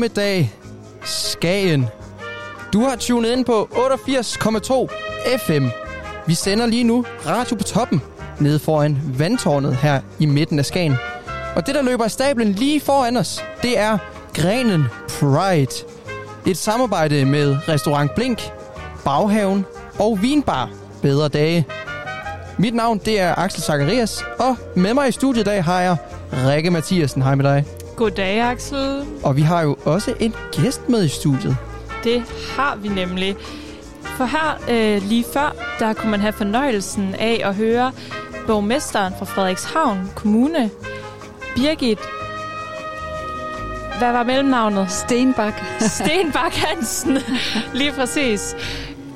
formiddag, Skagen. Du har tunet ind på 88,2 FM. Vi sender lige nu radio på toppen, nede foran vandtårnet her i midten af Skagen. Og det, der løber af stablen lige foran os, det er Grenen Pride. Et samarbejde med Restaurant Blink, Baghaven og Vinbar Bedre Dage. Mit navn, det er Axel Zacharias, og med mig i studiet i dag har jeg Rikke Mathiasen. Hej med dig. Goddag, Axel. Og vi har jo også en gæst med i studiet. Det har vi nemlig. For her øh, lige før, der kunne man have fornøjelsen af at høre borgmesteren fra Frederikshavn Kommune, Birgit. Hvad var mellemnavnet? Stenbak. Stenbak Hansen. lige præcis.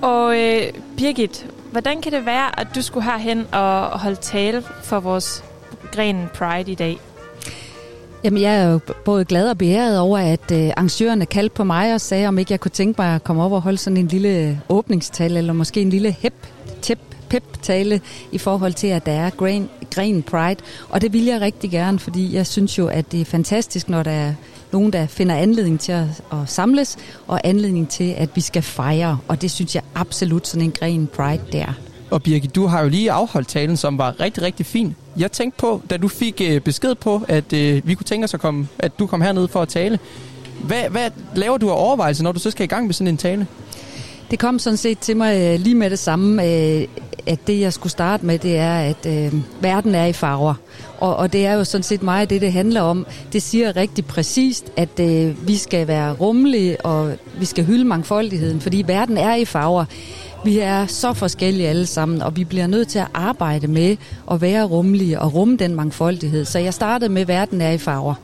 Og øh, Birgit, hvordan kan det være, at du skulle herhen og holde tale for vores grenen Pride i dag? Jamen, jeg er jo både glad og beæret over, at øh, arrangørerne kaldte på mig og sagde, om ikke jeg kunne tænke mig at komme over og holde sådan en lille åbningstale, eller måske en lille hep, tip, pep-tale i forhold til, at der er Green, Green Pride. Og det vil jeg rigtig gerne, fordi jeg synes jo, at det er fantastisk, når der er nogen, der finder anledning til at, at samles, og anledning til, at vi skal fejre. Og det synes jeg absolut sådan en Green Pride, der. er. Og Birgit, du har jo lige afholdt talen, som var rigtig, rigtig fin. Jeg tænkte på, da du fik øh, besked på, at øh, vi kunne tænke os, at, komme, at du kom herned for at tale. Hvad, hvad laver du af overvejelser, når du så skal i gang med sådan en tale? Det kom sådan set til mig øh, lige med det samme, øh, at det jeg skulle starte med, det er, at øh, verden er i farver. Og, og det er jo sådan set meget det, det handler om. Det siger rigtig præcist, at øh, vi skal være rummelige, og vi skal hylde mangfoldigheden, fordi verden er i farver. Vi er så forskellige alle sammen, og vi bliver nødt til at arbejde med at være rummelige og rumme den mangfoldighed. Så jeg startede med, at verden er i farver.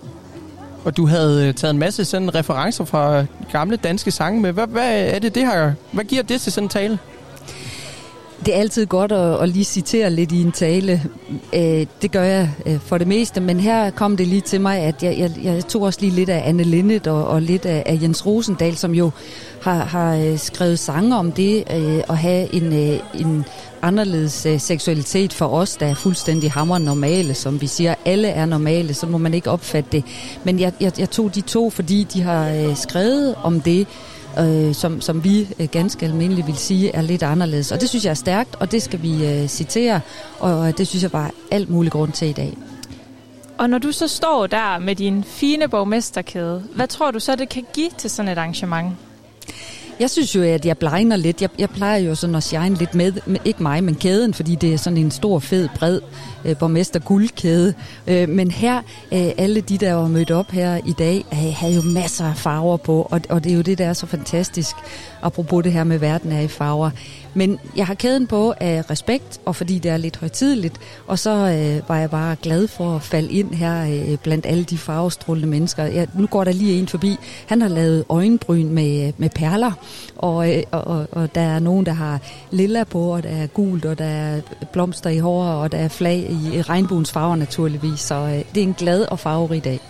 Og du havde øh, taget en masse sådan referencer fra gamle danske sange med. Hvad, hvad er det, det her? Hvad giver det til sådan en tale? Det er altid godt at, at lige citere lidt i en tale. Øh, det gør jeg øh, for det meste, men her kom det lige til mig, at jeg, jeg, jeg tog også lige lidt af Anne Lindet og, og lidt af, af Jens Rosendal, som jo har, har øh, skrevet sange om det øh, at have en, øh, en anderledes øh, seksualitet for os, der er fuldstændig hammer normale, som vi siger. Alle er normale, så må man ikke opfatte det. Men jeg, jeg, jeg tog de to, fordi de har øh, skrevet om det, øh, som, som vi øh, ganske almindeligt vil sige er lidt anderledes. Og det synes jeg er stærkt, og det skal vi øh, citere, og det synes jeg bare er alt mulig grund til i dag. Og når du så står der med din fine borgmesterkæde, hvad tror du så, det kan give til sådan et arrangement? Jeg synes jo, at jeg blegner lidt. Jeg, jeg plejer jo sådan at shine lidt med, med, ikke mig, men kæden, fordi det er sådan en stor, fed, bred øh, borgmester guldkæde. Øh, men her, øh, alle de, der var mødt op her i dag, øh, havde jo masser af farver på, og, og det er jo det, der er så fantastisk, apropos det her med verden er i farver. Men jeg har kæden på af respekt, og fordi det er lidt højtideligt, og så øh, var jeg bare glad for at falde ind her øh, blandt alle de farvestrålende mennesker. Jeg, nu går der lige en forbi. Han har lavet øjenbryn med, øh, med perler, og, øh, og, og der er nogen, der har lilla på, og der er gult, og der er blomster i håret, og der er flag i regnbuens farver naturligvis. Så øh, det er en glad og farverig dag.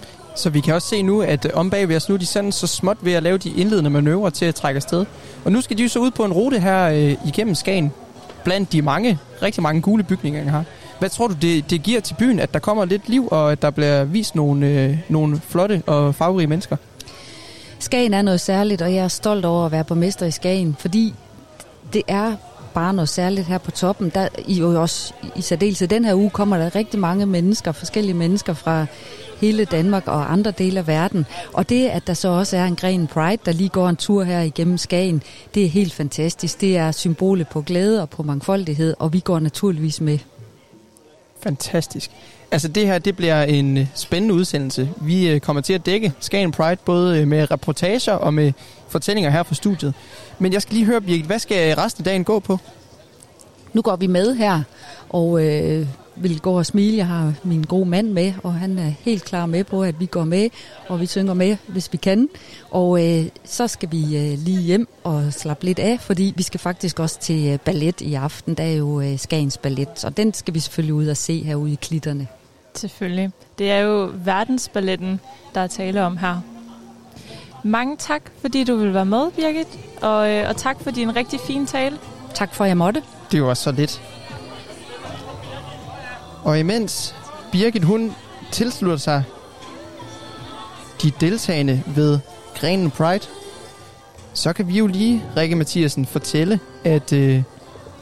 Så vi kan også se nu, at øh, om bag ved os nu, de sådan så småt ved at lave de indledende manøvrer til at trække afsted. Og nu skal de jo så ud på en rute her øh, igennem Skagen, blandt de mange, rigtig mange gule bygninger, jeg har. Hvad tror du, det, det giver til byen, at der kommer lidt liv, og at der bliver vist nogle, øh, nogle flotte og farverige mennesker? Skagen er noget særligt, og jeg er stolt over at være borgmester i Skagen, fordi det er bare noget særligt her på toppen. Der, i, jo også, I særdeleshed den her uge kommer der rigtig mange mennesker, forskellige mennesker fra hele Danmark og andre dele af verden. Og det, at der så også er en gren Pride, der lige går en tur her igennem Skagen, det er helt fantastisk. Det er symbolet på glæde og på mangfoldighed, og vi går naturligvis med. Fantastisk. Altså det her, det bliver en øh, spændende udsendelse. Vi øh, kommer til at dække Skagen Pride, både øh, med reportager og med fortællinger her fra studiet. Men jeg skal lige høre, Birgit, hvad skal resten af dagen gå på? Nu går vi med her, og øh, vil gå og smile. Jeg har min gode mand med, og han er helt klar med på, at vi går med, og vi synger med, hvis vi kan. Og øh, så skal vi øh, lige hjem og slappe lidt af, fordi vi skal faktisk også til øh, ballet i aften. Der er jo øh, Skagens Ballet, og den skal vi selvfølgelig ud og se herude i klitterne. Selvfølgelig. Det er jo verdensballetten, der er tale om her. Mange tak, fordi du vil være med, Birgit. Og, øh, og tak for din rigtig fine tale. Tak for, at jeg måtte. Det var så lidt. Og imens Birgit, hun tilslutter sig de deltagende ved Grenen Pride, så kan vi jo lige, Rikke Mathiasen, fortælle, at øh,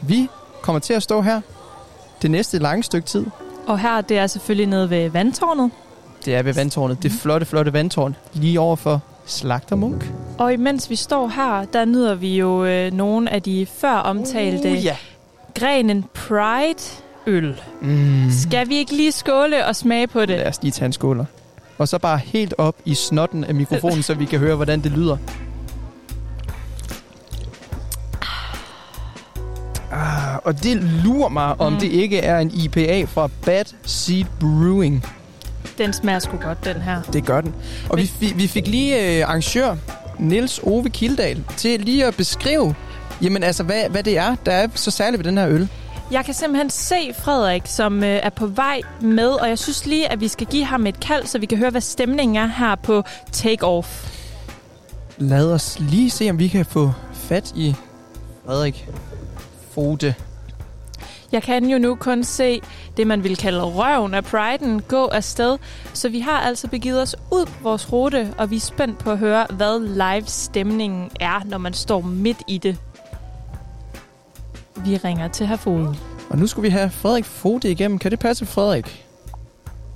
vi kommer til at stå her det næste lange stykke tid. Og her, det er selvfølgelig nede ved vandtårnet. Det er ved vandtårnet. Det flotte, flotte vandtårn lige over for Slagter Munk. Og imens vi står her, der nyder vi jo øh, nogle af de før omtalte Uh, ja. Grenen Pride øl. Mm. Skal vi ikke lige skåle og smage på det? Lad os lige tage en skåler. Og så bare helt op i snotten af mikrofonen, så vi kan høre, hvordan det lyder. Ah, og det lurer mig, om Mm. det ikke er en IPA fra Bad Seed Brewing. Den smager sgu godt, den her. Det gør den. Og vi, fi- vi fik lige øh, arrangør Niels Ove Kildal til lige at beskrive, jamen altså, hvad, hvad det er, der er så særligt ved den her øl. Jeg kan simpelthen se Frederik, som øh, er på vej med, og jeg synes lige, at vi skal give ham et kald, så vi kan høre, hvad stemningen er her på Take Off. Lad os lige se, om vi kan få fat i Frederik Fode. Jeg kan jo nu kun se det, man vil kalde røven af priden gå afsted. Så vi har altså begivet os ud på vores rute, og vi er spændt på at høre, hvad live-stemningen er, når man står midt i det. Vi ringer til herr Fode. Og nu skulle vi have Frederik Fode igennem. Kan det passe, Frederik?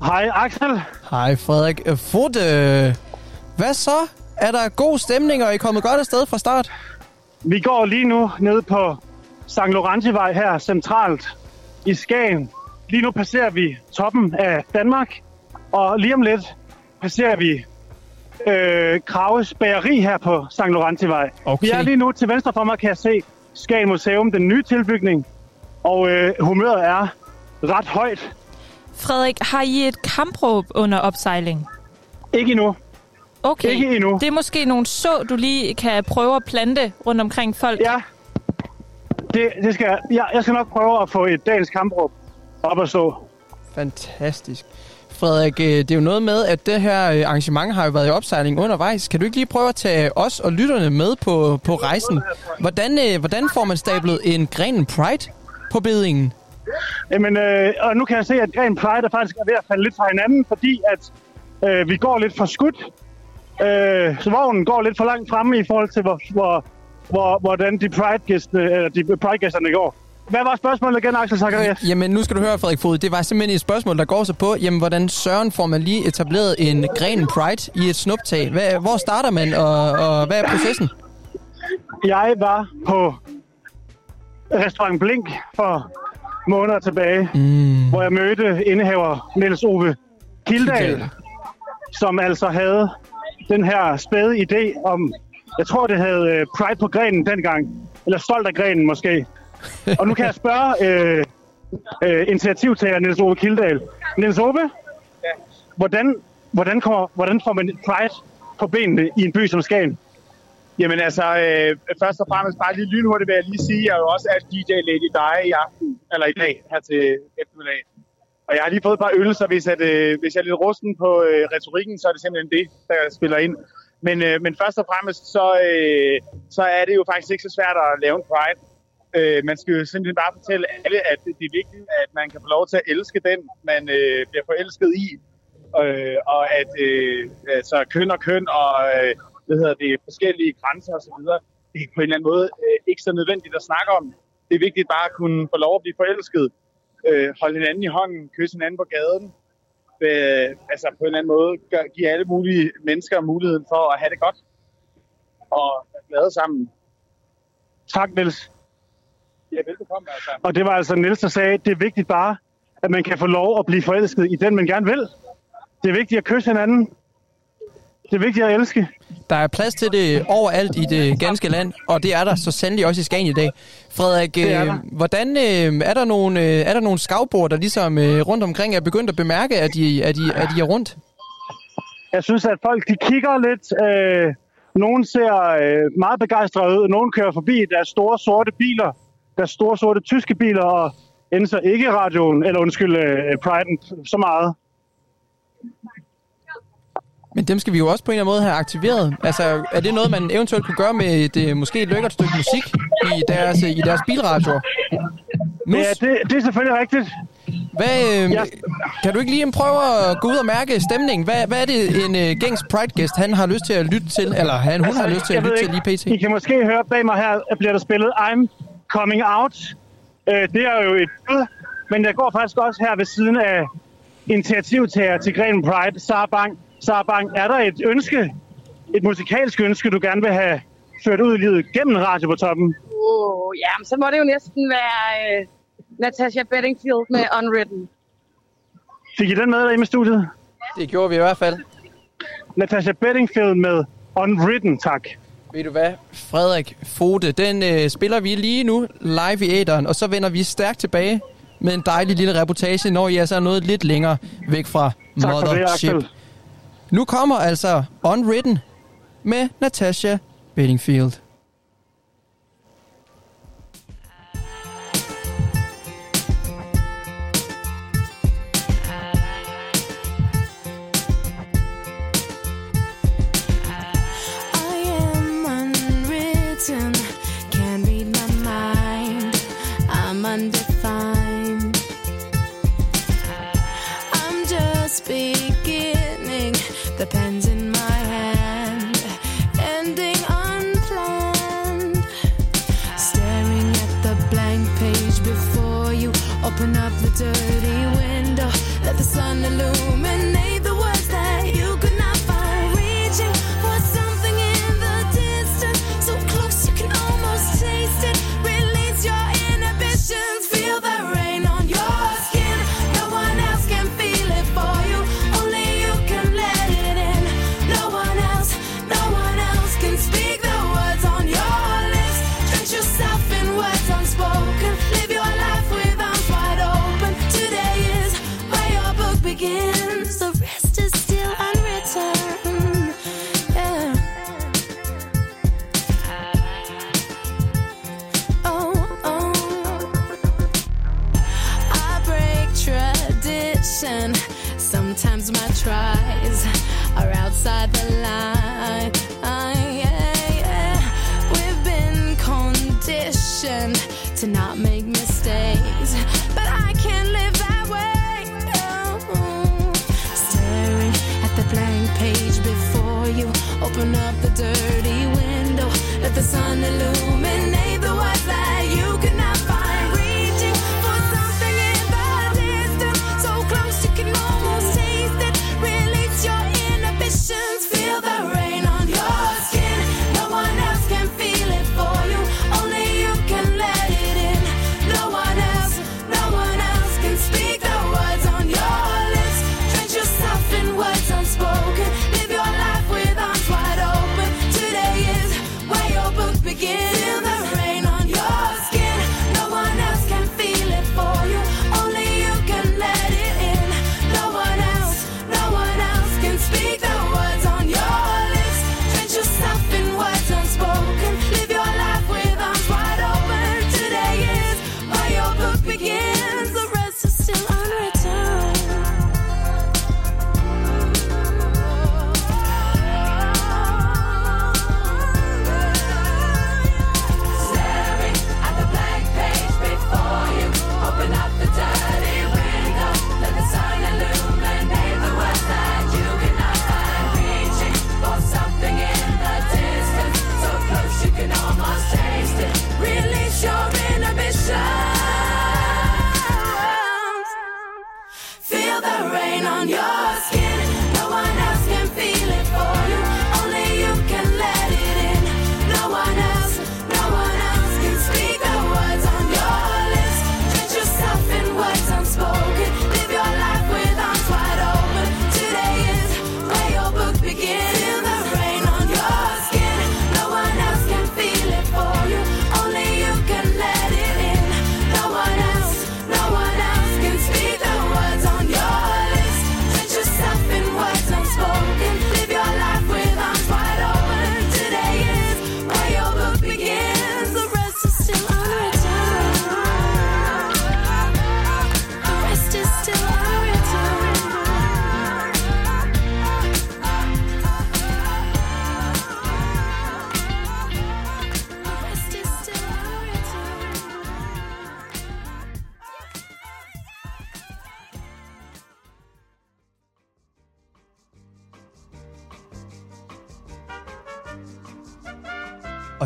Hej Axel. Hej, Frederik Øh, Fode. Hvad så? Er der god stemning, og er I kommet godt afsted fra start? Vi går lige nu ned på St. Laurentievej her centralt i Skagen. Lige nu passerer vi toppen af Danmark, og lige om lidt passerer vi øh, Kraves Bageri her på St. Laurentievej. Okay. Vi er lige nu til venstre for mig, kan jeg se Skagen Museum, den nye tilbygning, og øh, humøret er ret højt. Frederik, har I et kampråb under opsejling? Ikke endnu. Okay. Ikke endnu. Det er måske nogle så, du lige kan prøve at plante rundt omkring folk. Ja, det, det skal, jeg, jeg skal nok prøve at få et dagens kampråb op at stå. Fantastisk. Frederik, øh, det er jo noget med, at det her øh, arrangement har jo været i opsejling undervejs. Kan du ikke lige prøve at tage os og lytterne med på, på rejsen? Hvordan, øh, hvordan får man stablet en Grenen Pride på bedingen? Jamen, øh, og nu kan jeg se, at Grenen Pride er faktisk er ved at falde lidt fra hinanden, fordi at øh, vi går lidt for skudt. Øh, så vognen går lidt for langt fremme i forhold til, hvor, hvor, hvor, hvordan de Pride-gæsterne, eller de Pride-gæsterne går. Hvad var spørgsmålet igen, Axel Zacharias? Jamen, nu skal du høre, Frederik Fod. Det var simpelthen et spørgsmål, der går så på, jamen, hvordan søren får man lige etableret en Grenen Pride i et snuptag? Hvad, hvor starter man, og, og hvad er processen? Jeg var på restaurant Blink for måneder tilbage, Mm. hvor jeg mødte indehaver Niels Ove Kildal, Kildal. som altså havde den her spæde idé om, jeg tror det hed øh, Pride på grenen dengang, eller Stolt af grenen måske. Og nu kan jeg spørge øh, øh, initiativtager Niels Ove Kildal. Niels Ove, hvordan, hvordan, kommer, hvordan får man Pride på benene i en by som Skagen? Jamen altså, øh, først og fremmest bare lige lynhurtigt vil jeg lige sige, at jeg jo også er DJ Lady Di i aften, eller i dag, her til eftermiddag. Og jeg har lige fået et par øl, så hvis, at, øh, hvis jeg er lidt rusten på øh, retorikken, så er det simpelthen det, der spiller ind. Men, øh, men først og fremmest, så, øh, så er det jo faktisk ikke så svært at lave en pride. Øh, man skal jo simpelthen bare fortælle alle, at det, det er vigtigt, at man kan få lov til at elske den, man øh, bliver forelsket i. Øh, og at øh, altså, køn og køn og øh, hvad hedder det, forskellige grænser osv., det er på en eller anden måde øh, ikke så nødvendigt at snakke om. Det er vigtigt bare at kunne få lov at blive forelsket, øh, holde hinanden i hånden, kysse hinanden på gaden, øh, altså på en eller anden måde gør, give alle mulige mennesker muligheden for at have det godt og være glade sammen. Tak, Niels. Ja, velbekomme altså. Og det var altså Niels, der sagde, at det er vigtigt bare, at man kan få lov at blive forelsket i den, man gerne vil. Det er vigtigt at kysse hinanden. Det er vigtigt at elske. Der er plads til det overalt i det ganske land, og det er der så sandelig også i Skagen i dag. Frederik, er øh, hvordan øh, er der nogle øh, er der nogle skavbord, der ligesom rundt omkring er begyndt at bemærke, at de, at de, at de er rundt? Jeg synes, at folk de kigger lidt. Øh, nogen ser øh, meget begejstrede ud. Nogen kører forbi deres store sorte biler. Deres store sorte tyske biler og ændrer ikke radioen, eller undskyld, øh, Pride'en så meget. Men dem skal vi jo også på en eller anden måde have aktiveret. Altså, er det noget, man eventuelt kunne gøre med et, øh, måske et lækkert stykke musik i deres, øh, i deres bilradioer? Nu, Ja, det, det er selvfølgelig rigtigt. hvad, øh, Ja. Kan du ikke lige prøve at gå ud og mærke stemningen? Hvad, hvad er det, en øh, gængs Pride-gæst han har lyst til at lytte til? Eller han, hun har lyst til at Altså, lytte ved til lige pt? I kan måske høre bag mig her, at bliver der spillet I'm Coming Out. Øh, det er jo et bud, men jeg går faktisk også her ved siden af initiativtager til Grenen Pride, Sara Bang. Sara Bang, er der et ønske, et musikalsk ønske, du gerne vil have ført ud i livet gennem Radio på toppen? Uh, ja, men så må det jo næsten være øh, Natasha Bedingfield med Unwritten. Fik I den med derinde i studiet? Det gjorde vi i hvert fald. Natasha Bedingfield med Unwritten, tak. Ved du hvad, Frederik Fode, den øh, spiller vi lige nu live i æderen, og så vender vi stærkt tilbage med en dejlig lille reportage, når I altså er noget lidt længere væk fra Tak det, Mothership. Nu kommer altså Unwritten med Natasha Bedingfield.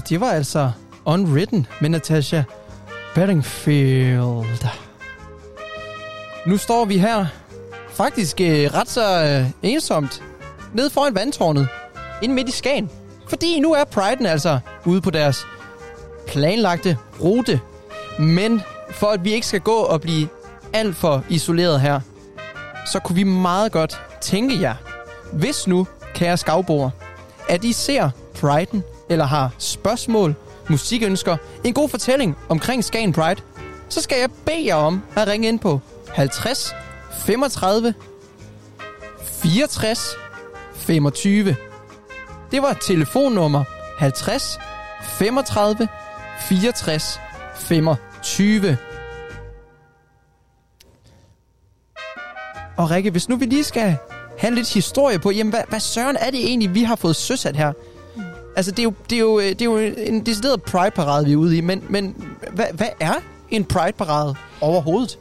Det var altså Unwritten med Natasha Bedingfield. Nu står vi her faktisk øh, ret så øh, ensomt nede foran vandtårnet, inde midt i Skagen. Fordi nu er Pride'en altså ude på deres planlagte rute. Men for at vi ikke skal gå og blive alt for isoleret her, så kunne vi meget godt tænke jer, hvis nu, kære skavboer, at I ser Pride'en, eller har spørgsmål, musikønsker, en god fortælling omkring Skagen Pride, så skal jeg bede jer om at ringe ind på 50 35 64 25. Det var telefonnummer 50 35 64 25. Og Rikke, hvis nu vi lige skal have lidt historie på, jamen hvad, hvad søren er det egentlig, vi har fået søsat her? Altså, det er jo, det er jo, øh, det er jo en decideret Pride-parade, vi er ude i, men, men hvad, hvad er en Pride-parade overhovedet?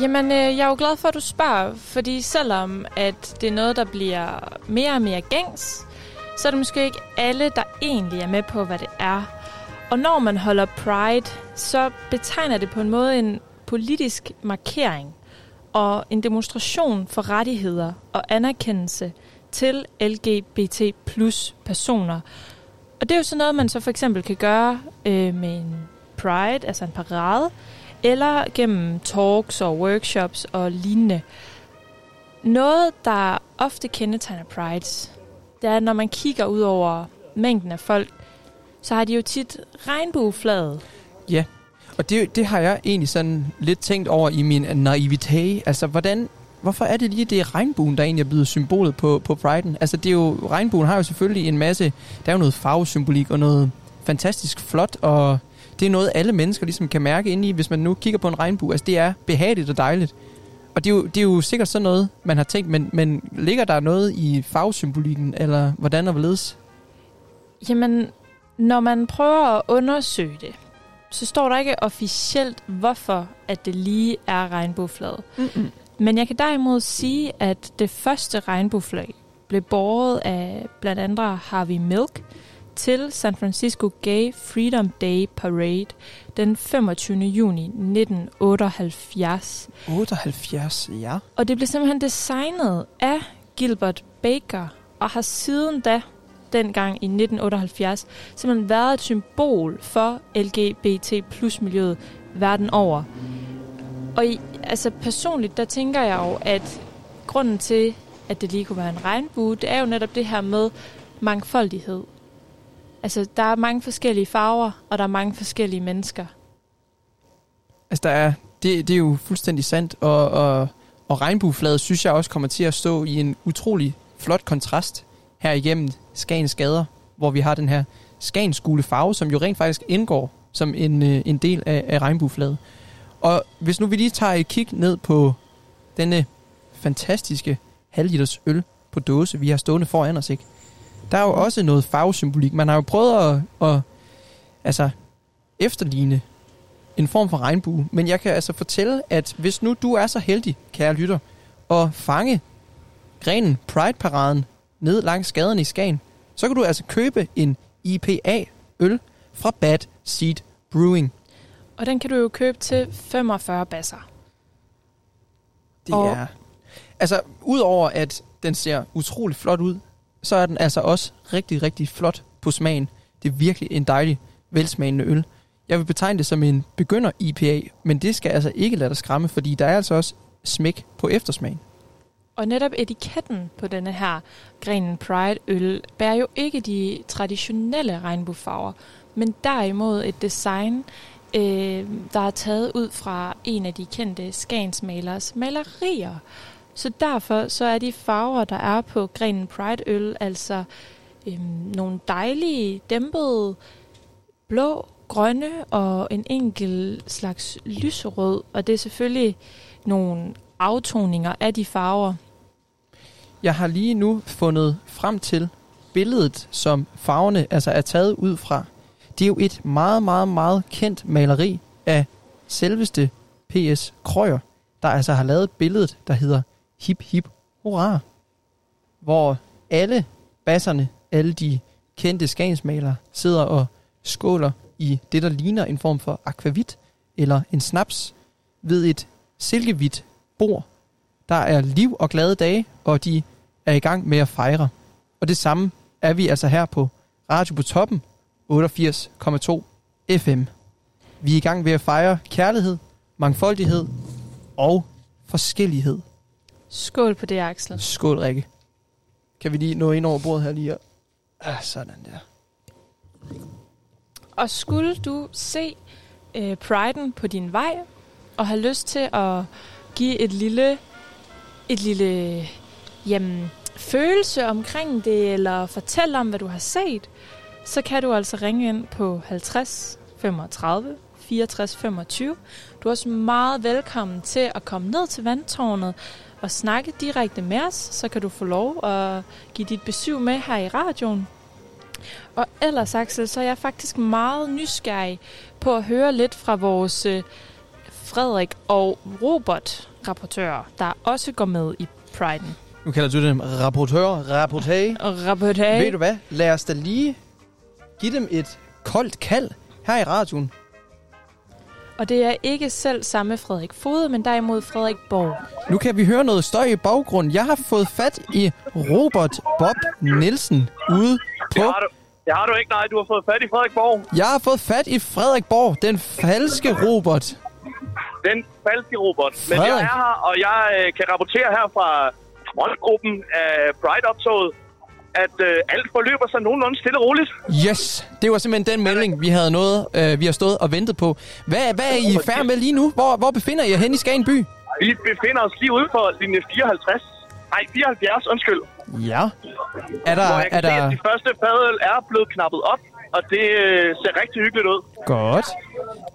Jamen, øh, jeg er jo glad for, at du spørger, fordi selvom at det er noget, der bliver mere og mere gængs, så er det måske ikke alle, der egentlig er med på, hvad det er. Og når man holder Pride, så betegner det på en måde en politisk markering og en demonstration for rettigheder og anerkendelse til LGBT plus personer. Og det er jo sådan noget, man så for eksempel kan gøre øh, med en Pride, altså en parade, eller gennem talks og workshops og lignende. Noget, der ofte kendetegner Prides, det er, når man kigger ud over mængden af folk, så har de jo tit regnbueflaget. Ja, og det, det har jeg egentlig sådan lidt tænkt over i min naivete. Altså, hvordan, hvorfor er det lige, det er regnbuen, der egentlig er blevet symbolet på, på Pride'en? Altså, det er jo, regnbuen har jo selvfølgelig en masse, der er jo noget farvesymbolik og noget fantastisk flot, og det er noget, alle mennesker ligesom kan mærke ind i, hvis man nu kigger på en regnbue. Altså, det er behageligt og dejligt. Og det er jo, det er jo sikkert sådan noget, man har tænkt, men, men ligger der noget i farvesymbolikken, eller hvordan og hvorledes? Jamen, når man prøver at undersøge det, så står der ikke officielt, hvorfor at det lige er regnbueflaget. Mm-mm. Men jeg kan derimod sige, at det første regnbueflag blev båret af blandt andet Harvey Milk til San Francisco Gay Freedom Day Parade den 25. juni 1978. 78, ja. Og det blev simpelthen designet af Gilbert Baker, og har siden da, dengang i 1978, simpelthen været et symbol for LGBT plus miljøet verden over. Og i, altså personligt, der tænker jeg jo, at grunden til, at det lige kunne være en regnbue, det er jo netop det her med mangfoldighed. Altså, der er mange forskellige farver, og der er mange forskellige mennesker. Altså, der er, det, det er jo fuldstændig sandt, og, og, og regnbueflaget synes jeg også kommer til at stå i en utrolig flot kontrast her igennem Skagens gader, hvor vi har den her Skagens gule farve, som jo rent faktisk indgår som en, øh, en del af, af regnbueflaget. Og hvis nu vi lige tager et kig ned på denne fantastiske halvliters øl på dåse, vi har stående foran os, ikke? Der er jo også noget farvesymbolik. Man har jo prøvet at, at altså, efterligne en form for regnbue. Men jeg kan altså fortælle, at hvis nu du er så heldig, kære lytter, at fange grenen Pride-paraden ned langs gaden i Skagen, så kan du altså købe en IPA-øl fra Bad Seed Brewing. Og den kan du jo købe til 45 basser. Det Og- er... Altså, udover at den ser utrolig flot ud, så er den altså også rigtig, rigtig flot på smagen. Det er virkelig en dejlig, velsmagende øl. Jeg vil betegne det som en begynder IPA, men det skal altså ikke lade dig skræmme, fordi der er altså også smæk på eftersmagen. Og netop etiketten på denne her Grenen Pride øl bærer jo ikke de traditionelle regnbuefarver, men derimod et design, øh, der er taget ud fra en af de kendte Skagensmalers malerier. Så derfor så er de farver, der er på Grenen Pride øl, altså øh, nogle dejlige, dæmpede, blå, grønne og en enkelt slags lyserød. Og det er selvfølgelig nogle aftoninger af de farver, Jeg har lige nu fundet frem til billedet, som farverne altså er taget ud fra. Det er jo et meget, meget, meget kendt maleri af selveste P.S. Krøyer, der altså har lavet billedet, der hedder Hip Hip Hurra, hvor alle basserne, alle de kendte skagensmalere, sidder og skåler i det, der ligner en form for akvavit eller en snaps ved et silkehvidt bord. Der er liv og glade dage, og de er i gang med at fejre. Og det samme er vi altså her på Radio på Toppen, 88,2 FM. Vi er i gang ved at fejre kærlighed, mangfoldighed og forskellighed. Skål på det, Axel. Skål, Rikke. Kan vi lige nå ind over bordet her lige? Ah, sådan der. Og skulle du se øh, Priden på din vej, og have lyst til at give et lille, et lille jamen, følelse omkring det, eller fortælle om, hvad du har set, så kan du altså ringe ind på 50 35 64 25. Du er også meget velkommen til at komme ned til vandtårnet og snakke direkte med os, så kan du få lov at give dit besøg med her i radioen. Og ellers, Axel, så er jeg faktisk meget nysgerrig på at høre lidt fra vores øh, Frederik og Robert rapportører, der også går med i Priden. Nu kalder du dem rapportør, rapportage. Rapportage. Ved du hvad? Lad os da lige give dem et koldt kald her i radioen. Og det er ikke selv samme Frederik Fode, men derimod Frederik Borg. Nu kan vi høre noget støj i baggrunden. Jeg har fået fat i Robert Bob Nielsen ude på... Det har, du, det har du ikke, nej. Du har fået fat i Frederik Borg. Jeg har fået fat i Frederik Borg, den falske Robert. Den falske Robert. Men Frederik. jeg er her, og jeg øh, kan rapportere her fra frontgruppen af Pride-optoget, at øh, alt forløber sig nogenlunde stille og roligt. Yes, det var simpelthen den melding, vi havde noget, øh, vi har stået og ventet på. Hvad, hvad er I færd med lige nu? Hvor, hvor befinder I jer hen i Skagen by? Vi befinder os lige ude for linje 54. Nej, 74, undskyld. Ja. Er der, hvor jeg er se, der... at de første fadøl er blevet knappet op, og det øh, ser rigtig hyggeligt ud. Godt.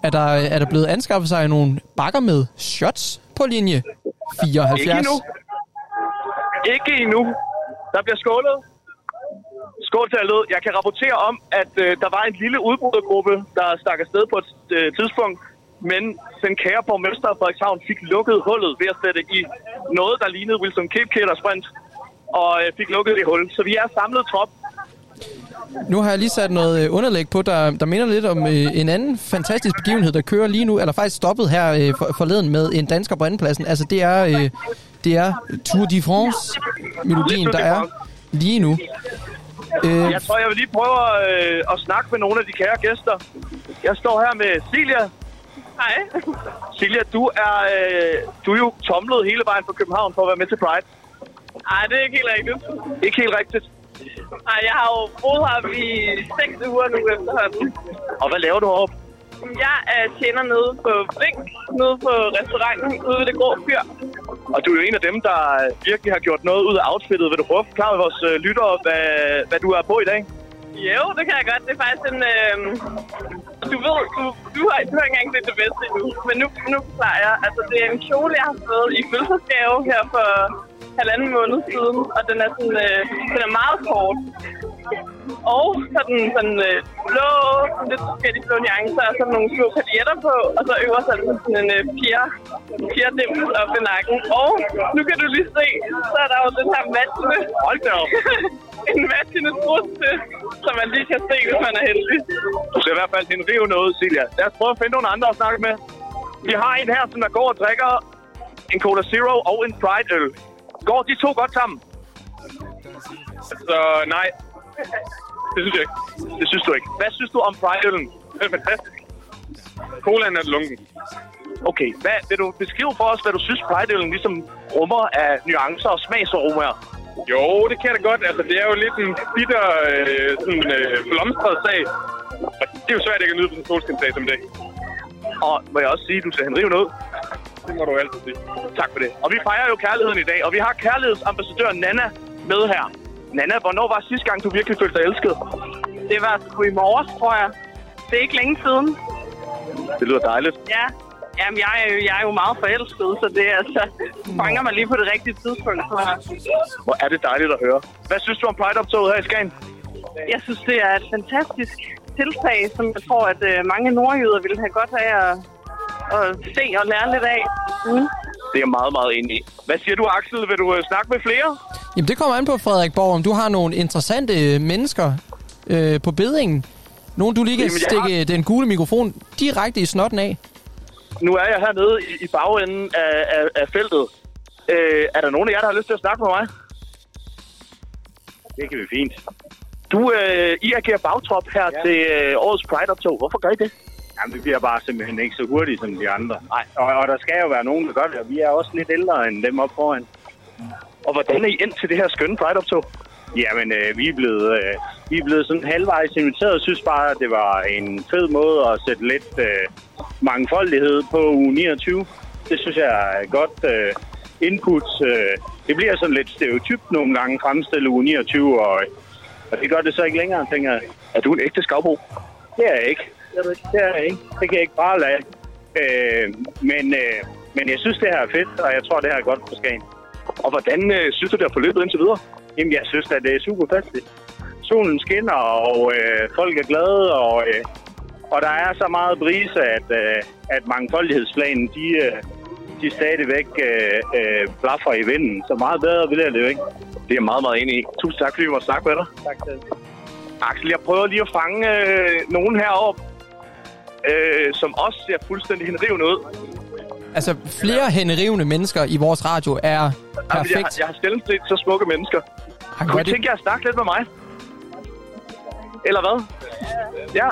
Er der, er der blevet anskaffet sig nogle bakker med shots på linje 74? Ikke endnu. Ikke endnu. Der bliver skålet. Skål til alle. Jeg kan rapportere om, at øh, der var en lille udbrydergruppe, der stak afsted på et øh, tidspunkt, men den kære borgmester af Frederikshavn fik lukket hullet ved at sætte i noget, der lignede Wilson og Sprint, og øh, fik lukket det hul. Så vi er samlet trop. Nu har jeg lige sat noget øh, underlæg på, der, der minder lidt om øh, en anden fantastisk begivenhed, der kører lige nu, eller faktisk stoppet her øh, for, forleden med en dansker på andenpladsen. Altså det er, øh, det er Tour de France-melodien, der er lige nu. Øh, Jeg tror, jeg vil lige prøve øh, at snakke med nogle af de kære gæster. Jeg står her med Silja. Hej. Silja, du er, øh, du er jo tomlet hele vejen fra København for at være med til Pride. Ej, det er ikke helt rigtigt. Ikke helt rigtigt. Ej, jeg har jo boet her i seks uger nu efterhånden. Og hvad laver du heroppe? Jeg er tjener nede på Blink, nede på restauranten ude ved det grå fyr. Og du er jo en af dem, der virkelig har gjort noget ud af outfittet. Vil du prøve at forklare vores øh, lyttere, hvad, hvad du er på i dag? Jo, det kan jeg godt. Det er faktisk en... Øh... Du ved, du, du, har, du har ikke engang set det bedste endnu. Men nu, nu forklarer jeg. Altså, det er en kjole, jeg har fået i fødselsdagsgave her for halvanden måned siden. Og den er sådan... Øh, den er meget kort. Og så den sådan øh, blå, sådan lidt forskellige blå nuancer, og så nogle små paljetter på, og så øverst er der sådan en øh, pier, pierdims op i nakken. Og nu kan du lige se, så er der jo den her matchende, Hold da op. en matchende trus til, som man lige kan se, hvis man er heldig. Du ser i hvert fald henrive noget, Silja. Lad os prøve at finde nogle andre at snakke med. Vi har en her, som der går og drikker en Cola Zero og en Pride-øl. Går de to godt sammen? Så nej. Det synes jeg ikke. Det synes du ikke. Hvad synes du om Pride-øllen? Den er fantastisk. Colaen er lunken. Okay, hvad, vil du beskrive for os, hvad du synes Pride-øllen ligesom rummer af nuancer og smagsaromaer? Jo, det kan jeg da godt. Altså, det er jo lidt en bitter, øh, sådan, øh, blomstret sag. Og det er jo svært ikke at nyde på en solskinsdag som dag. Og må jeg også sige, at du ser henrive noget? Det må du altid sige. Tak for det. Og vi fejrer jo kærligheden i dag, og vi har kærlighedsambassadør Nana med her. Nana, hvornår var sidste gang, du virkelig følte dig elsket? Det var sgu i morges, tror jeg. Det er ikke længe siden. Det lyder dejligt. Ja. Jamen, jeg er, jo, jeg er jo meget forelsket, så det er altså, fanger mig lige på det rigtige tidspunkt. Så. Hvor er det dejligt at høre. Hvad synes du om Pride-optoget her i Skagen? Jeg synes, det er et fantastisk tiltag, som jeg tror, at øh, mange nordjyder ville have godt af at, at se og lære lidt af. Mm. Det er jeg meget, meget enig i. Hvad siger du, Axel? Vil du øh, snakke med flere? Jamen det kommer an på, Frederik Borg, om du har nogle interessante øh, mennesker øh, på bedingen. Nogen, du lige kan Jamen, jeg stikke den gule mikrofon direkte i snotten af. Nu er jeg hernede i, i bagenden af, af, af feltet. Øh, er der nogen af jer, der har lyst til at snakke med mig? Det kan vi fint. Du, øh, I agerer bagtrop her. Ja. til øh, årets Pride-optog. Hvorfor gør I det? Jamen, vi bliver bare simpelthen ikke så hurtige som de andre. Nej. Og, og der skal jo være nogen, der gør det, og vi er også lidt ældre end dem op foran. Og hvordan er I endt til det her skønne Pride-optog? Jamen, øh, vi, er blevet, øh, vi er blevet sådan halvvejs inviteret. Jeg synes bare, at det var en fed måde at sætte lidt øh, mangfoldighed på uge 29. Det synes jeg er godt øh, input. Øh, det bliver sådan lidt stereotypt nogle gange fremstillet uge 29, og, og det gør det så ikke længere, tænker jeg. Er du en ægte skavbo? Det er jeg ikke. Det du ikke. Det er jeg ikke. Det kan jeg ikke bare lade. Øh, men, øh, men jeg synes, det her er fedt, og jeg tror, det her er godt for Skagen. Og hvordan øh, synes du, det har forløbet indtil videre? Jamen, jeg synes at det er super festligt. Solen skinner, og øh, folk er glade, og, øh, og der er så meget brise, at, øh, at mangfoldighedsplanen, de, øh, de stadigvæk øh, øh, blaffer i vinden. Så meget bedre bliver det jo ikke. Det er jeg meget, meget enig i. Tusind tak, fordi vi måtte snakke med dig. Tak til Axel, jeg prøver lige at fange øh, nogen heroppe, øh, som også ser fuldstændig henrivende ud. Altså, flere hænderivende mennesker i vores radio er Jamen, Jeg, har- perfekt. jeg har sjældent set så smukke mennesker. Han Kunne I tænke jer at snakke lidt med mig? Eller hvad? Ja.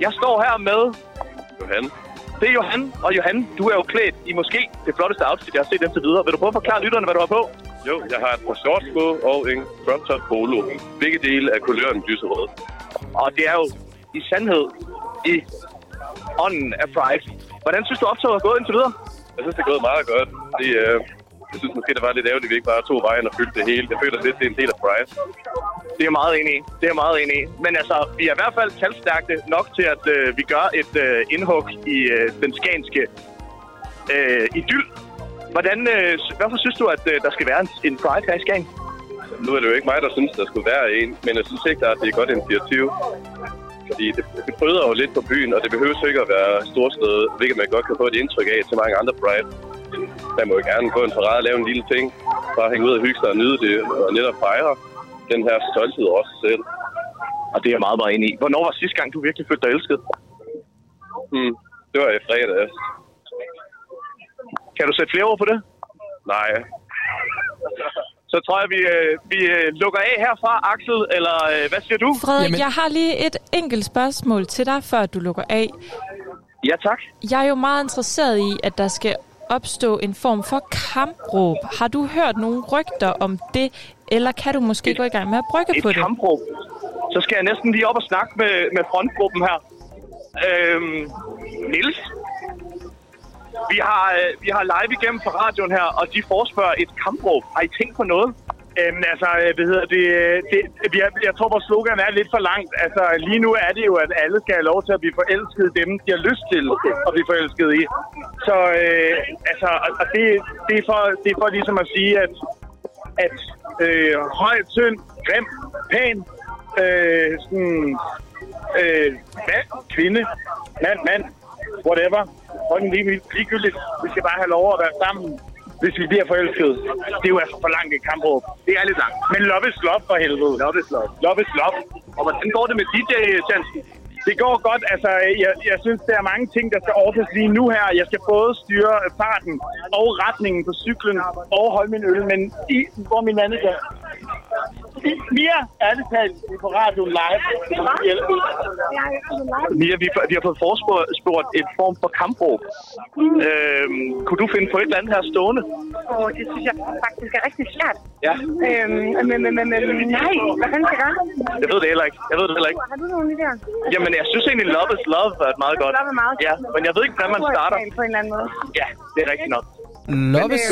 Jeg står her med... Johan. Det er Johan. Og Johan, du er jo klædt i måske det flotteste outfit, jeg har set indtil videre. Vil du prøve at forklare lytterne, hvad du har på? Jo, jeg har et par shorts på og en crop top polo. Begge dele af kuløren lyserød. Og det er jo i sandhed i ånden af Pride. Hvordan synes du, optoget er gået indtil videre? Jeg synes, det er gået meget godt. Det, øh, jeg synes måske, det var lidt ærgerligt, at vi ikke bare tog vejen og fyldte det hele. Jeg føler lidt, det er en del af Pride. Det er meget enig i. Det er meget enig i. Men altså, vi er i hvert fald talstærke nok til, at øh, vi gør et øh, indhug i øh, den skanske øh, idyll. Hvordan, øh, hvorfor synes du, at øh, der skal være en, en Pride her i Skagen? Nu er det jo ikke mig, der synes, der skulle være en, men jeg synes ikke, at det er et godt initiativ. Fordi det, det bryder jo lidt på byen, og det behøver ikke at være storstedet, hvilket man godt kan få et indtryk af til mange andre Pride. Man må jo gerne gå en parade og lave en lille ting. Bare hænge ud og hygge sig og nyde det, og netop fejre den her stolthed sig selv. Og det er jeg meget, meget enig i. Hvornår var sidste gang, du virkelig følte dig elsket? Hmm, det var i fredags. Kan du sætte flere ord på det? Nej. Så tror jeg, vi, øh, vi øh, lukker af herfra, Axel, eller øh, hvad siger du? Frederik, Jamen... jeg har lige et enkelt spørgsmål til dig, før du lukker af. Ja, tak. Jeg er jo meget interesseret i, at der skal opstå en form for kampråb. Har du hørt nogle rygter om det, eller kan du måske et, gå i gang med at brygge et på det? kampråb. Så skal jeg næsten lige op og snakke med, med frontgruppen her. Øhm, Nils, vi har, øh, vi har live igennem på radioen her, og de forespørger et kampråb. Har I tænkt på noget? Øhm, altså, øh, hvad hedder det, øh, det, jeg, jeg tror, vores slogan er lidt for langt. Altså, lige nu er det jo, at alle skal have lov til at blive forelsket dem, de har lyst til at blive forelsket i. Så, øh, altså, og og det, det, er for, det er for ligesom at sige, at, at øh, høj, tynd, grim, pæn, øh, sådan, øh, mand, kvinde, mand, mand, whatever. Fucking lige, ligegyldigt. Vi skal bare have lov at være sammen, hvis vi bliver forelsket. Det er jo altså for langt et kampråb. Det er lidt langt. Men love is love for helvede. Love is love. Love is love. Og hvordan går det med DJ-chancen? Det går godt. Altså, jeg, jeg synes, der er mange ting, der skal ordnes lige nu her. Jeg skal både styre farten og retningen på cyklen og holde min øl. Men i, hvor er min manager? I- Mia, ærligt talt, vi er på radio live. Mia, vi, vi har fået forespurgt et form for kampråb. Øhm, kunne du finde på et eller andet her stående? Og det synes jeg faktisk er rigtig svært. Ja. Øhm, men, men, men, men, nej, hvad fanden skal jeg gøre? Jeg ved det heller ikke. Jeg ved det heller ikke. Har du nogle idéer? Jamen, jeg synes egentlig, Love is Love er et meget godt. Love er meget Ja, men jeg ved ikke, hvordan man starter. På en eller anden måde. Ja, det er rigtigt nok. Love is,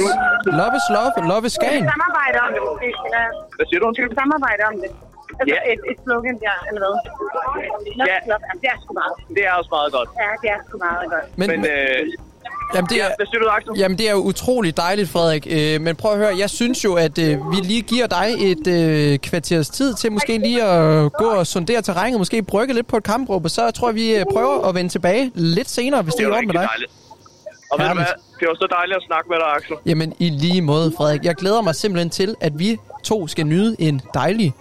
love is love, love is Skagen. vi samarbejde om det? Hvad siger du? Vi samarbejde om det? Altså Ja. et, et slogan der, eller hvad? Love Ja. is love. Jamen, det er sgu meget. Det er også meget godt. Ja, det er sgu meget godt. Men, Men, øh, Jamen, det ja, er, siger du, Axel? jamen, det er jo utroligt dejligt, Frederik. Øh, men prøv at høre, jeg synes jo, at øh, vi lige giver dig et øh, kvarters tid til måske lige at gå og sondere terrænet, måske brygge lidt på et kampråb, og så tror jeg, vi øh, prøver at vende tilbage lidt senere, hvis det, Det er med dig. dejligt. Og ved du hvad? Det var så dejligt at snakke med dig, Axel. Jamen, i lige måde, Frederik. Jeg glæder mig simpelthen til, at vi to skal nyde en dejlig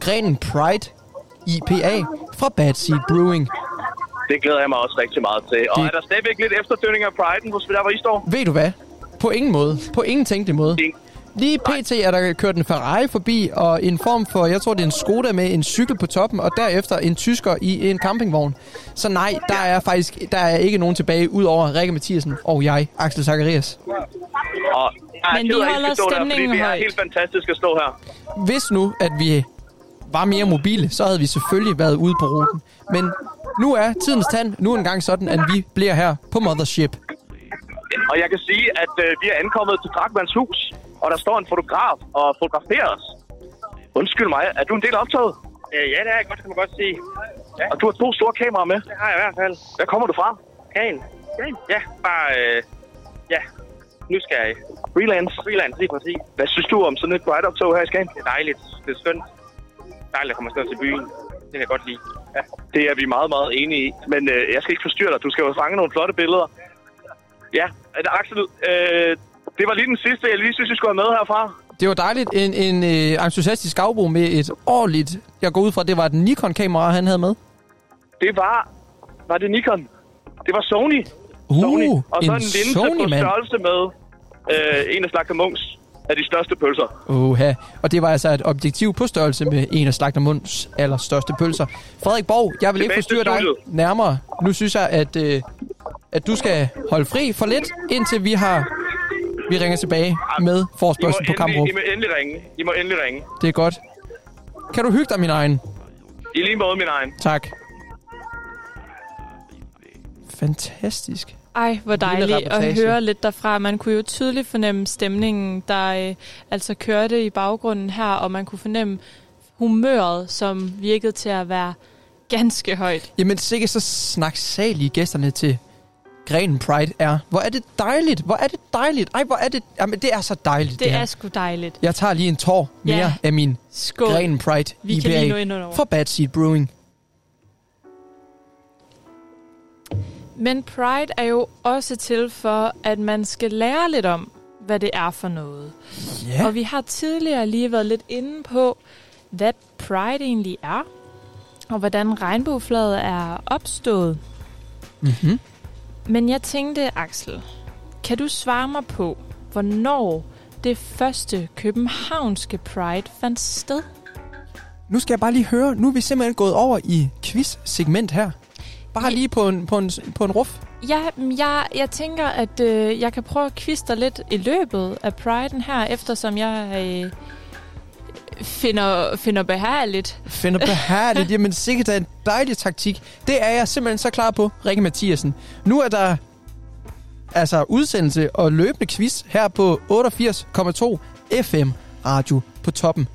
Grenen Pride IPA fra Bad Seed Brewing. Det glæder jeg mig også rigtig meget til. Og Det- er der stadigvæk lidt efterdønning af Pride'en, hos der hvor I står? Ved du hvad? På ingen måde. På ingen tænkelig måde. Lige pt. er der kørt en Ferrari forbi, og en form for, jeg tror det er en Skoda med en cykel på toppen, og derefter en tysker i en campingvogn. Så nej, der er faktisk der er ikke nogen tilbage, ud over Rikke Mathiasen og jeg, Axel Zacharias. Og jeg er Men vi holder stå der, fordi stemningen det er højt. helt fantastisk at stå her. Hvis nu, at vi var mere mobile, så havde vi selvfølgelig været ude på ruten. Men nu er tidens tand nu engang sådan, at vi bliver her på Mothership. Og jeg kan sige, at øh, vi er ankommet til Drakmans hus, og der står en fotograf og fotograferer os. Undskyld mig, er du en del af optaget? Øh, ja, det er jeg godt, kan man godt sige. Ja. Og du har to store kameraer med. Det har jeg i hvert fald. Hvad kommer du fra? Kagen. Ja, bare... Øh, ja, nysgerrig. Freelance. Freelance, lige præcis. Hvad synes du om sådan et Pride-optog her i Skagen? Det er dejligt. Det er skønt. Dejligt at komme afsted til byen. Det kan jeg godt lide. Ja. Det er vi meget, meget enige i. Men øh, jeg skal ikke forstyrre dig. Du skal jo fange nogle flotte billeder. Ja, er det Axel, øh, det var lige den sidste, jeg lige synes, vi skulle have med herfra. Det var dejligt. En, en øh, entusiastisk afbro med et ordentligt... Jeg går ud fra, at det var et Nikon-kamera, han havde med. Det var... Var det Nikon? Det var Sony. Uh, Sony. Og så en en linse Sony, på størrelse med øh, en af Slagter Munks af de største pølser. Oha. Og det var altså et objektiv på størrelse med en af Slagter Munds allerstørste pølser. Frederik Borg, jeg vil ikke forstyrre dig nærmere. Nu synes jeg, at, øh, at du skal holde fri for lidt, indtil vi har vi ringer tilbage med I må, forspørgsel på Kammerup. I må endelig ringe. I må endelig ringe. Det er godt. Kan du hygge dig, min egen? I lige måde, min egen. Tak. Fantastisk. Ej, hvor dejligt at høre lidt derfra. Man kunne jo tydeligt fornemme stemningen, der øh, altså kørte i baggrunden her, og man kunne fornemme humøret, som virkede til at være ganske højt. Jamen, sikkert så snaksalige gæsterne til Grenen Pride er. Hvor er det dejligt. Hvor er det dejligt. Ej, hvor er det... Jamen, det er så dejligt, det, Det her. er sgu dejligt. Jeg tager lige en tår mere Ja. af min Skål. Grenen Pride Vi kan IPA for Bad Seed Brewing. Men Pride er jo også til for, at man skal lære lidt om, hvad det er for noget. Ja. Og vi har tidligere lige været lidt inde på, hvad Pride egentlig er, og hvordan regnbueflaget er opstået. Mm-hmm. Men jeg tænkte, Axel, kan du svare mig på, hvornår det første københavnske Pride fandt sted? Nu skal jeg bare lige høre. Nu er vi simpelthen gået over i quiz-segment her. Bare lige på en, på en, på en ruf. Ja, jeg, jeg tænker, at øh, jeg kan prøve at dig lidt i løbet af Pride'en her, eftersom jeg øh, finder, finder behageligt. Finder behageligt. Jamen sikkert er en dejlig taktik. Det er jeg simpelthen så klar på, Rikke Mathiasen. Nu er der altså udsendelse og løbende quiz her på 88,2 FM Radio på toppen.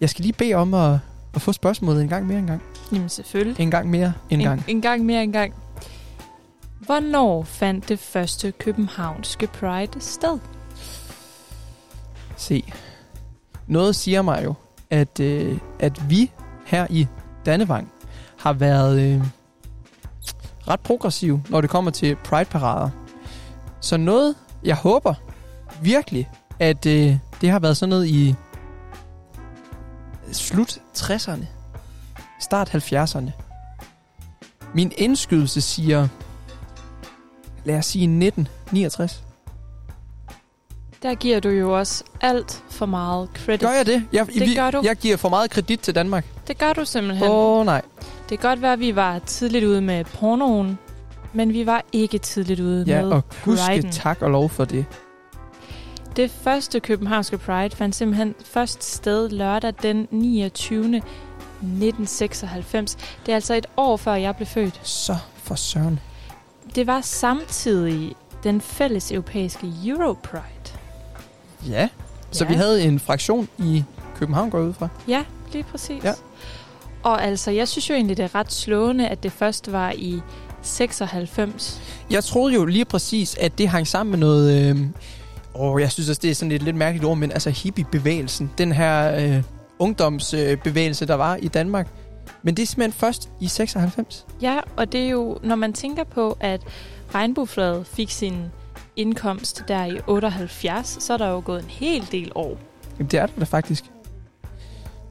Jeg skal lige bede om at, at få spørgsmålet en gang mere en gang. Jamen selvfølgelig. En gang mere en gang. En, en gang mere en gang. Hvornår fandt det første københavnske Pride sted? Se. Noget siger mig jo, at, øh, at vi her i Dannevang har været øh, ret progressive, når det kommer til Pride-parader. Så noget, jeg håber virkelig, at øh, det har været sådan noget i slut 60'erne, start 70'erne. Min indskydelse siger, lad os sige 1969. Der giver du jo også alt for meget credit. Gør jeg det? Jeg, Det vi, gør du. Jeg giver for meget kredit til Danmark. Det gør du simpelthen. Åh, oh, nej. Det kan godt være, at vi var tidligt ude med pornoen, men vi var ikke tidligt ude Ja, med og huske tak og lov for det. Det første københavnske Pride fandt simpelthen først sted lørdag den 29. 1996. Det er altså et år før jeg blev født. Så for søren. Det var samtidig den fælles europæiske Europride. Ja. Så Ja. vi havde en fraktion i København, går ud fra. Ja, lige præcis. Ja. Og altså, jeg synes jo egentlig, det er ret slående, at det først var i 96. Jeg troede jo lige præcis, at det hang sammen med noget... Øh, åh, jeg synes også, det er sådan et lidt mærkeligt ord, men altså hippie-bevægelsen. Den her øh, ungdomsbevægelse, der var i Danmark. Men det er simpelthen først i 96. Ja, og det er jo, når man tænker på, at regnbueflaget fik sin indkomst der i 78, så er der jo gået en hel del år. Jamen, det er det da faktisk.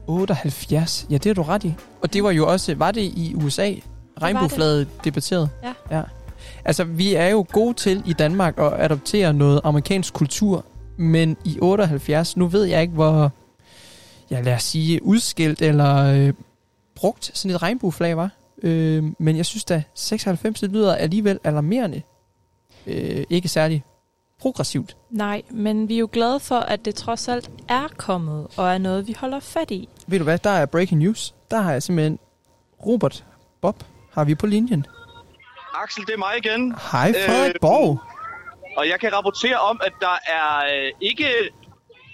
78. Ja, det er du ret i. Og det var jo også, var det i USA, regnbueflaget debatteret? Ja. ja. Altså, vi er jo gode til i Danmark at adoptere noget amerikansk kultur, men i 78, nu ved jeg ikke, hvor, ja lad os sige, udskilt eller øh, brugt sådan et regnbueflag var. Øh, men jeg synes da, 96 det lyder alligevel alarmerende. Øh, ikke særlig progressivt. Nej, men vi er jo glade for, at det trods alt er kommet, og er noget, vi holder fat i. Ved du hvad, der er breaking news. Der har jeg simpelthen Robert Bob har vi på linjen. Axel, det er mig igen. Hej Frederik Borg. Og jeg kan rapportere om, at der er øh, ikke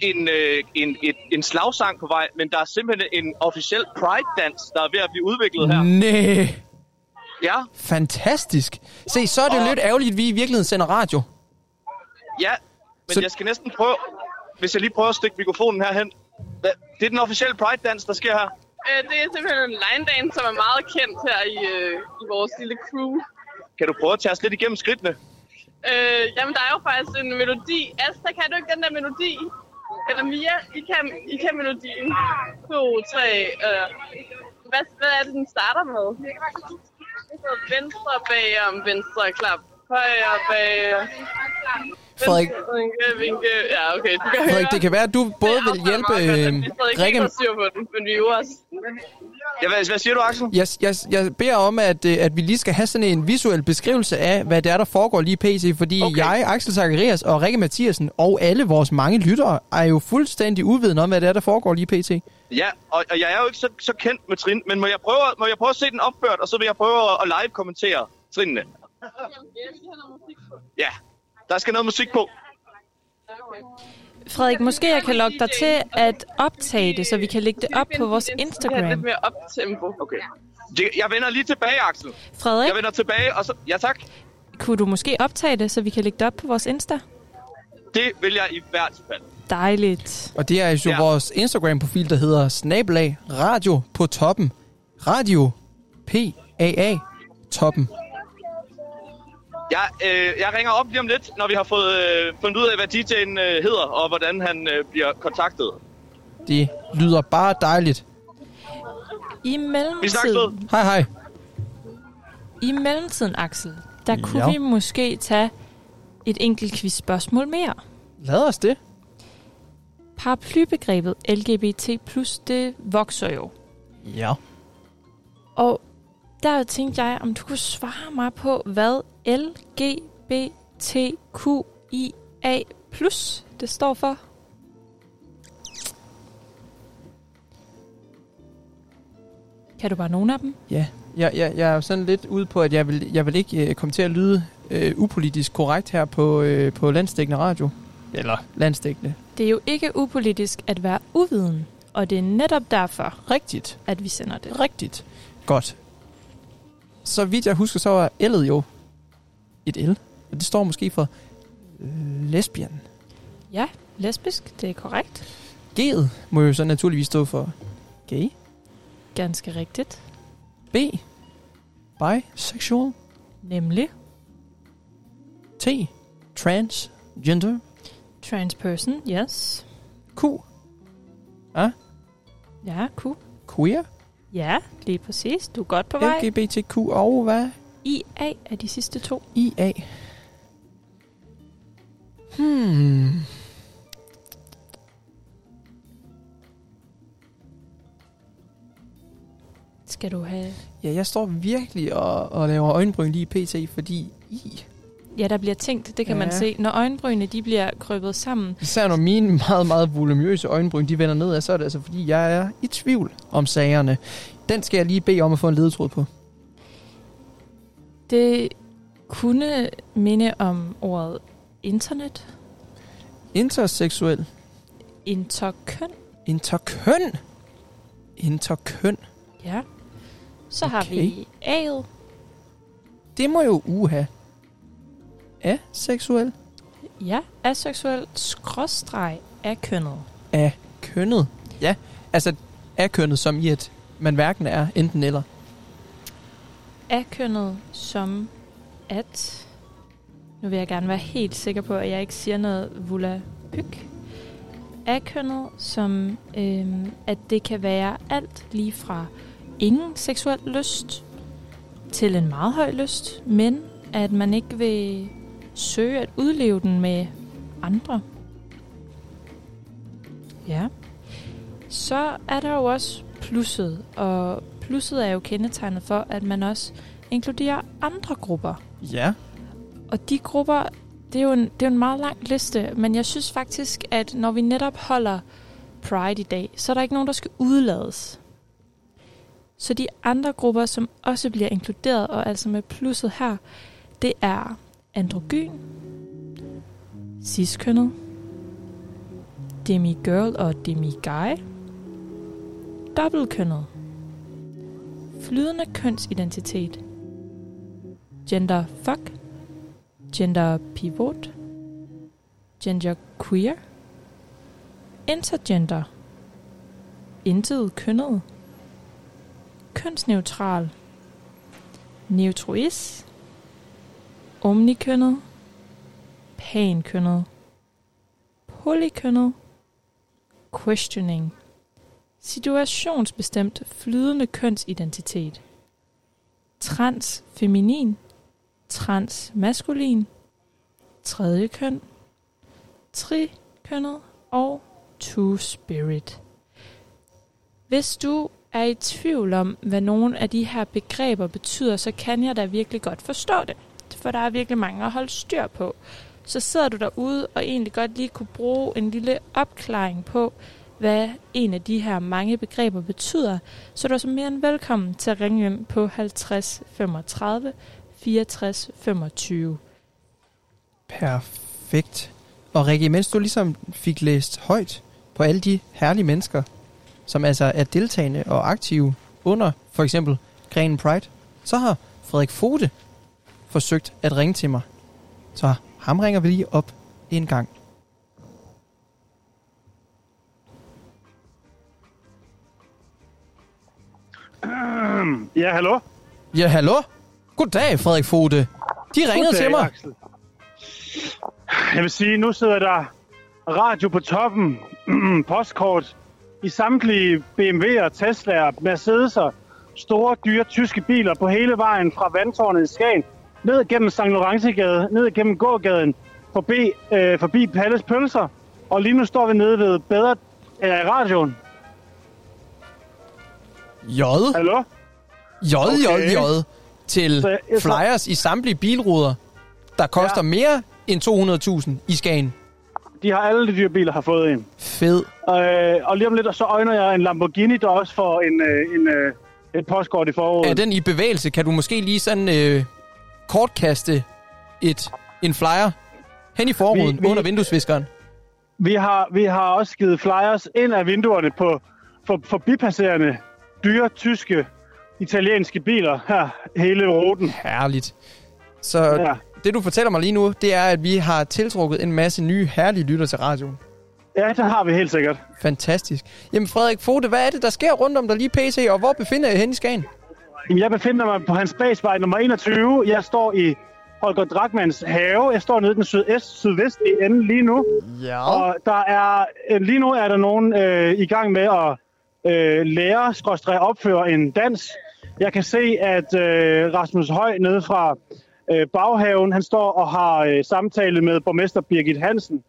en, øh, en, et, en slagsang på vej, men der er simpelthen en officiel Pride-dans, der er ved at blive udviklet her. Næh. Ja, Fantastisk. Se, så er det Og- lidt ærgerligt, at vi i virkeligheden sender radio. ja. Men Så- jeg skal næsten prøve, hvis jeg lige prøver at stikke mikrofonen herhen. Det er den officielle Pride-dans, der sker her. Øh, det er simpelthen en line dance, som er meget kendt her i, øh, i vores lille crew. Kan du prøve at tage os lidt igennem skridtene? Øh, jamen, der er jo faktisk en melodi. Asta, kan du ikke den der melodi? Eller Mia, I kan, I kan melodien. To, tre, øh. Hvad, hvad er det, den starter med? Venstre bagom, venstre klap. Højre bag. Frederik. Vinke, vinke. Ja, okay, du kan Frederik, høre. det kan være, at du både er vil hjælpe øh, er Rikke... helt styr på den, men vi øver os. Ja, hvad, hvad siger du, Axel? Jeg, jeg, jeg beder om, at, øh, at vi lige skal have sådan en visuel beskrivelse af, hvad det er, der foregår lige pt. Fordi okay. jeg, Axel Zacharias og Rikke Mathiasen og alle vores mange lyttere er jo fuldstændig uvidende om, hvad det er, der foregår lige pt. Ja, og, og jeg er jo ikke så, så kendt med trin, men må jeg, prøve, må jeg prøve at se den opført, og så vil jeg prøve at, at live-kommentere trinene. Ja, der skal noget musik på. Frederik, måske jeg kan logge dig til at optage det, så vi kan lægge det op på vores Det er lidt Instagram. mere op-tempo. Okay. Det- Jeg vender lige tilbage, Axel. Frederik? Jeg vender tilbage, og så... Ja, tak. Kunne du måske optage det, så vi kan lægge det op på vores Insta? Det vil jeg i hvert fald. Dejligt. Og det er jo Ja. ja. vores Instagram-profil, der hedder snabelag radio på toppen. Radio P-A-A toppen. Jeg, øh, jeg ringer op lige om lidt, når vi har fået øh, fundet ud af, hvad DJ'en øh, hedder, og hvordan han øh, bliver kontaktet. Det lyder bare dejligt. I Vi snakkes ved. mellemtiden, Hej hej. i mellemtiden Axel, der kunne Ja. vi måske tage et enkelt quiz-spørgsmål mere. Lad os det. Paraplybegrebet LGBT+, det vokser jo. Ja. Og der tænkte jeg, om du kunne svare mig på, hvad LGBTQIA+, det står for. Kan du bare nogle af dem? Ja, jeg, jeg, jeg er jo sådan lidt ude på, at jeg vil, jeg vil ikke øh, komme til at lyde øh, upolitisk korrekt her på, øh, på landstækkende radio. Eller landstækkende. Det er jo ikke upolitisk at være uviden, og det er netop derfor, Rigtigt. at vi sender det. Rigtigt. Godt. Så vidt jeg husker, så er L'et jo et L. Og det står måske for øh, lesbian. Ja, lesbisk, det er korrekt. G'et må jo så naturligvis stå for gay. Ganske rigtigt. B. Bisexual. Nemlig T. Transgender. transperson, yes. Q. A. Ja, Q. Queer. Ja, lige præcis. Du er godt på vej. LGBTQ og hvad? IA er de sidste to. IA. Hmm. Skal du have... Ja, jeg står virkelig og, og laver øjenbryn lige pt, fordi I... Ja, der bliver tænkt, det kan ja. man se. Når øjenbrynene de bliver krøbet sammen, Især når mine meget, meget volumøse øjenbryn, de vender nedad, så er det altså fordi, jeg er i tvivl om sagerne. Den skal jeg lige bede om at få en ledetråd på. det kunne minde om ordet internet, Interseksuel. interkøn. Interkøn. Interkøn. Ja. Så okay. har vi A'et. Det må jo uha. Aseksuel. Ja, aseksuel skråstreg af kønnet. Af kønnet. Ja, altså af kønnet, som i at man hverken er enten eller. Af kønnet som at... Nu vil jeg gerne være helt sikker på, at jeg ikke siger noget vulapyk. A-kønnet, som øh, at det kan være alt lige fra ingen seksuel lyst til en meget høj lyst, men at man ikke vil søge at udleve den med andre. Ja. Så er der jo også plusset, og plusset er jo kendetegnet for, at man også inkluderer andre grupper. Ja. Og de grupper, det er, jo en, det er jo en meget lang liste, men jeg synes faktisk, at når vi netop holder Pride i dag, så er der ikke nogen, der skal udlades. Så de andre grupper, som også bliver inkluderet, og altså med plusset her, det er androgyn, ciskønnet, demigirl og demiguy, dobbeltkønnet, flydende kønsidentitet, gender fuck, gender pivot, gender queer, intergender, intet kønnet, kønsneutral, neutrois, omnikønnet, pankønnet, polykønnet, questioning, situationsbestemt flydende kønsidentitet, transfeminin, transmaskulin, tredje køn, trikønnet og two-spirit. Hvis du er i tvivl om, hvad nogle af de her begreber betyder, så kan jeg da virkelig godt forstå det. For der er virkelig mange at holde styr på. Så sidder du derude og egentlig godt lige kunne bruge en lille opklaring på, hvad en af de her mange begreber betyder, så er du så mere end velkommen til at ringe hjem på 50 35 64 25. Perfekt. Og Rikke, mens du ligesom fik læst højt på alle de herlige mennesker, som altså er deltagende og aktive under for eksempel Green Pride, så har Frederik Fode forsøgt at ringe til mig. Så ham ringer vi lige op en gang. Ja, hallo? Ja, hallo? Goddag, Frederik Fode. De ringede Goddag, til mig. Axel. Jeg vil sige, nu sidder der radio på toppen, postkort i samtlige BMW'er, Tesla'er, Mercedes'er, store, dyre tyske biler på hele vejen fra vandtårnet i Skagen, ned gennem St. Laurentiegade, ned gennem gågaden, forbi, øh, forbi Palles Pølser, og lige nu står vi nede ved bedre øh, radioen. J. Hallo? J, Okay. J. Til Så jeg- jeg- flyers i samtlige bilruder, der koster Ja. mere end 200.000 i Skagen. De har alle de dyre biler har fået en. Fed. Øh, og lige om lidt, så øjner jeg en Lamborghini, der også får en, øh, en, øh, et postkort i foråret. Er den i bevægelse? Kan du måske lige sådan øh, kortkaste et, en flyer hen i forruden Vi- vi- under vinduesviskeren? Vi har, vi har også givet flyers ind af vinduerne på for, forbipasserende dyre, tyske, italienske biler her hele ruten. Herligt. Så Ja. det, du fortæller mig lige nu, det er, at vi har tiltrukket en masse nye, herlige lytter til radioen. Ja, det har vi helt sikkert. Fantastisk. Jamen Frederik Fode, hvad er det, der sker rundt om dig lige PC, og hvor befinder jeg hen i Skagen? Jamen, Jeg befinder mig på hans basevej nummer 21. Jeg står i Holger Drachmanns have. Jeg står nede i den sydøst, sydvestlige ende lige nu. Ja. Og der er, øh, lige nu er der nogen øh, i gang med at øh, lære, skråstrej opføre en dans. Jeg kan se, at øh, Rasmus Høj nede fra øh, Baghaven, han står og har øh, samtale med borgmester Birgit Hansen.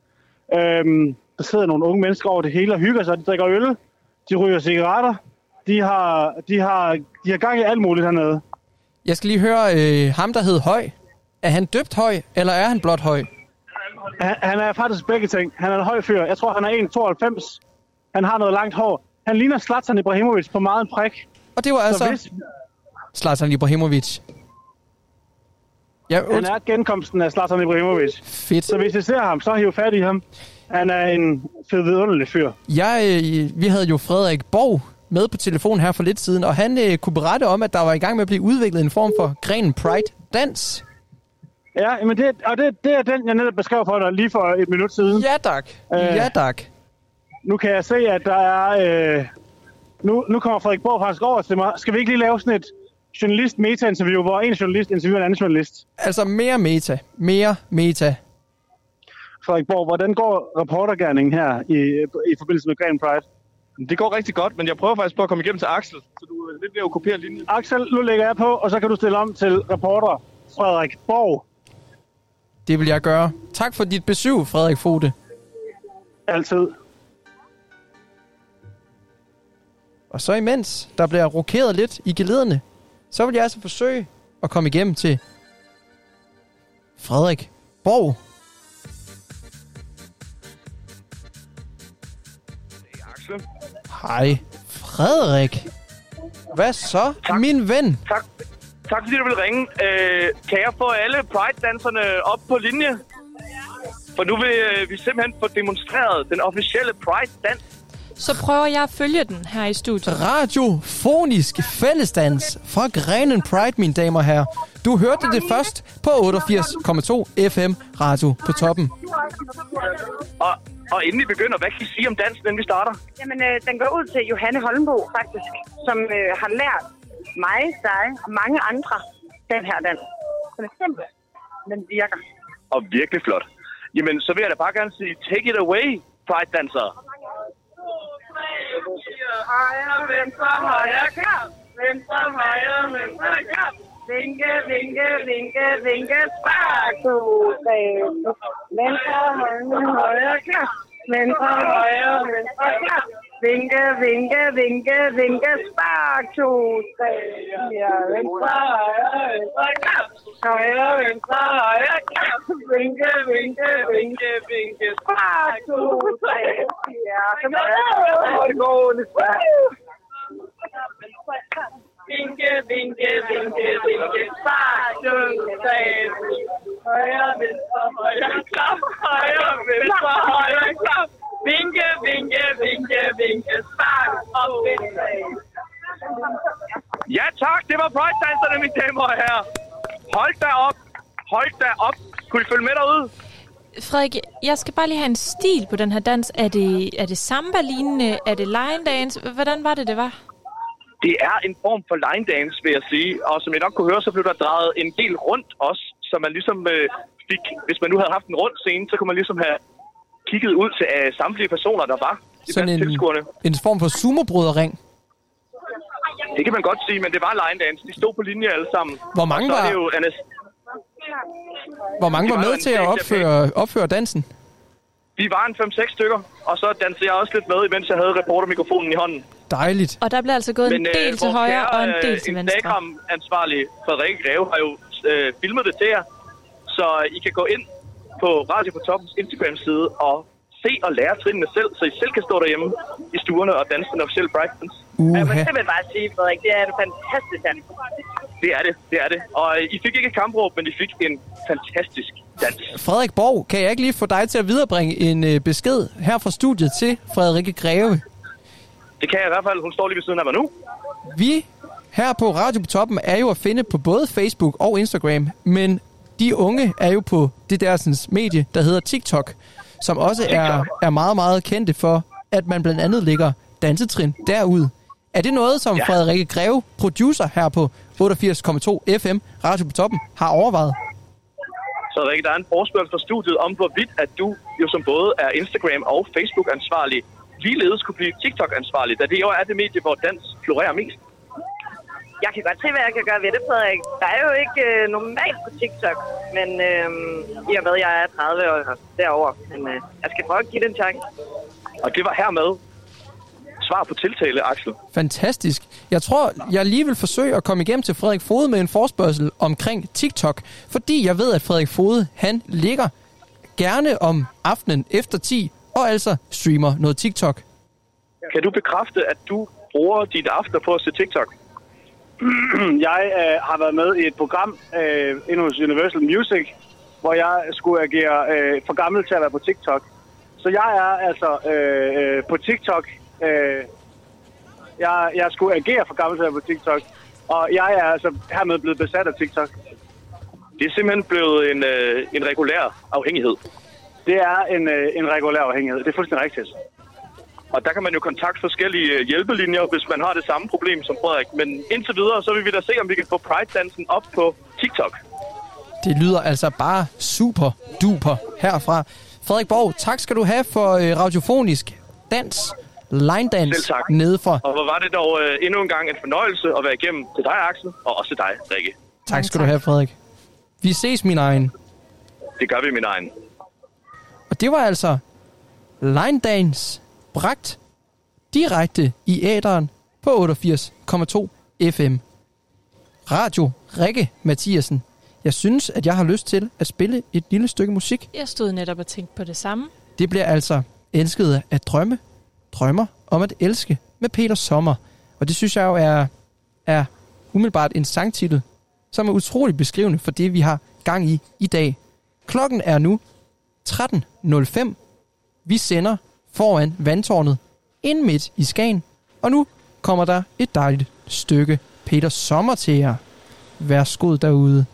Øhm, der sidder nogle unge mennesker over det hele og hygger sig. De drikker øl, de ryger cigaretter. De har, de har, de har gang i alt muligt hernede. Jeg skal lige høre, øh, ham der hed Høj, er han døbt Høj, eller er han blot Høj? Han, han er faktisk begge ting. Han er en høj fyr. Jeg tror, han er 1,92. Han har noget langt hår. Han ligner Zlatan Ibrahimovic på meget en prik. Og det var altså Så hvis, Zlatan Ibrahimovic. Ja, han und... er genkomsten af Zlatan Ibrahimovic. Fedt. Så hvis I ser ham, så hiv fat i ham. Han er en fed vidunderlig fyr. Jeg, øh, vi havde jo Frederik Borg med på telefon her for lidt siden, og han øh, kunne berette om, at der var i gang med at blive udviklet en form for Grenen Pride dans. Ja, men det, og det, det er den, jeg netop beskrev for dig lige for et minut siden. Ja, tak. Øh, Ja, tak. Nu kan jeg se, at der er... Øh, nu, nu kommer Frederik Borg faktisk over til mig. Skal vi ikke lige lave sådan et journalist-meta-interview, hvor en journalist interviewer en anden journalist? Altså mere meta. Mere meta. Frederik Borg, hvordan går reportergærningen her i, i forbindelse med Grand Pride? Det går rigtig godt, men jeg prøver faktisk på at komme igennem til Axel, så du er lidt ved at okkupere linjen. Axel, nu lægger jeg på, og så kan du stille om til reporter Frederik Borg. Det vil jeg gøre. Tak for dit besøg, Frederik Fode. Altid. Og så imens der bliver rokeret lidt i gelederne, så vil jeg altså forsøge at komme igennem til Frederik Borg. Hej, Frederik. Hvad så, tak. min ven? Tak. Tak fordi du vil ringe. Øh, kan jeg få alle Pride-danserne op på linje? For nu vil øh, vi simpelthen få demonstreret den officielle Pride-dans. Så prøver jeg at følge den her i studiet. Radiofonisk fællesdans fra Grenen Pride, mine damer og herrer. Du hørte det først på 88,2 FM Radio på toppen. Og, og inden vi begynder, hvad kan I sige om dansen, inden vi starter? Jamen, øh, den går ud til Johanne Holmbo, faktisk, som øh, har lært mig, dig og mange andre den her dans. Den er simpel. Den virker. Og virkelig flot. Jamen, så vil jeg da bare gerne sige, take it away, Pride-dansere. Højre, venstre, højre, klar. Venstre, højre, venstre, klar. Vinke, vinke, vinke, vinke, spark. To, tre. Venstre, højre, højre, klar. Venstre, højre, venstre, klar. Vinke, vinke, vinke, vinke, spark. To, tre, fire. Venstre, højre, klar. Højre, venstre, højre, klar. Vinke, vinke, vinke, vinke, spark. To, tre, fire. Kom. Det går lidt Vinke, vinke, vinke, vinke, spark. To, tre, højre, venstre, højre, klap. Højre, venstre, højre, klap. Vinke, vinke, vinke, vinke, spark. Og venstre. Ja tak, det var Pride-danserne, mine damer og herrer. Hold da op. Hold da op. Kunne I følge med derude? Frederik, jeg skal bare lige have en stil på den her dans. Er det, er det samba-lignende? Er det line dance? Hvordan var det, det var? Det er en form for line dance, vil jeg sige. Og som jeg nok kunne høre, så blev der drejet en del rundt også. Så man ligesom øh, fik, hvis man nu havde haft en rund scene, så kunne man ligesom have kigget ud til øh, samtlige personer, der var i Sådan en, tilskuerne. en form for sumobrødrering. Det kan man godt sige, men det var line dance. De stod på linje alle sammen. Hvor mange var- det jo Annes, Hvor mange var var med til at opføre, opføre dansen? vi var en 5-6 stykker, og så dansede jeg også lidt med, imens jeg havde reportermikrofonen i hånden. Dejligt. Og der blev altså gået en øh, del til højre kære, og en del øh, til venstre. Instagram-ansvarlig Frederik Greve har jo øh, filmet det til jer, så I kan gå ind på Radio på Toppens Instagram-side og se og lære trinene selv, så I selv kan stå derhjemme i stuerne og danse den officielle Bright Dance. Ja, men det vil jeg bare sige, Frederik. Det er en fantastisk dans. Det er det, det er det. Og I fik ikke et kampråb, men I fik en fantastisk dans. Frederik Borg, kan jeg ikke lige få dig til at viderebringe en øh, besked her fra studiet til Frederikke Greve? Det kan jeg i hvert fald. Hun står lige ved siden af mig nu. Vi her på Radio på Toppen er jo at finde på både Facebook og Instagram, men de unge er jo på det der sådan, medie, der hedder TikTok, som også er, er meget, meget kendte for, at man blandt andet lægger dansetrin derud. Er det noget, som ja. Frederikke Greve, producer her på 88,2 FM, Radio på Toppen, har overvejet? Så Rikke, der er en forspørgsel fra studiet om, hvorvidt at du jo som både er Instagram- og Facebook-ansvarlig, ligeledes kunne blive TikTok-ansvarlig, da det jo er det medie, hvor dans florerer mest. Jeg kan godt se, hvad jeg kan gøre ved det, Frederik. Der er jo ikke øh, normalt på TikTok, men øh, i og med, jeg er 30 år derover. Men øh, jeg skal prøve at give det en chance. Og det var hermed svar på tiltale, Axel. Fantastisk. Jeg tror, jeg lige vil forsøge at komme igennem til Frederik Fode med en forspørgsel omkring TikTok, fordi jeg ved, at Frederik Fode, han ligger gerne om aftenen efter 10, og altså streamer noget TikTok. Kan du bekræfte, at du bruger dine aftener på at se TikTok? jeg øh, har været med i et program øh, inde hos Universal Music, hvor jeg skulle agere øh, for gammel til at være på TikTok. Så jeg er altså øh, øh, på TikTok. Øh, jeg, jeg skulle agere for gammel til at være på TikTok. Og jeg er altså hermed blevet besat af TikTok. Det er simpelthen blevet en, øh, en regulær afhængighed. Det er en, øh, en regulær afhængighed. Det er fuldstændig rigtigt. Og der kan man jo kontakte forskellige øh, hjælpelinjer, hvis man har det samme problem som Frederik. Men indtil videre, så vil vi da se, om vi kan få Pride-dansen op på TikTok. Det lyder altså bare super duper herfra. Frederik Borg, tak skal du have for øh, radiofonisk dans, line dance Selv tak. nede for. Og hvor var det dog øh, endnu en gang en fornøjelse at være igennem til dig, Axel, og også til dig, Rikke. Tak skal du have, Frederik. Vi ses, min egen. Det gør vi, min egen. Og det var altså line dance bragt direkte i æderen på 88,2 FM. Radio Rikke Mathiasen. Jeg synes, at jeg har lyst til at spille et lille stykke musik. Jeg stod netop og tænkte på det samme. Det bliver altså elsket at drømme, drømmer om at elske med Peter Sommer. Og det synes jeg jo er, er umiddelbart en sangtitel, som er utrolig beskrivende for det, vi har gang i i dag. Klokken er nu 13.05. Vi sender foran vandtårnet ind midt i Skagen. Og nu kommer der et dejligt stykke Peter Sommer til jer. Værsgod derude.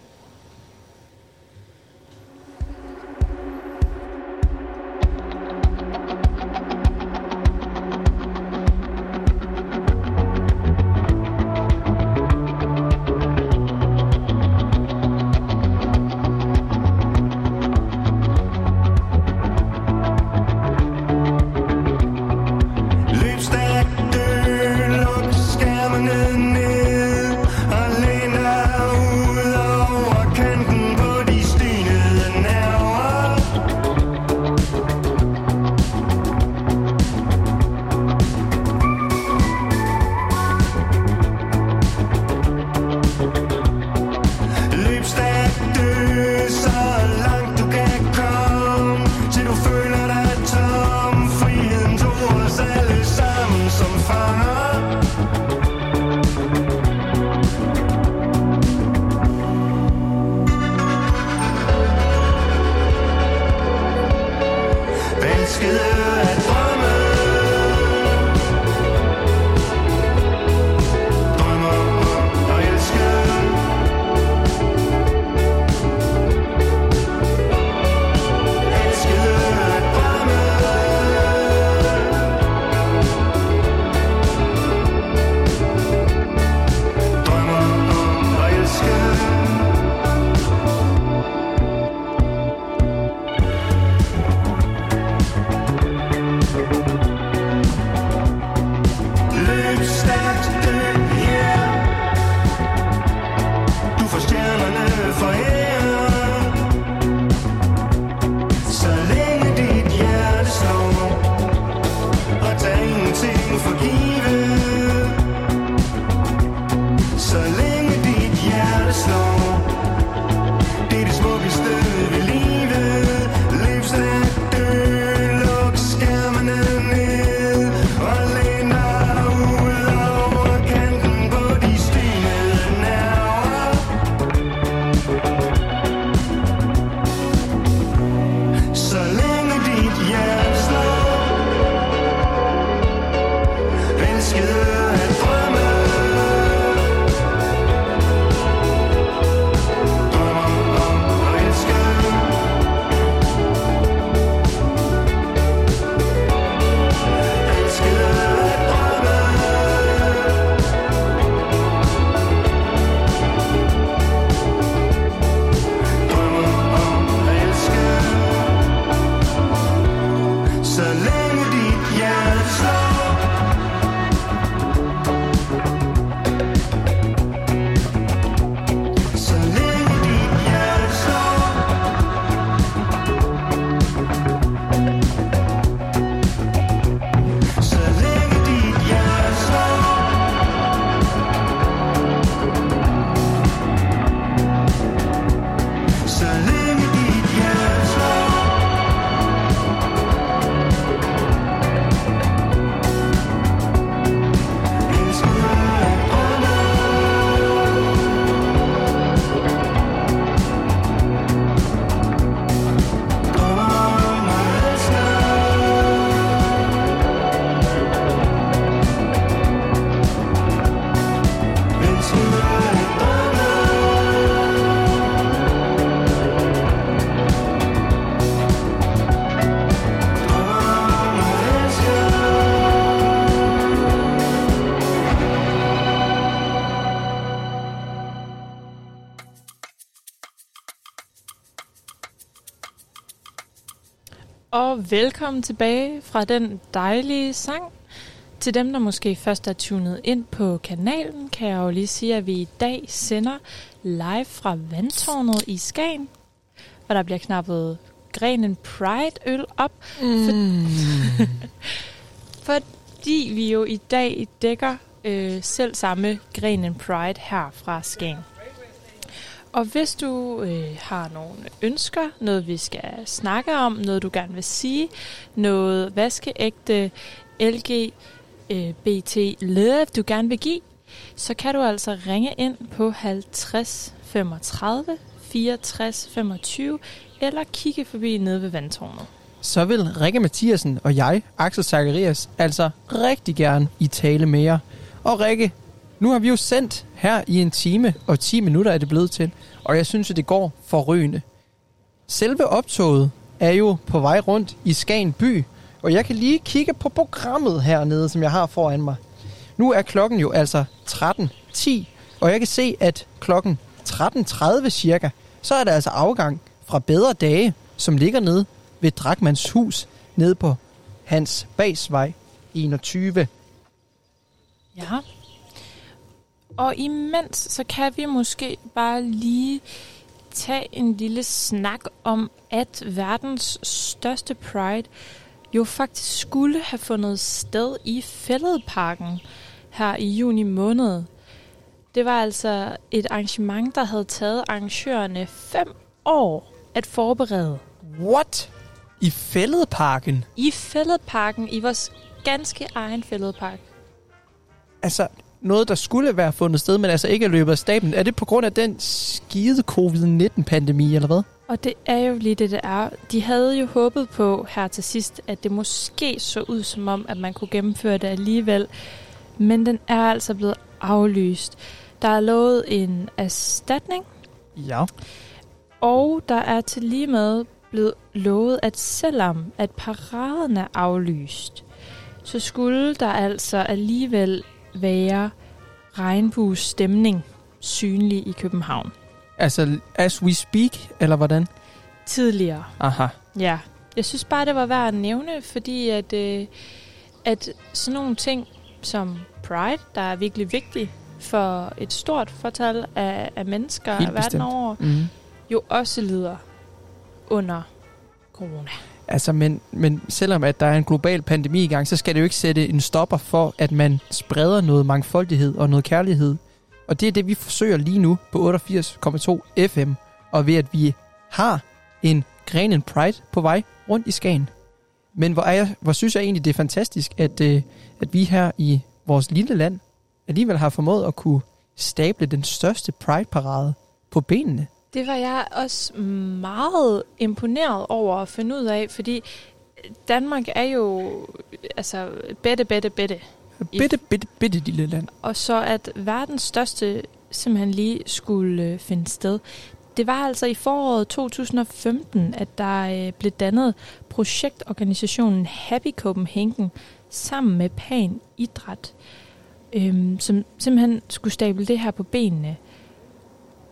Og velkommen tilbage fra den dejlige sang. Til dem, der måske først er tunet ind på kanalen, kan jeg jo lige sige, at vi i dag sender live fra Vandtårnet i Skagen. Og der bliver knappet grenen Pride-øl op. Mm. Fordi vi jo i dag dækker øh, selv samme grenen Pride her fra Skagen. Og hvis du øh, har nogle ønsker, noget vi skal snakke om, noget du gerne vil sige, noget vaskeægte LG BT love du gerne vil give, så kan du altså ringe ind på 50 35 64 25 eller kigge forbi nede ved vandtårnet. Så vil Rikke Mathiasen og jeg, Axel Zacharias, altså rigtig gerne i tale med jer. Og Rikke, nu har vi jo sendt her i en time og 10 minutter er det blevet til, og jeg synes, at det går forrygende. Selve optoget er jo på vej rundt i Skagen by, og jeg kan lige kigge på programmet hernede, som jeg har foran mig. Nu er klokken jo altså 13.10, og jeg kan se, at klokken 13.30 cirka, så er der altså afgang fra Bedre Dage, som ligger nede ved Drakmans hus, nede på Hans Basvej 21. Ja. Og imens, så kan vi måske bare lige tage en lille snak om, at verdens største Pride jo faktisk skulle have fundet sted i Fælledparken her i juni måned. Det var altså et arrangement, der havde taget arrangørerne fem år at forberede. What? I Fælledparken? I Fælledparken, i vores ganske egen Fælledpark. Altså, noget, der skulle være fundet sted, men altså ikke er løbet af staben. Er det på grund af den skide covid-19-pandemi, eller hvad? Og det er jo lige det, det er. De havde jo håbet på her til sidst, at det måske så ud som om, at man kunne gennemføre det alligevel. Men den er altså blevet aflyst. Der er lovet en erstatning, Ja. og der er til lige med blevet lovet, at selvom at paraden er aflyst, så skulle der altså alligevel være regnbuestemning synlig i København. Altså, as we speak, eller hvordan? Tidligere. Aha. Ja, jeg synes bare, det var værd at nævne, fordi at, øh, at sådan nogle ting som Pride, der er virkelig vigtig for et stort fortal af, af mennesker Helt verden bestemt. over, Mhm. jo også lider under corona. Altså, men, men selvom at der er en global pandemi i gang, så skal det jo ikke sætte en stopper for, at man spreder noget mangfoldighed og noget kærlighed. Og det er det, vi forsøger lige nu på 88,2 FM. Og ved at vi har en Grenen Pride på vej rundt i Skagen. Men hvor, er jeg, hvor synes jeg egentlig, det er fantastisk, at, øh, at vi her i vores lille land alligevel har formået at kunne stable den største Pride-parade på benene. Det var jeg også meget imponeret over at finde ud af, fordi Danmark er jo altså bedte, bedte, bedte. Bitte, bitte, bitte lille land. Og så at verdens største simpelthen lige skulle øh, finde sted. Det var altså i foråret 2015, at der øh, blev dannet projektorganisationen Happy Copenhagen sammen med Pan Idræt, øhm, som simpelthen skulle stable det her på benene.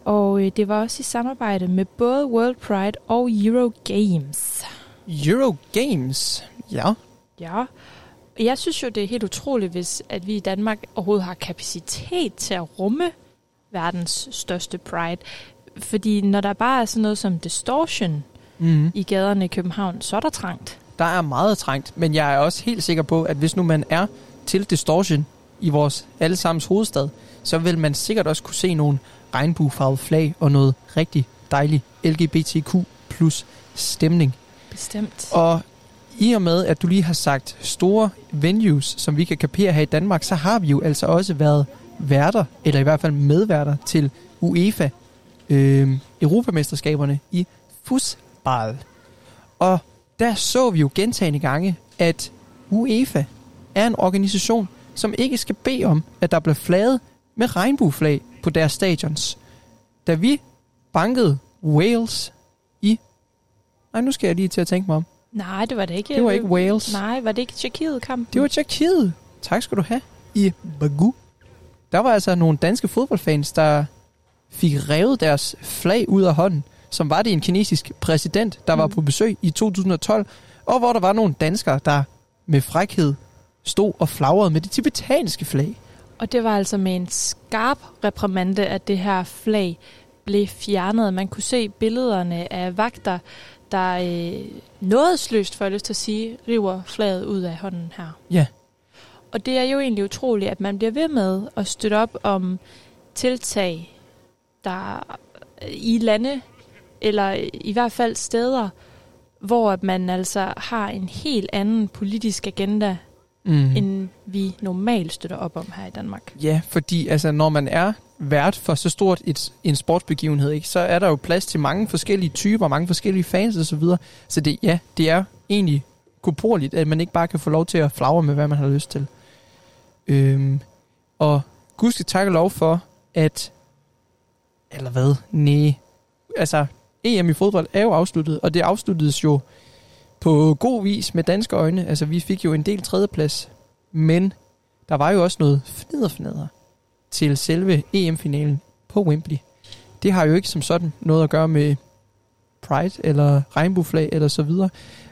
Og øh, det var også i samarbejde med både World Pride og Euro Games. Euro Games, ja. Ja, jeg synes jo, det er helt utroligt, hvis at vi i Danmark overhovedet har kapacitet til at rumme verdens største Pride. Fordi når der bare er sådan noget som distortion Mhm. i gaderne i København, så er der trangt. Der er meget trængt, men jeg er også helt sikker på, at hvis nu man er til Distortion i vores allesammens hovedstad, så vil man sikkert også kunne se nogle regnbuefarvede flag og noget rigtig dejlig LGBTQ plus stemning. Bestemt. Og i og med, at du lige har sagt store venues, som vi kan kapere her i Danmark, så har vi jo altså også været værter, eller i hvert fald medværter til UEFA øh, Europamesterskaberne i fodbold. Og der så vi jo gentagende gange, at UEFA er en organisation, som ikke skal bede om, at der bliver flaget med regnbueflag på deres stadions. Da vi bankede Wales i... Nej, nu skal jeg lige til at tænke mig om. Nej, det var det ikke. Det var ikke Wales. Nej, var det ikke Tjekkiet-kampen? Det var Tjekkiet. Tak skal du have. I Bagu. Der var altså nogle danske fodboldfans, der fik revet deres flag ud af hånden, som var det en kinesisk præsident, der var på besøg i 2012. Og hvor der var nogle danskere, der med frækhed stod og flagrede med det tibetanske flag. Og det var altså med en skarp reprimande, at det her flag blev fjernet. Man kunne se billederne af vagter, der øh, nådesløst, får jeg lyst til at sige, river flaget ud af hånden her. Ja. Og det er jo egentlig utroligt, at man bliver ved med at støtte op om tiltag, der i lande, eller i hvert fald steder, hvor at man altså har en helt anden politisk agenda. Mm. end vi normalt støtter op om her i Danmark. Ja, fordi altså, når man er vært for så stort et, en sportsbegivenhed, ikke, så er der jo plads til mange forskellige typer, mange forskellige fans osv. Så, videre. så det, ja, det er egentlig kuporligt, at man ikke bare kan få lov til at flagre med, hvad man har lyst til. Øhm, og Gud skal takke lov for, at... Eller hvad? Nej. Altså, EM i fodbold er jo afsluttet, og det afsluttedes jo på god vis med danske øjne. Altså, vi fik jo en del tredjeplads, men der var jo også noget fnider til selve EM-finalen på Wembley. Det har jo ikke som sådan noget at gøre med Pride eller regnbueflag eller så videre.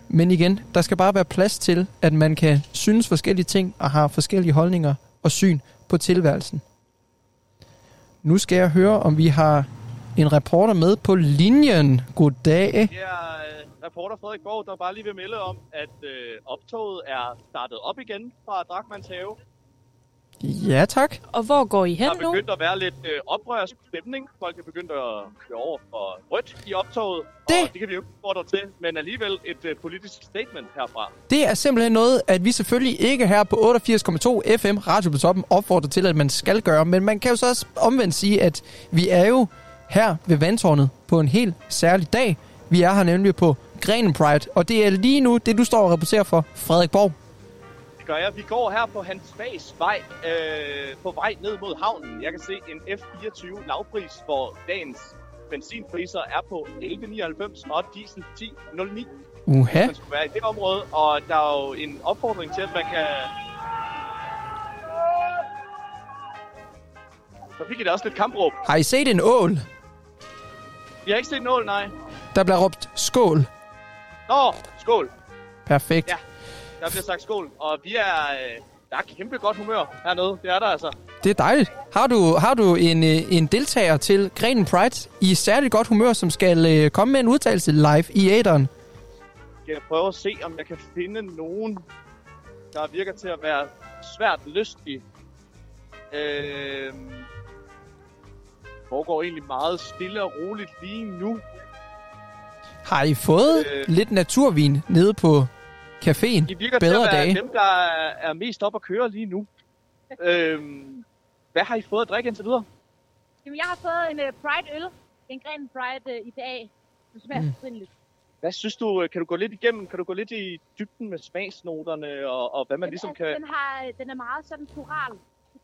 Men igen, der skal bare være plads til, at man kan synes forskellige ting og har forskellige holdninger og syn på tilværelsen. Nu skal jeg høre, om vi har en reporter med på linjen. Goddag. Yeah reporter Frederik Borg, der bare lige vil melde om, at øh, optoget er startet op igen fra Drakmans have. Ja, tak. Og hvor går I hen Der er nu? begyndt at være lidt øh, oprørsk stemning. Folk er begyndt at køre over for rødt i optoget. Det? Og det kan vi jo ikke fordre til, men alligevel et øh, politisk statement herfra. Det er simpelthen noget, at vi selvfølgelig ikke her på 88,2 FM Radio på toppen opfordrer til, at man skal gøre. Men man kan jo så også omvendt sige, at vi er jo her ved vandtårnet på en helt særlig dag. Vi er her nemlig på Grenen Pride, og det er lige nu det, du står og rapporterer for, Frederik Borg. Det gør jeg. Vi går her på Hans Bags vej, øh, på vej ned mod havnen. Jeg kan se en F24 lavpris, hvor dagens benzinpriser er på 11,99 og diesel 10,09. Uha. Man skulle være i det område, og der er jo en opfordring til, at man kan... Så fik I da også lidt kampråb. Har I set en ål? Jeg har ikke set en ål, nej. Der bliver råbt skål. Nå, skål. Perfekt. Ja, der bliver sagt skål. Og vi er... Øh, der er kæmpe godt humør hernede. Det er der altså. Det er dejligt. Har du, har du en, øh, en deltager til Grenen Pride i særligt godt humør, som skal øh, komme med en udtalelse live i æderen? Skal jeg prøve at se, om jeg kan finde nogen, der virker til at være svært lystige. Øh, foregår egentlig meget stille og roligt lige nu. Har I fået Øh. øh. lidt naturvin nede på caféen? De virker Bedre til at være dage. dem, der er, mest op at køre lige nu. øhm, hvad har I fået at drikke indtil videre? Jamen, jeg har fået en uh, Pride-øl. En Gren Pride uh, IPA. Den smager Mm. mm. fortrindeligt. Hvad synes du, øh, kan du gå lidt igennem, kan du gå lidt i dybden med smagsnoterne, og, og hvad man ligesom kan... Den, har, den er meget sådan floral,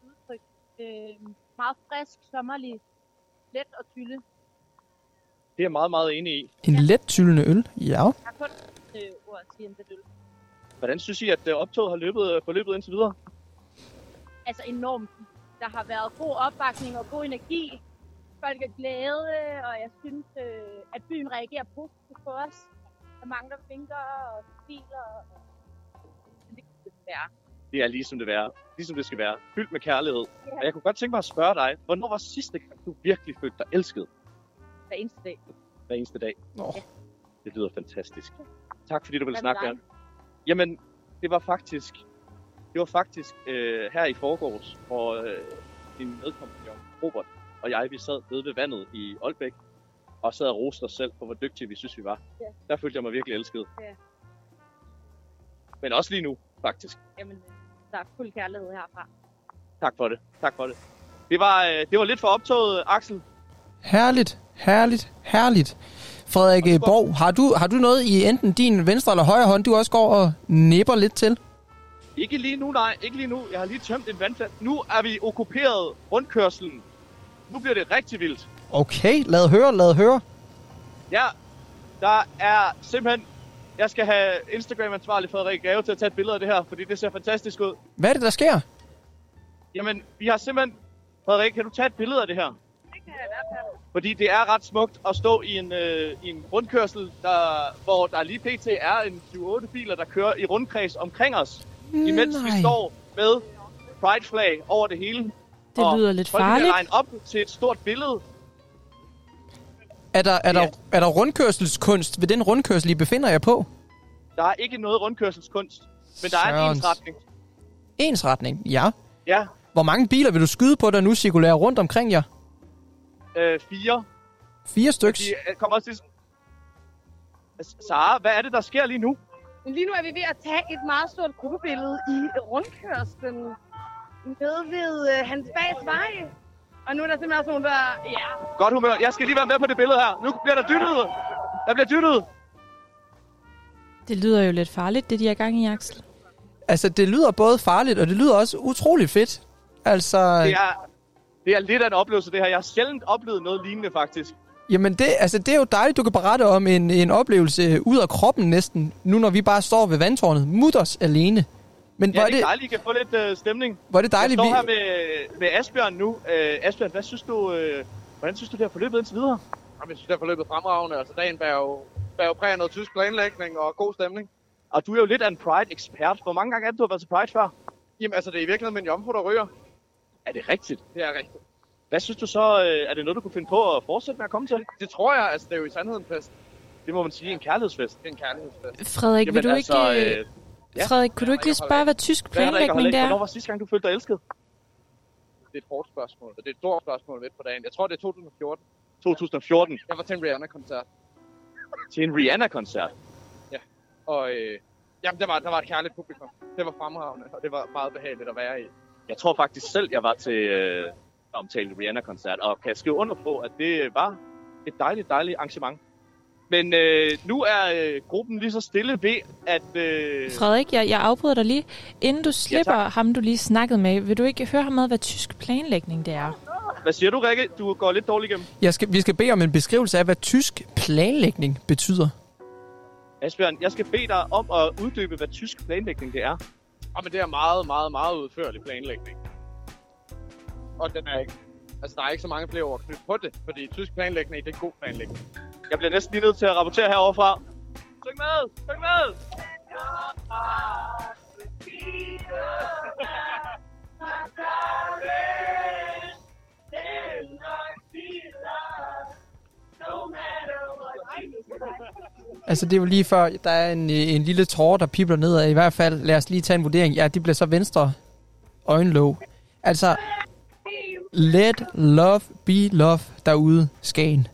udtryk. Øh, meget frisk, sommerlig, let og tydelig. Det er jeg meget, meget enig i. En let tyllende øl? Ja. Jeg har kun øh, ord at sige om den øl. Hvordan synes I, at øh, optoget har løbet, øh, forløbet indtil videre? Altså enormt. Der har været god opbakning og god energi. Folk er glade, og jeg synes, øh, at byen reagerer positivt på os. Der er mange, der vinker og smiler. Og... Men det kan det være. Det er ligesom det være. Ligesom det skal være. Fyldt med kærlighed. Og jeg kunne godt tænke mig at spørge dig, hvornår var sidste gang, du virkelig følte dig elsket Hver eneste dag. hver eneste dag? Oh. Det lyder fantastisk. Tak fordi du ville snakke med. Jamen, det var faktisk, det var faktisk øh, her i forgårs, hvor øh, din medkompagnon Robert og jeg, vi sad nede ved vandet i Aalbæk, og sad og roste os selv på, hvor dygtige vi synes, vi var. Ja. Der følte jeg mig virkelig elsket. Ja. Men også lige nu, faktisk. Jamen, øh, der er fuld kærlighed herfra. Tak for det. Tak for det. Det var, øh, det var lidt for optoget, Axel. Herligt, herligt, herligt. Frederik øh, Borg, har du, har du noget i enten din venstre eller højre hånd, du også går og nipper lidt til? Ikke lige nu, nej. Ikke lige nu. Jeg har lige tømt en vandfald. Nu er vi okkuperet rundkørselen. Nu bliver det rigtig vildt. Okay, lad høre, lad høre. Ja, der er simpelthen... Jeg skal have Instagram-ansvarlig Frederik Greve til at tage et billede af det her, fordi det ser fantastisk ud. Hvad er det, der sker? Jamen, vi har simpelthen... Frederik, kan du tage et billede af det her? Fordi det er ret smukt at stå i en, øh, i en rundkørsel, der, hvor der lige pt. er en 7-8 biler, der kører i rundkreds omkring os. Imens vi Nej. står med pride-flag over det hele. Det og lyder lidt farligt. regne op til et stort billede. Er der, er, der, er der rundkørselskunst ved den rundkørsel, I befinder jer på? Der er ikke noget rundkørselskunst, men der er en ensretning. Ensretning, ja. Ja, Hvor mange biler vil du skyde på, der nu cirkulerer rundt omkring jer? Øh, fire. Fire styks. De øh, kommer også til... Sara, hvad er det, der sker lige nu? Lige nu er vi ved at tage et meget stort gruppebillede i rundkørslen nede ved uh, Hans Bags vej. Og nu er der simpelthen også nogen, der... Ja, Godt humør. Jeg skal lige være med på det billede her. Nu bliver der dyttet. Der bliver dyttet. Det lyder jo lidt farligt, det de er gang i, Axel. Altså, det lyder både farligt, og det lyder også utroligt fedt. Altså, Det er, det er lidt af en oplevelse, det her. Jeg har sjældent oplevet noget lignende, faktisk. jamen det, altså, det er jo dejligt, du kan berette om en, en oplevelse ud af kroppen næsten, nu når vi bare står ved vandtårnet, mutters alene. Men Ja, hvor det er dejligt, I kan få lidt øh, stemning. Hvor er det dejligt, Jeg står vi- her med, med Asbjørn nu. Øh, Asbjørn, hvad synes du, øh, hvordan synes du, det har forløbet indtil videre? Jamen, jeg synes, det er forløbet fremragende. Altså, dagen bærer jo, bærer jo præg af noget tysk planlægning og god stemning. Og du er jo lidt af en Pride-ekspert. Hvor mange gange er det, du har været til Pride før? Jamen, altså, det er i virkeligheden min jomfru, der ryger. Er det rigtigt? Det er rigtigt. Hvad synes du så, øh, er det noget, du kunne finde på at fortsætte med at komme til? Det tror jeg, altså, det er jo i sandheden en fest. Det må man sige, en kærlighedsfest. Det er en kærlighedsfest. Frederik, vil du ikke... øh, ja. Frederik, kunne du ikke lige spørge, hvad tysk planlægning det er? Hvornår var sidste gang, du følte dig elsket? Det er et hårdt spørgsmål, og det er et stort spørgsmål midt på dagen. Jeg tror, det er 2014. 2014? Jeg var til en Rihanna-koncert. Til en Rihanna-koncert? Ja, og øh, jamen, der, var, der var et kærligt publikum. Det var fremragende, og det var meget behageligt at være i. Jeg tror faktisk selv, jeg var til øh, omtalt Rihanna-koncert, og kan skrive under på, at det var et dejligt, dejligt arrangement. Men øh, nu er øh, gruppen lige så stille ved, at... Øh, Frederik, jeg, jeg afbryder dig lige. Inden du slipper ja, ham, du lige snakkede med, vil du ikke høre ham med, hvad tysk planlægning det er? hvad siger du, Rikke? Du går lidt dårligt igennem. Jeg skal, vi skal bede om en beskrivelse af, hvad tysk planlægning betyder. Asbjørn, jeg skal bede dig om at uddybe, hvad tysk planlægning det er. Og men det er meget, meget, meget udførlig planlægning. Og den er ikke... Altså, der er ikke så mange flere ord knyttet på det, fordi tysk planlægning, det er god planlægning. Jeg bliver næsten lige nødt til at rapportere heroverfra. Tryk med! Tryk med! Syng med! Altså, det er jo lige før, der er en, øh, en lille tårer, der pibler nedad. I hvert fald, lad os lige tage en vurdering. Ja, det bliver så venstre øjenlåg. Altså, let love be love derude, Skagen.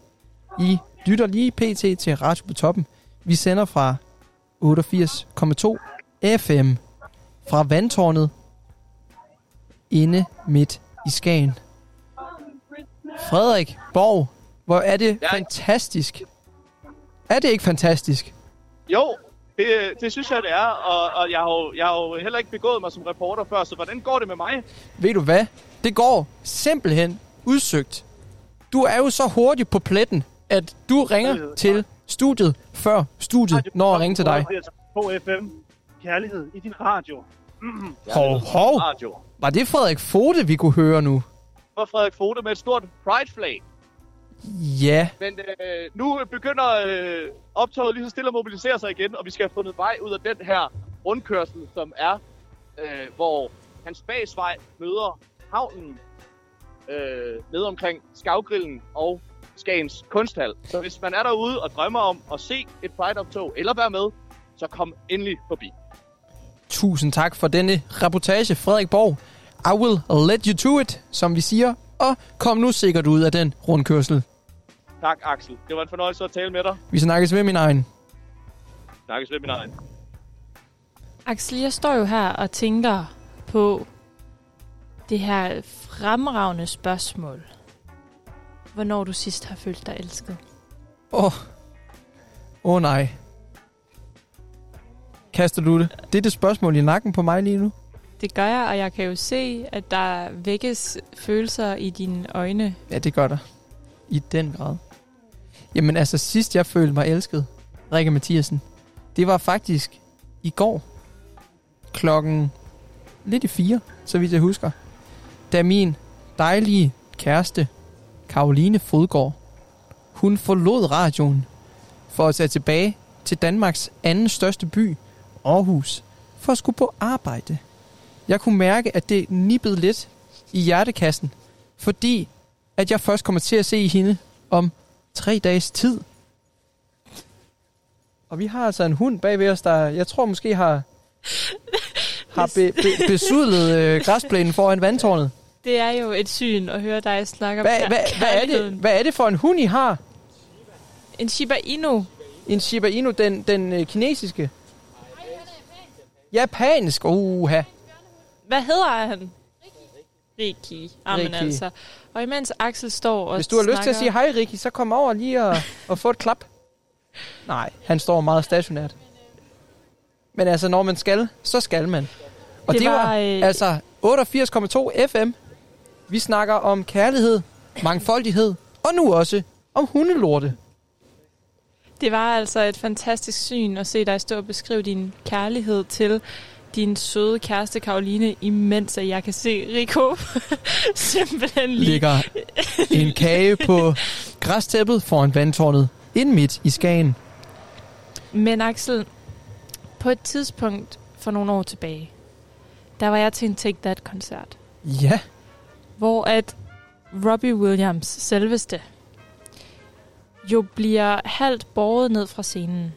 I lytter lige pt. til Radio på toppen. Vi sender fra 88,2 FM fra vandtårnet inde midt i Skagen. Frederik Borg, hvor er det Ja. fantastisk. Er det ikke fantastisk? Jo, det, det synes jeg, det er, og, og jeg, har jo, jeg har jo heller ikke begået mig som reporter før, så hvordan går det med mig? Ved du hvad? Det går simpelthen udsøgt. Du er jo så hurtigt på pletten, at du ringer til studiet, før studiet når at ringe til dig. På FM. Kærlighed i din radio. Hov, hov. Radio. Var det Frederik Fote, vi kunne høre nu? For Frederik Fote med et stort pride-flag. Ja. Men øh, nu begynder øh, optoget lige så stille at mobilisere sig igen, og vi skal have fundet vej ud af den her rundkørsel, som er, øh, hvor Hans Bagsvej møder havnen øh, nede omkring Skavgrillen og Skagens Kunsthal. Så hvis man er derude og drømmer om at se et Pride-optog eller være med, så kom endelig forbi. Tusind tak for denne reportage, Frederik Borg. I will let you to it, som vi siger. Og kom nu sikkert ud af den rundkørsel. Tak, Axel. Det var en fornøjelse at tale med dig. Vi snakkes ved min egen. Snakkes ved min egen. Axel, jeg står jo her og tænker på det her fremragende spørgsmål. Hvornår du sidst har følt dig elsket? Åh. Oh. Åh oh, nej. Kaster du det? Det er det spørgsmål i nakken på mig lige nu. Det gør jeg, og jeg kan jo se, at der vækkes følelser i dine øjne. Ja, det gør der. I den grad. Jamen altså, sidst jeg følte mig elsket, Rikke Mathiasen, det var faktisk i går. Klokken lidt i fire, så vidt jeg husker. Da min dejlige kæreste, Karoline Fodgård, hun forlod radioen for at tage tilbage til Danmarks anden største by, Aarhus, for at skulle på arbejde. Jeg kunne mærke, at det nippede lidt i hjertekassen, fordi at jeg først kommer til at se hende om tre dages tid. Og vi har altså en hund bag ved os, der jeg tror måske har, har be, be, besudlet øh, græsplænen foran vandtårnet. Det er jo et syn at høre dig snakke om Hvad, kær- hvad, er det, hvad er det for en hund, I har? En Shiba Inu. En Shiba Inu, den, den øh, kinesiske? Japansk, uha. Hvad hedder han? Riki. Amen Riki. altså. Og imens Axel står og Hvis du har lyst til at sige snakker- hej, Ricky, så kom over lige og, og få et klap. Nej, han står meget stationært. Men altså, når man skal, så skal man. Og det, Det var, var øh, altså 88,2 FM. Vi snakker om kærlighed, mangfoldighed, og nu også om hundelorte. Det var altså et fantastisk syn at se dig stå og beskrive din kærlighed til din søde kæreste Karoline, imens at jeg kan se Rico simpelthen lige... Ligger en kage på græstæppet foran vandtårnet, ind midt i Skagen. Men Axel, på et tidspunkt for nogle år tilbage, der var jeg til en Take That-koncert, Ja, hvor at Robbie Williams, selveste, jo bliver halvt båret ned fra scenen.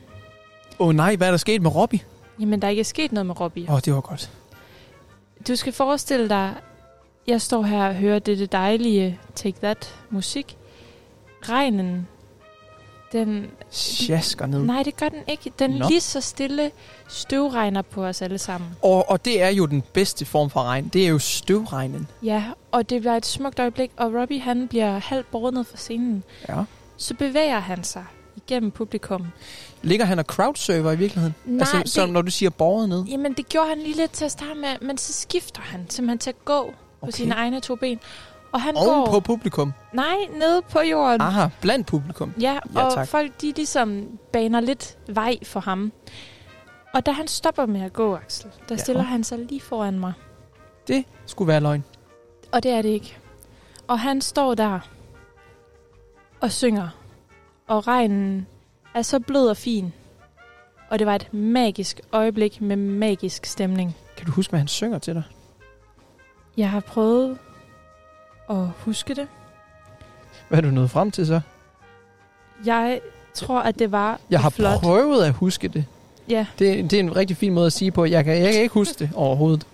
åh oh, nej, hvad er der sket med Robbie? Jamen, der er ikke sket noget med Robbie. Åh, oh, det var godt. Du skal forestille dig, jeg står her og hører det, dejlige Take That musik. Regnen, den... Sjasker ned. Nej, det gør den ikke. Den Nå. lige så stille støvregner på os alle sammen. Og, og det er jo den bedste form for regn. Det er jo støvregnen. Ja, og det bliver et smukt øjeblik, og Robbie han bliver halvt båret ned fra scenen. Ja. Så bevæger han sig igennem publikum. Ligger han og crowdsurfer i virkeligheden? Nej, altså, det- som når du siger borget ned. Jamen, det gjorde han lige lidt til at starte med, men så skifter han simpelthen til at gå på Okay. sine egne to ben. Og han Oven går... på publikum. Nej, nede på jorden. Aha, blandt publikum. Ja, Ja, og tak. folk de ligesom baner lidt vej for ham. Og da han stopper med at gå, Axel, der Ja. stiller han sig lige foran mig. Det skulle være løgn. Og det er det ikke. Og han står der og synger. Og regnen er så blød og fin. Og det var et magisk øjeblik med magisk stemning. Kan du huske, hvad han synger til dig? Jeg har prøvet at huske det. Hvad er du nået frem til så? Jeg tror, at det var Jeg har flot. prøvet at huske det. Ja, det. Det er en rigtig fin måde at sige på. Jeg kan, jeg kan ikke huske det overhovedet.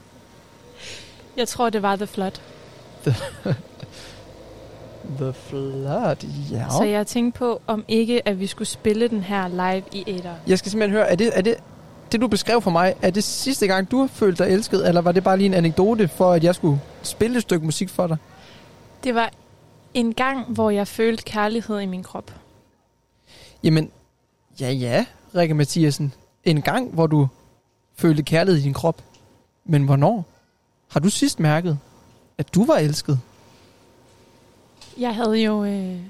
jeg tror, det var The Flood. The Flood, ja. Så jeg tænkte på, om ikke, at vi skulle spille den her live i æder. Jeg skal simpelthen høre, er det, er det, det du beskrev for mig, er det sidste gang, du har følt dig elsket, eller var det bare lige en anekdote for, at jeg skulle spille et stykke musik for dig? Det var en gang, hvor jeg følte kærlighed i min krop. Jamen, ja ja, Rikke Mathiasen. En gang, hvor du følte kærlighed i din krop. Men hvornår? Har du sidst mærket, at du var elsket? Jeg havde jo øh,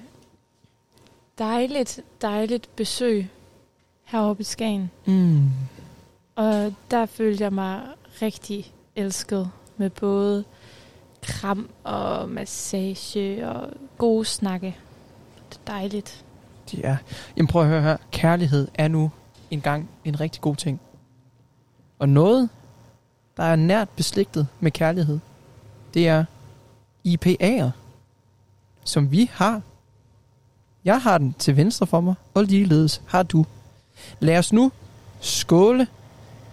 dejligt, dejligt besøg heroppe i Skagen. Mm. Og der følte jeg mig rigtig elsket med både kram og massage og gode snakke. Det er dejligt. Det er. Jamen prøv at høre her. Kærlighed er nu engang en rigtig god ting. Og noget, der er nært beslægtet med kærlighed, det er IPA'er, som vi har. Jeg har den til venstre for mig, og ligeledes har du. Lad os nu skåle.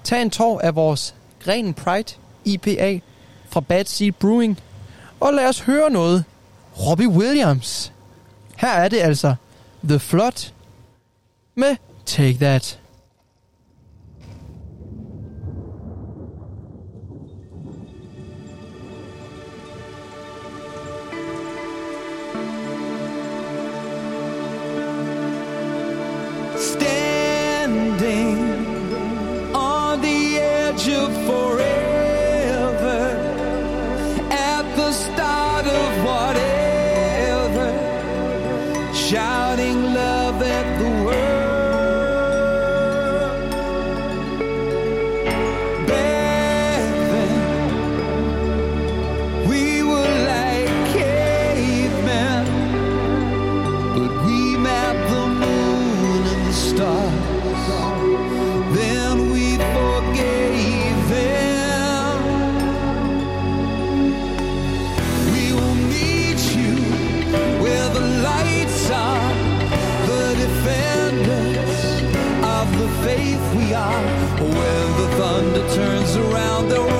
Tag en tår af vores Green Pride IPA fra Bad Seed Brewing, og lad os høre noget Robbie Williams. Her er det altså The Flood med Take That. We are. When the thunder turns around,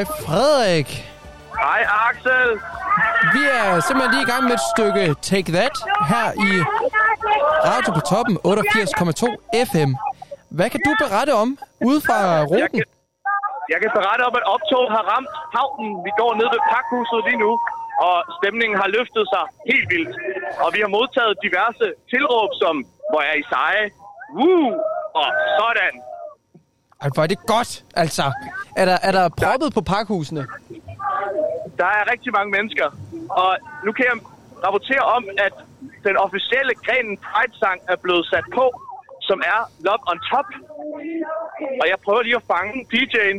Hej Frederik. Hej Axel. Vi er simpelthen lige i gang med et stykke Take That her i Radio på toppen 88,2 FM. Hvad kan du berette om ude fra Jeg ruten? kan, jeg kan berette om, at optoget har ramt havnen. Vi går ned ved pakhuset lige nu, og stemningen har løftet sig helt vildt. Og vi har modtaget diverse tilråb som, hvor er I seje? Woo! Og sådan. Ej, hvor er det godt, altså. Er der, er der proppet på pakhusene? Der er rigtig mange mennesker. Og nu kan jeg rapportere om, at den officielle grenen Pride-sang er blevet sat på, som er Love on Top. Og jeg prøver lige at fange DJ'en.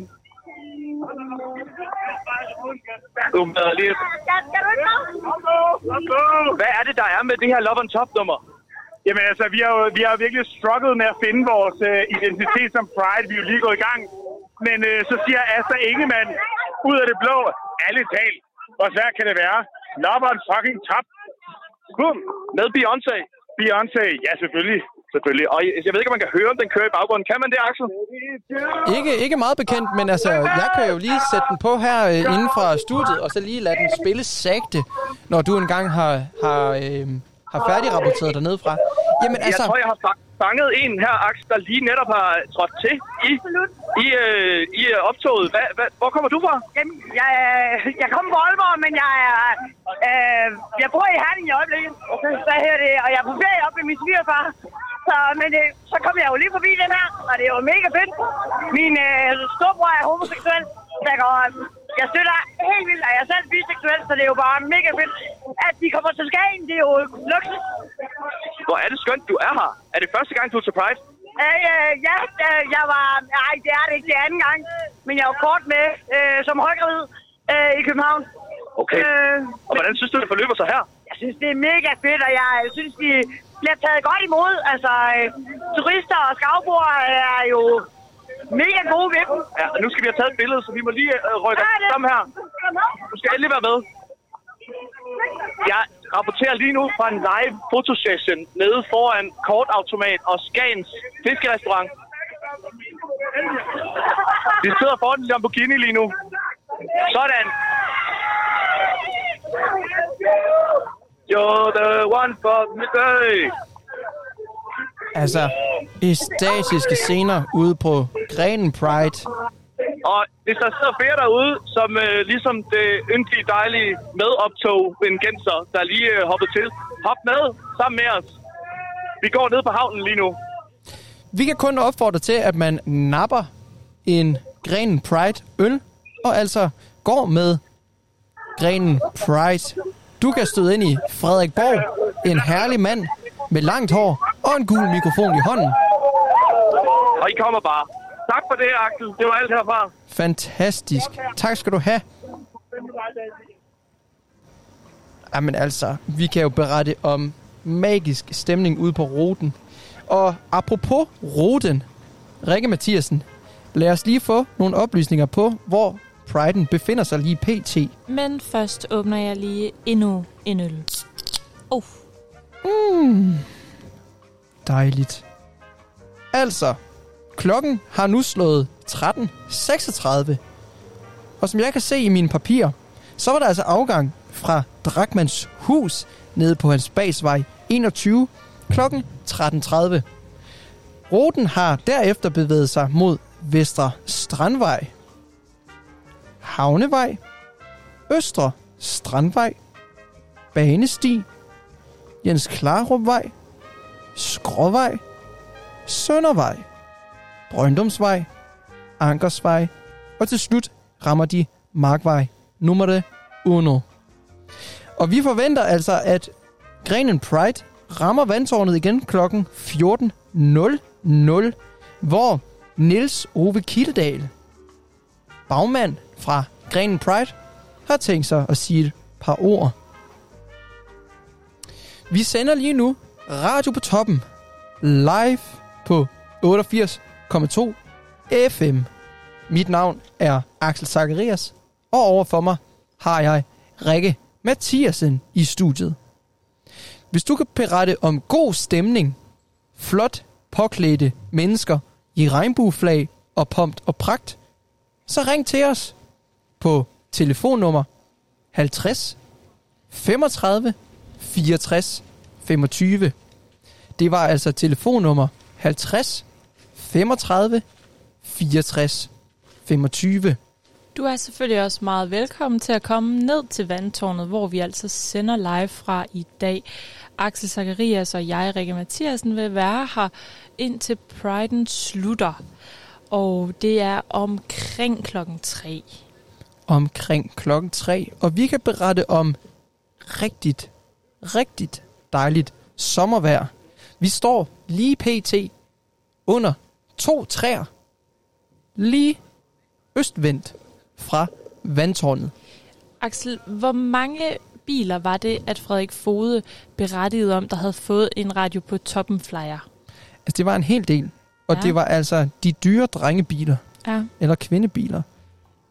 Hvad er det, der er med det her Love on Top-nummer? Jamen altså, vi har jo vi har jo virkelig strugglet med at finde vores øh, identitet som Pride. Vi er jo lige gået i gang. Men øh, så siger Asta Ingemann ud af det blå, alle tal, hvor svært kan det være? Love on fucking top. Bum, med Beyoncé. Beyoncé, ja selvfølgelig. Selvfølgelig. Og jeg jeg ved ikke, om man kan høre, om den kører i baggrunden. Kan man det, Axel? Ikke, ikke meget bekendt, men altså, jeg kan jo lige sætte den på her øh, inden fra studiet, og så lige lade den spille sagte, når du engang har, har, øh, har færdigrapporteret dernede fra. Jamen Jeg altså, tror, jeg har fa- fanget en her, Axel, der lige netop har trådt til i, i, øh, i øh, optoget. Hva, hva, hvor kommer du fra? Jamen, jeg, er- jeg kommer fra Aalborg, men jeg er, øh, jeg bor i Herning i øjeblikket. Okay. Så her det, og jeg er på ferie op med min svigerfar. Så, men øh, så kom jeg jo lige forbi den her, og det var mega fedt. Min øh, storbror er homoseksuel, så jeg, går, jeg støtter helt vildt, og jeg er selv biseksuel, så det er jo bare mega fedt, at de kommer til Skagen. Det er jo luksus. Hvor er det skønt, du er her. Er det første gang, du er til Pride? Øh, øh, ja, øh, jeg var... Nej, det er det ikke. Det er anden gang. Men jeg var kort med øh, som højgravid øh, i København. Okay. Øh, Og hvordan synes du, det forløber sig her? jeg synes, det er mega fedt, og jeg synes, de bliver taget godt imod. Altså, øh, turister og skavboere er jo mega gode ved dem. Ja, nu skal vi have taget et billede, så vi må lige øh, rykke os sammen her. Du skal endelig være med. Jeg rapporterer lige nu fra en live fotosession nede foran Kortautomat og Skagens Fiskerestaurant. Vi sidder foran en Lamborghini lige nu. Sådan. You're the one for me. Altså, æstatiske scener ude på Grenen Pride. Og hvis der sidder flere derude, som øh, ligesom det yndige, dejlige medoptog en genser, der lige øh, hoppet til, hop med sammen med os. Vi går ned på havnen lige nu. Vi kan kun opfordre til, at man napper en Grenen Pride øl, og altså går med Grenen Pride. Du kan støde ind i Frederik Borg, en herlig mand med langt hår og en gul mikrofon i hånden. Og I kommer bare. Tak for det, Axel. Det var alt herfra. Fantastisk. Tak skal du have. Jamen altså, vi kan jo berette om magisk stemning ude på ruten. Og apropos ruten, Rikke Mathiasen, lad os lige få nogle oplysninger på, hvor Priden befinder sig lige pt. Men først åbner jeg lige endnu en øl. Oh. Mm. Dejligt. Altså, klokken har nu slået 13.36. Og som jeg kan se i mine papirer, så var der altså afgang fra Drakmans hus nede på hans basvej 21 klokken 13.30. Ruten har derefter bevæget sig mod Vestre Strandvej, Havnevej, Østre Strandvej, Banesti, Jens Klarupvej, Skråvej, Søndervej, Brøndumsvej, Ankersvej, og til slut rammer de Markvej nummer 1. Og vi forventer altså, at Grenen Pride rammer vandtårnet igen klokken 14.00, hvor Niels Ove Kildedal, bagmand fra Grenen Pride, har tænkt sig at sige et par ord. Vi sender lige nu Radio på toppen live på 88,2 FM. Mit navn er Axel Zacharias, og overfor mig har jeg Rikke Mathiasen i studiet. Hvis du kan berette om god stemning, flot påklædte mennesker i regnbueflag og pompt og pragt, så ring til os på telefonnummer 50 35 64 25. Det var altså telefonnummer 50 35 64 25. Du er selvfølgelig også meget velkommen til at komme ned til vandtårnet, hvor vi altså sender live fra i dag. Axel Zacharias og jeg, Rikke Mathiasen, vil være her indtil Priden slutter. Og det er omkring klokken 3. Omkring klokken 3. Og vi kan berette om rigtigt, rigtigt dejligt sommervejr. Vi står lige pt. under to træer. Lige østvendt fra vandtårnet. Axel, hvor mange biler var det, at Frederik Fode berettede om, der havde fået en radio på toppen flyer? Altså, det var en hel del. Og ja. det var altså de dyre drengebiler. Ja. Eller kvindebiler.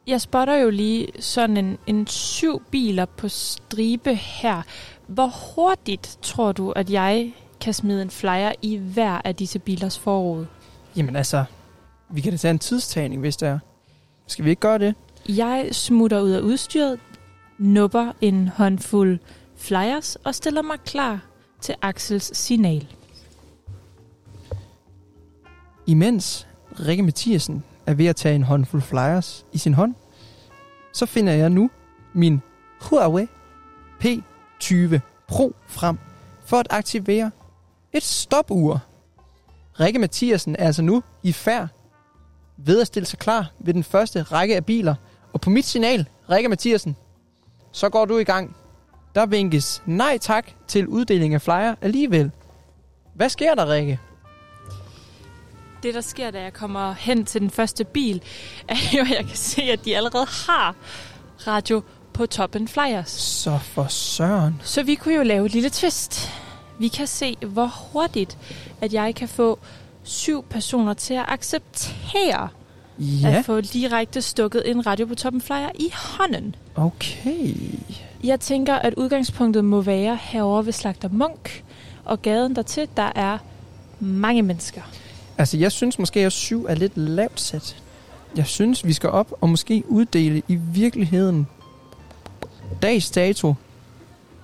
Jeg spotter jo lige sådan en, en syv biler på stribe her. Hvor hurtigt tror du, at jeg kan smide en flyer i hver af disse bilers forråd? Jamen altså, vi kan da tage en tidstagning, hvis det er. Skal vi ikke gøre det? Jeg smutter ud af udstyret, nupper en håndfuld flyers og stiller mig klar til Axels signal. Imens Rikke Mathiasen er ved at tage en håndfuld flyers i sin hånd, så finder jeg nu min Huawei P20 Pro frem for at aktivere et stopur. Rikke Mathiasen er altså nu i færd ved at stille sig klar ved den første række af biler. Og på mit signal, Rikke Mathiasen, så går du i gang. Der vinkes nej tak til uddeling af flyer alligevel. Hvad sker der, Rikke? Det, der sker, da jeg kommer hen til den første bil, er jo, at jeg kan se, at de allerede har radio på toppen flyers. Så for søren. Så vi kunne jo lave et lille twist. Vi kan se, hvor hurtigt, at jeg kan få syv personer til at acceptere Ja. at få direkte stukket en radio på toppen flyer i hånden. Okay. Jeg tænker, at udgangspunktet må være herovre ved Slagter Munk, og gaden dertil, der er mange mennesker. Altså, jeg synes måske, at syv er lidt lavt sat. Jeg synes, vi skal op og måske uddele i virkeligheden dags dato.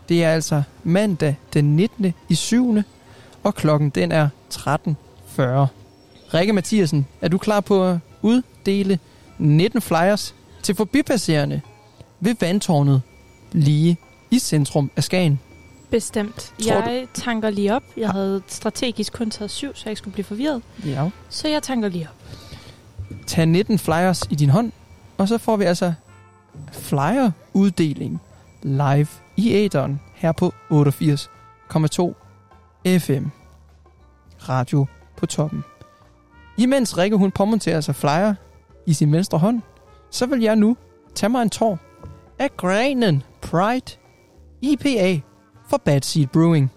Det er altså mandag den 19. i 7. Og klokken den er 13.40. Rikke Mathiasen, er du klar på at uddele 19 flyers til forbipasserende ved vandtårnet lige i centrum af Skagen? Bestemt. Tror jeg tanker lige op. Jeg havde strategisk kun taget syv, så jeg ikke skulle blive forvirret. Ja. Så jeg tanker lige op. Tag 19 flyers i din hånd, og så får vi altså flyer-uddeling live i æderen her på 88,2 FM. Radio på toppen. Imens Rikke hun påmonterer sig flyer i sin venstre hånd, så vil jeg nu tage mig en tår af Granen Pride IPA for Bad Seed Brewing.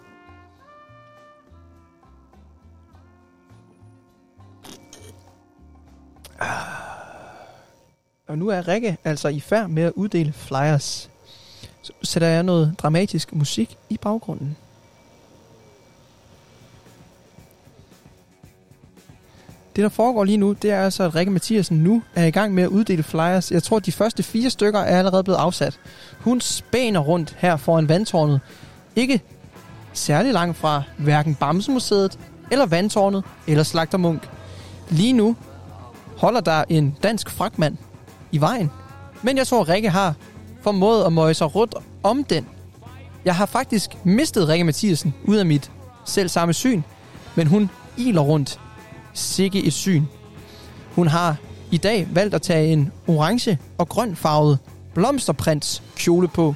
Ah. Og nu er Rikke altså i færd med at uddele flyers. Så sætter jeg noget dramatisk musik i baggrunden. Det, der foregår lige nu, det er altså, at Rikke Mathiasen nu er i gang med at uddele flyers. Jeg tror, at de første fire stykker er allerede blevet afsat. Hun spæner rundt her foran vandtårnet. Ikke særlig langt fra hverken Bamsemuseet, eller vandtårnet, eller Slagtermunk. Lige nu holder der en dansk fragtmand i vejen. Men jeg tror, Rikke har formået at møje sig rundt om den. Jeg har faktisk mistet Rikke Mathiasen ud af mit selv samme syn, men hun iler rundt. Sikke et syn. Hun har i dag valgt at tage en orange og grøn farvet blomsterprins kjole på.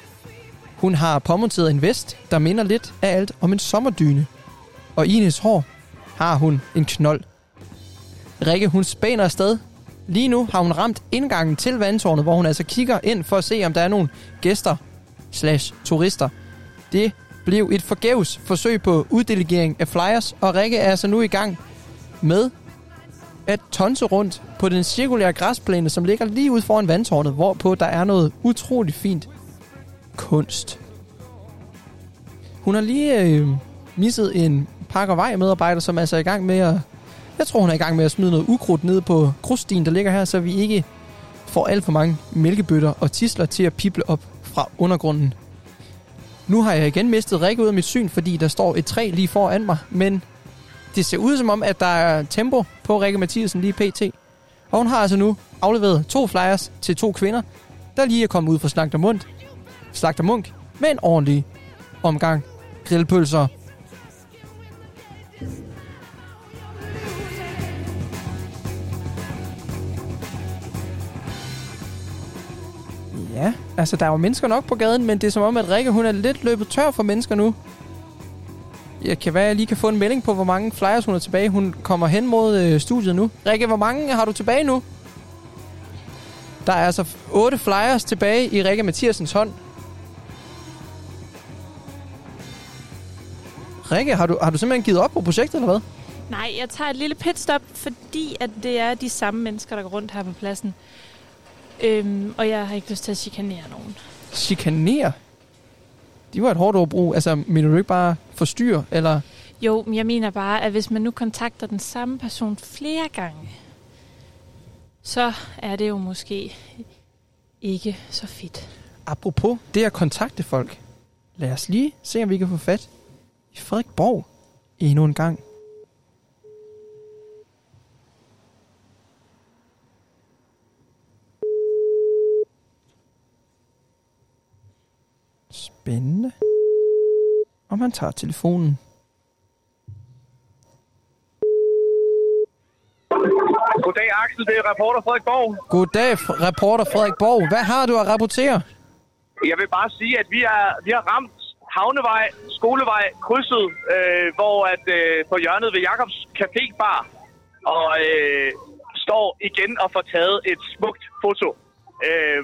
Hun har påmonteret en vest, der minder lidt af alt om en sommerdyne. Og i hendes hår har hun en knold. Rikke, hun spæner afsted. Lige nu har hun ramt indgangen til vandtårnet, hvor hun altså kigger ind for at se, om der er nogle gæster slash turister. Det blev et forgæves forsøg på uddelegering af flyers, og Rikke er altså nu i gang med at tonse rundt på den cirkulære græsplæne, som ligger lige ud foran vandtårnet, hvorpå der er noget utroligt fint kunst. Hun har lige øh, misset en pakker vejmedarbejder, som altså er i gang med at... Jeg tror, hun er i gang med at smide noget ukrudt ned på grusstien, der ligger her, så vi ikke får alt for mange mælkebøtter og tisler til at pible op fra undergrunden. Nu har jeg igen mistet Rikke ud af mit syn, fordi der står et træ lige foran mig, men det ser ud som om, at der er tempo på Rikke Mathiasen lige pt. Og hun har altså nu afleveret to flyers til to kvinder, der lige er kommet ud fra Slagtermund. Slagtermunk med en ordentlig omgang grillpølser. Altså der er jo mennesker nok på gaden, men det er som om, at Rikke hun er lidt løbet tør for mennesker nu. Jeg kan være, jeg lige kan få en melding på, hvor mange flyers hun er tilbage. Hun kommer hen mod øh, studiet nu. Rikke, hvor mange har du tilbage nu? Der er altså otte flyers tilbage i Rikke Mathiasens hånd. Rikke, har du, har du simpelthen givet op på projektet, eller hvad? Nej, jeg tager et lille pitstop, fordi at det er de samme mennesker, der går rundt her på pladsen. Øhm, og jeg har ikke lyst til at chikanere nogen. Chikanere? Det var et hårdt ordbrug. Altså, mener du ikke bare forstyrre, eller... Jo, men jeg mener bare, at hvis man nu kontakter den samme person flere gange, så er det jo måske ikke så fedt. Apropos det at kontakte folk. Lad os lige se, om vi kan få fat i Frederiksborg endnu en gang. Spændende. Og man tager telefonen. Goddag, Axel. Det er reporter Frederik Borg. Goddag, reporter Frederik Borg. Hvad har du at rapportere? Jeg vil bare sige, at vi, er, vi har ramt Havnevej, Skolevej, krydset, øh, hvor at øh, på hjørnet ved Jakobs Café Bar, og øh, står igen og får taget et smukt foto. Øh,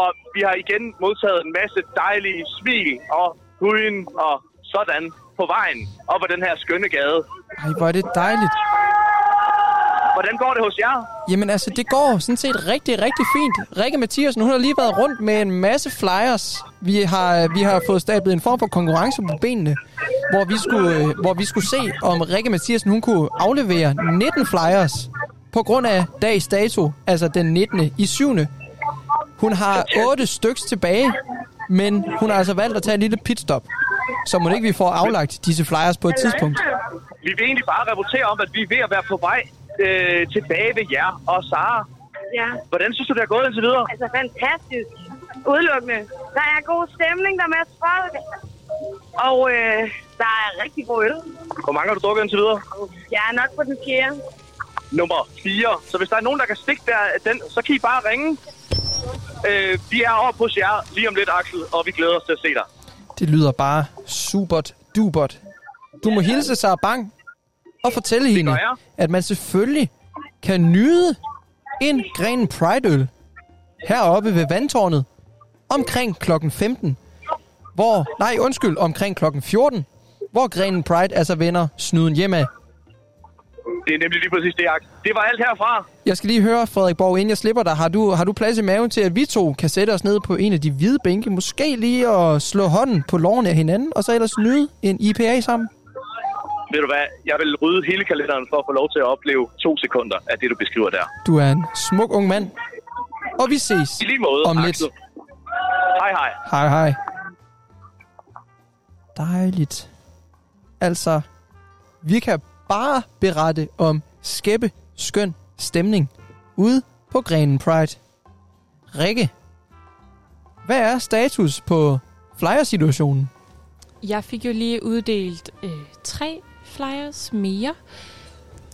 og vi har igen modtaget en masse dejlige smil og huden og sådan på vejen op ad den her skønne gade. Ej, hvor er det dejligt. Hvordan går det hos jer? Jamen altså, det går sådan set rigtig, rigtig fint. Rikke Mathiasen, hun har lige været rundt med en masse flyers. Vi har, vi har fået stablet en form for konkurrence på benene, hvor vi skulle, øh, hvor vi skulle se, om Rikke Mathiasen hun kunne aflevere 19 flyers på grund af dags dato, altså den 19. i 7. Hun har 8 styks tilbage, men hun har altså valgt at tage et lille pitstop, så må ikke vi får aflagt disse flyers på et tidspunkt. Vi vil egentlig bare rapportere om, at vi er ved at være på vej øh, tilbage ved jer og Sara. Ja. Hvordan synes du, det er gået indtil videre? Altså fantastisk. Udelukkende. Der er god stemning, der er masser af folk. Og øh, der er rigtig god øl. Hvor mange har du drukket indtil videre? Jeg er nok på den fjerde. Nummer 4. Så hvis der er nogen, der kan stikke der, den, så kan I bare ringe. Øh, vi er oppe hos jer lige om lidt, Axel, og vi glæder os til at se dig. Det lyder bare supert dubert. Du må hilse sig Bang og fortælle hende, jeg. at man selvfølgelig kan nyde en Grenen Pride-øl heroppe ved vandtårnet omkring klokken 15. Hvor, nej undskyld, omkring klokken 14, hvor Grenen Pride altså vender snyden hjemme. Det er nemlig lige præcis det, Axel. Det var alt herfra. Jeg skal lige høre, Frederik Borg, inden jeg slipper dig. Har du, har du plads i maven til, at vi to kan sætte os ned på en af de hvide bænke? Måske lige at slå hånden på lårene af hinanden, og så ellers nyde en IPA sammen? Ved du hvad? Jeg vil rydde hele kalenderen for at få lov til at opleve to sekunder af det, du beskriver der. Du er en smuk ung mand. Og vi ses I lige måde, om lidt. Axel. Hej, hej. Hej, hej. Dejligt. Altså, vi kan bare berette om skæppe, skøn stemning ude på Grenen Pride. Rikke, hvad er status på flyersituationen? Jeg fik jo lige uddelt øh, tre flyers mere.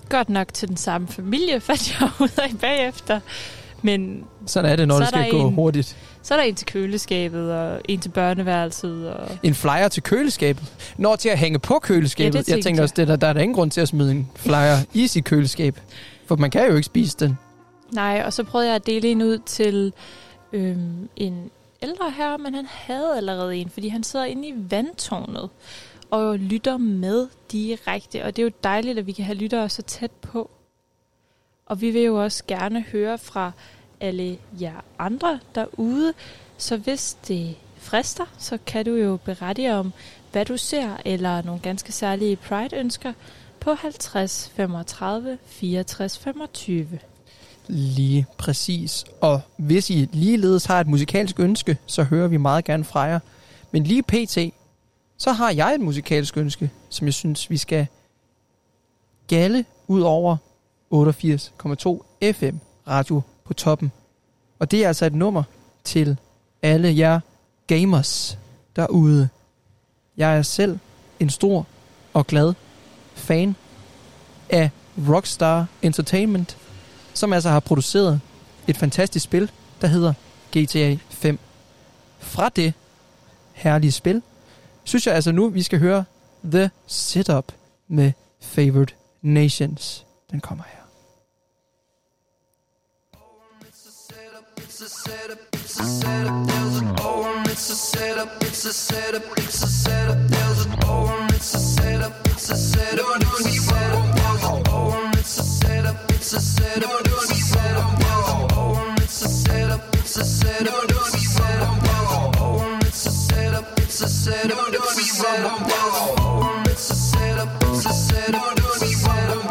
Godt nok til den samme familie, fandt jeg ud af bagefter. Men Sådan er det, når det skal gå en- hurtigt. Så er der en til køleskabet, og en til børneværelset. Og... En flyer til køleskabet. Når til at hænge på køleskabet. Ja, det jeg tænkte tænkte også, det der, der er der ingen grund til at smide en flyer i sit køleskab. For man kan jo ikke spise den. Nej, og så prøvede jeg at dele en ud til øhm, en ældre herre, men han havde allerede en, fordi han sidder inde i vandtårnet og lytter med direkte. Og det er jo dejligt, at vi kan have lyttere så tæt på. Og vi vil jo også gerne høre fra alle jer andre derude. Så hvis det frister, så kan du jo berette om, hvad du ser, eller nogle ganske særlige Pride-ønsker på 50 35 64 25. Lige præcis. Og hvis I ligeledes har et musikalsk ønske, så hører vi meget gerne fra jer. Men lige pt, så har jeg et musikalsk ønske, som jeg synes, vi skal galle ud over 88,2 FM radio på toppen. Og det er altså et nummer til alle jer gamers derude. Jeg er selv en stor og glad fan af Rockstar Entertainment, som altså har produceret et fantastisk spil, der hedder GTA 5. Fra det herlige spil, synes jeg altså nu, vi skal høre The Setup med Favored Nations. Den kommer her. Setup, it's a setup, there's an oh, it's a setup, it's a setup, it's a setup, there's an oh, it's a setup, it's a setup, it's a setup, there's an oh, it's a setup, it's a setup, it's a setup, there's an oh, it's a setup, it's a setup, it's a setup, there's an oh, it's a setup, it's a setup, it's a setup, there's an oh, it's a setup, it's a setup, it's a setup,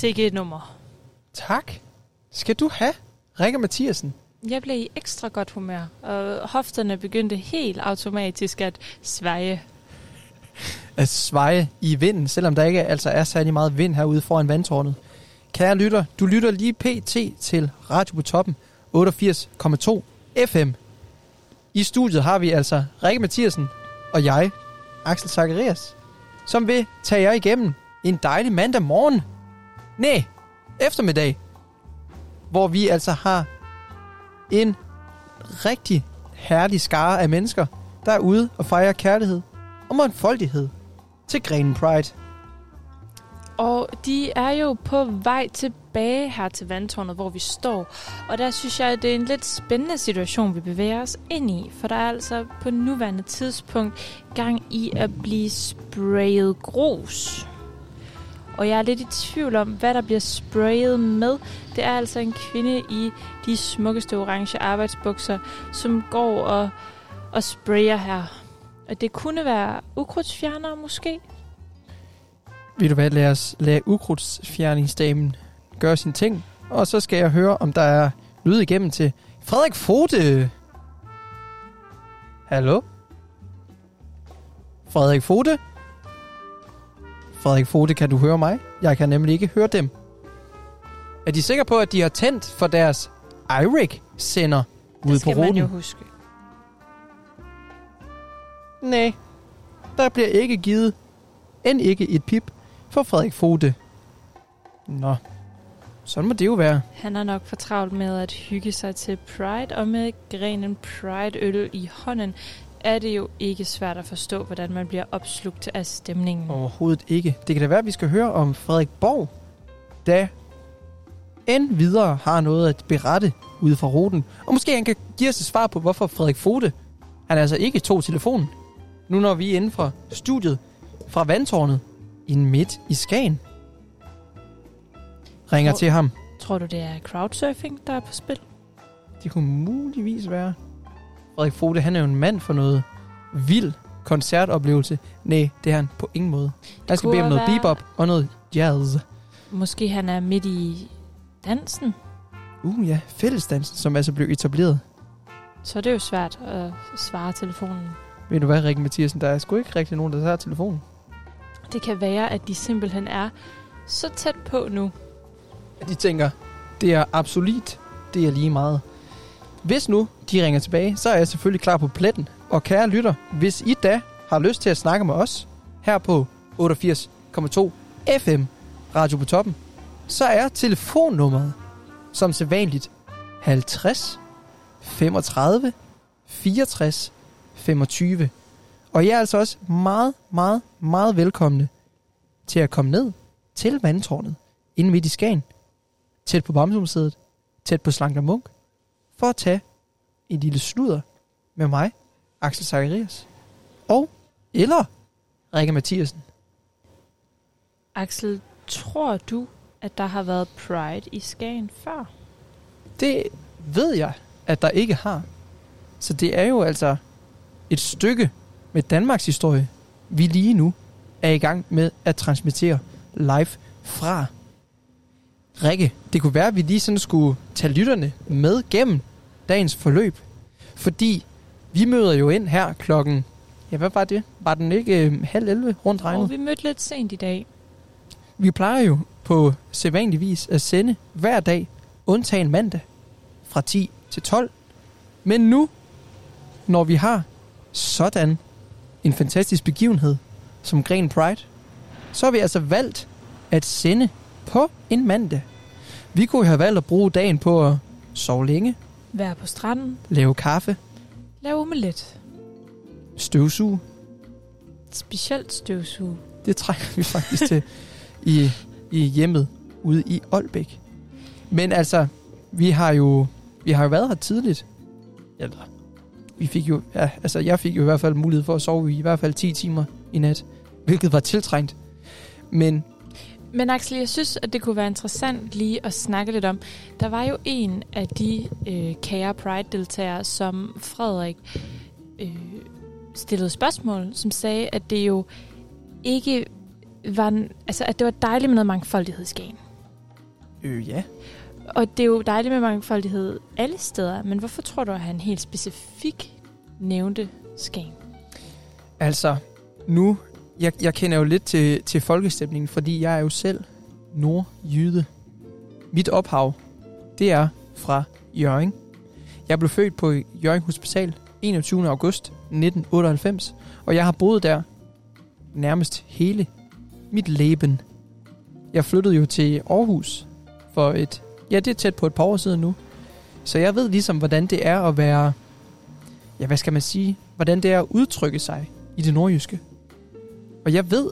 Sikke nummer. Tak. Skal du have, Rikke Mathiasen? Jeg blev i ekstra godt humør, og hofterne begyndte helt automatisk at sveje. At sveje i vinden, selvom der ikke altså er særlig meget vind herude foran vandtårnet. Kære lytter, du lytter lige pt. til Radio på Toppen 88,2 FM. I studiet har vi altså Rikke Mathiasen og jeg, Axel Zacharias, som vil tage jer igennem en dejlig mandag morgen. Nej, eftermiddag. Hvor vi altså har en rigtig herlig skare af mennesker, der er ude og fejrer kærlighed og mangfoldighed til Grenen Pride. Og de er jo på vej tilbage her til vandtårnet, hvor vi står. Og der synes jeg, at det er en lidt spændende situation, vi bevæger os ind i. For der er altså på nuværende tidspunkt gang i at blive sprayet grus. Og jeg er lidt i tvivl om, hvad der bliver sprayet med. Det er altså en kvinde i de smukkeste orange arbejdsbukser, som går og, og sprayer her. Og det kunne være ukrudtsfjerner måske. Ved du hvad, lad os lade ukrudtsfjerningsdamen gøre sin ting. Og så skal jeg høre, om der er lyd igennem til Frederik Fote. Hallo? Frederik Fote? Frederik Fote, kan du høre mig? Jeg kan nemlig ikke høre dem. Er de sikre på, at de har tændt for deres IRIC-sender ude Det skal på man ruten? jo huske. Nej, der bliver ikke givet end ikke et pip for Frederik Fote. Nå, sådan må det jo være. Han er nok for travlt med at hygge sig til Pride, og med grenen Pride-øl i hånden, er det jo ikke svært at forstå, hvordan man bliver opslugt af stemningen. Overhovedet ikke. Det kan da være, at vi skal høre om Frederik Borg, da end videre har noget at berette ude fra ruten. Og måske han kan give os et svar på, hvorfor Frederik Fote, han altså ikke tog telefonen. Nu når vi er inde fra studiet, fra vandtårnet, ind midt i Skagen. Ringer Tror- til ham. Tror du, det er crowdsurfing, der er på spil? Det kunne muligvis være. Frederik Fote, han er jo en mand for noget vild koncertoplevelse. Nej, det er han på ingen måde. Han skal om noget være- bebop og noget jazz. Måske han er midt i dansen? Uh ja, fællesdansen, som altså blev etableret. Så er det jo svært at svare telefonen. Ved du hvad, Rikke Mathiasen, der er sgu ikke rigtig nogen, der tager telefonen. Det kan være, at de simpelthen er så tæt på nu. De tænker, det er absolut, det er lige meget. Hvis nu de ringer tilbage, så er jeg selvfølgelig klar på pletten. Og kære lytter, hvis I da har lyst til at snakke med os her på 88,2 FM Radio på toppen, så er telefonnummeret som sædvanligt 50 35 64 25. Og jeg er altså også meget, meget, meget velkomne til at komme ned til vandtårnet inde midt i Skagen, tæt på Bamsumsædet, tæt på Slanker Munk, for at tage en lille sludder med mig, Axel Zacharias, og eller Rikke Mathiasen. Axel, tror du, at der har været Pride i Skagen før? Det ved jeg, at der ikke har. Så det er jo altså et stykke med Danmarks historie, vi lige nu er i gang med at transmittere live fra. Rikke, det kunne være, at vi lige sådan skulle tage lytterne med gennem dagens forløb. Fordi vi møder jo ind her klokken... Ja, hvad var det? Var den ikke øh, halv 11 rundt regnet? Og vi mødte lidt sent i dag. Vi plejer jo på sædvanlig vis at sende hver dag, undtagen mandag, fra 10 til 12. Men nu, når vi har sådan en fantastisk begivenhed som Gren Pride, så har vi altså valgt at sende på en mandag. Vi kunne have valgt at bruge dagen på at sove længe, Vær på stranden. lave kaffe, Lav omelet. støvsuge. Specielt støvsuge. Det trænger vi faktisk til i, i hjemmet ude i Aalbæk. Men altså, vi har jo, vi har jo været her tidligt. Eller, vi fik jo, ja, altså jeg fik jo i hvert fald mulighed for at sove i, i hvert fald 10 timer i nat, hvilket var tiltrængt. Men Men Axel, jeg synes, at det kunne være interessant lige at snakke lidt om. Der var jo en af de øh, kære Pride-deltagere, som Frederik øh, stillede spørgsmål, som sagde, at det jo ikke var... Altså, at det var dejligt med noget mangfoldighed i Skagen. Øh, ja. Og det er jo dejligt med mangfoldighed alle steder, men hvorfor tror du, at han helt specifik nævnte Skagen? Altså, nu, jeg, jeg kender jo lidt til, til folkestemningen, fordi jeg er jo selv nordjyde. Mit ophav, det er fra Jørgen. Jeg blev født på Jørgen Hospital 21. august 1998, og jeg har boet der nærmest hele mit leben. Jeg flyttede jo til Aarhus for et, ja det er tæt på et par år siden nu. Så jeg ved ligesom, hvordan det er at være, ja hvad skal man sige, hvordan det er at udtrykke sig i det nordjyske. Og jeg ved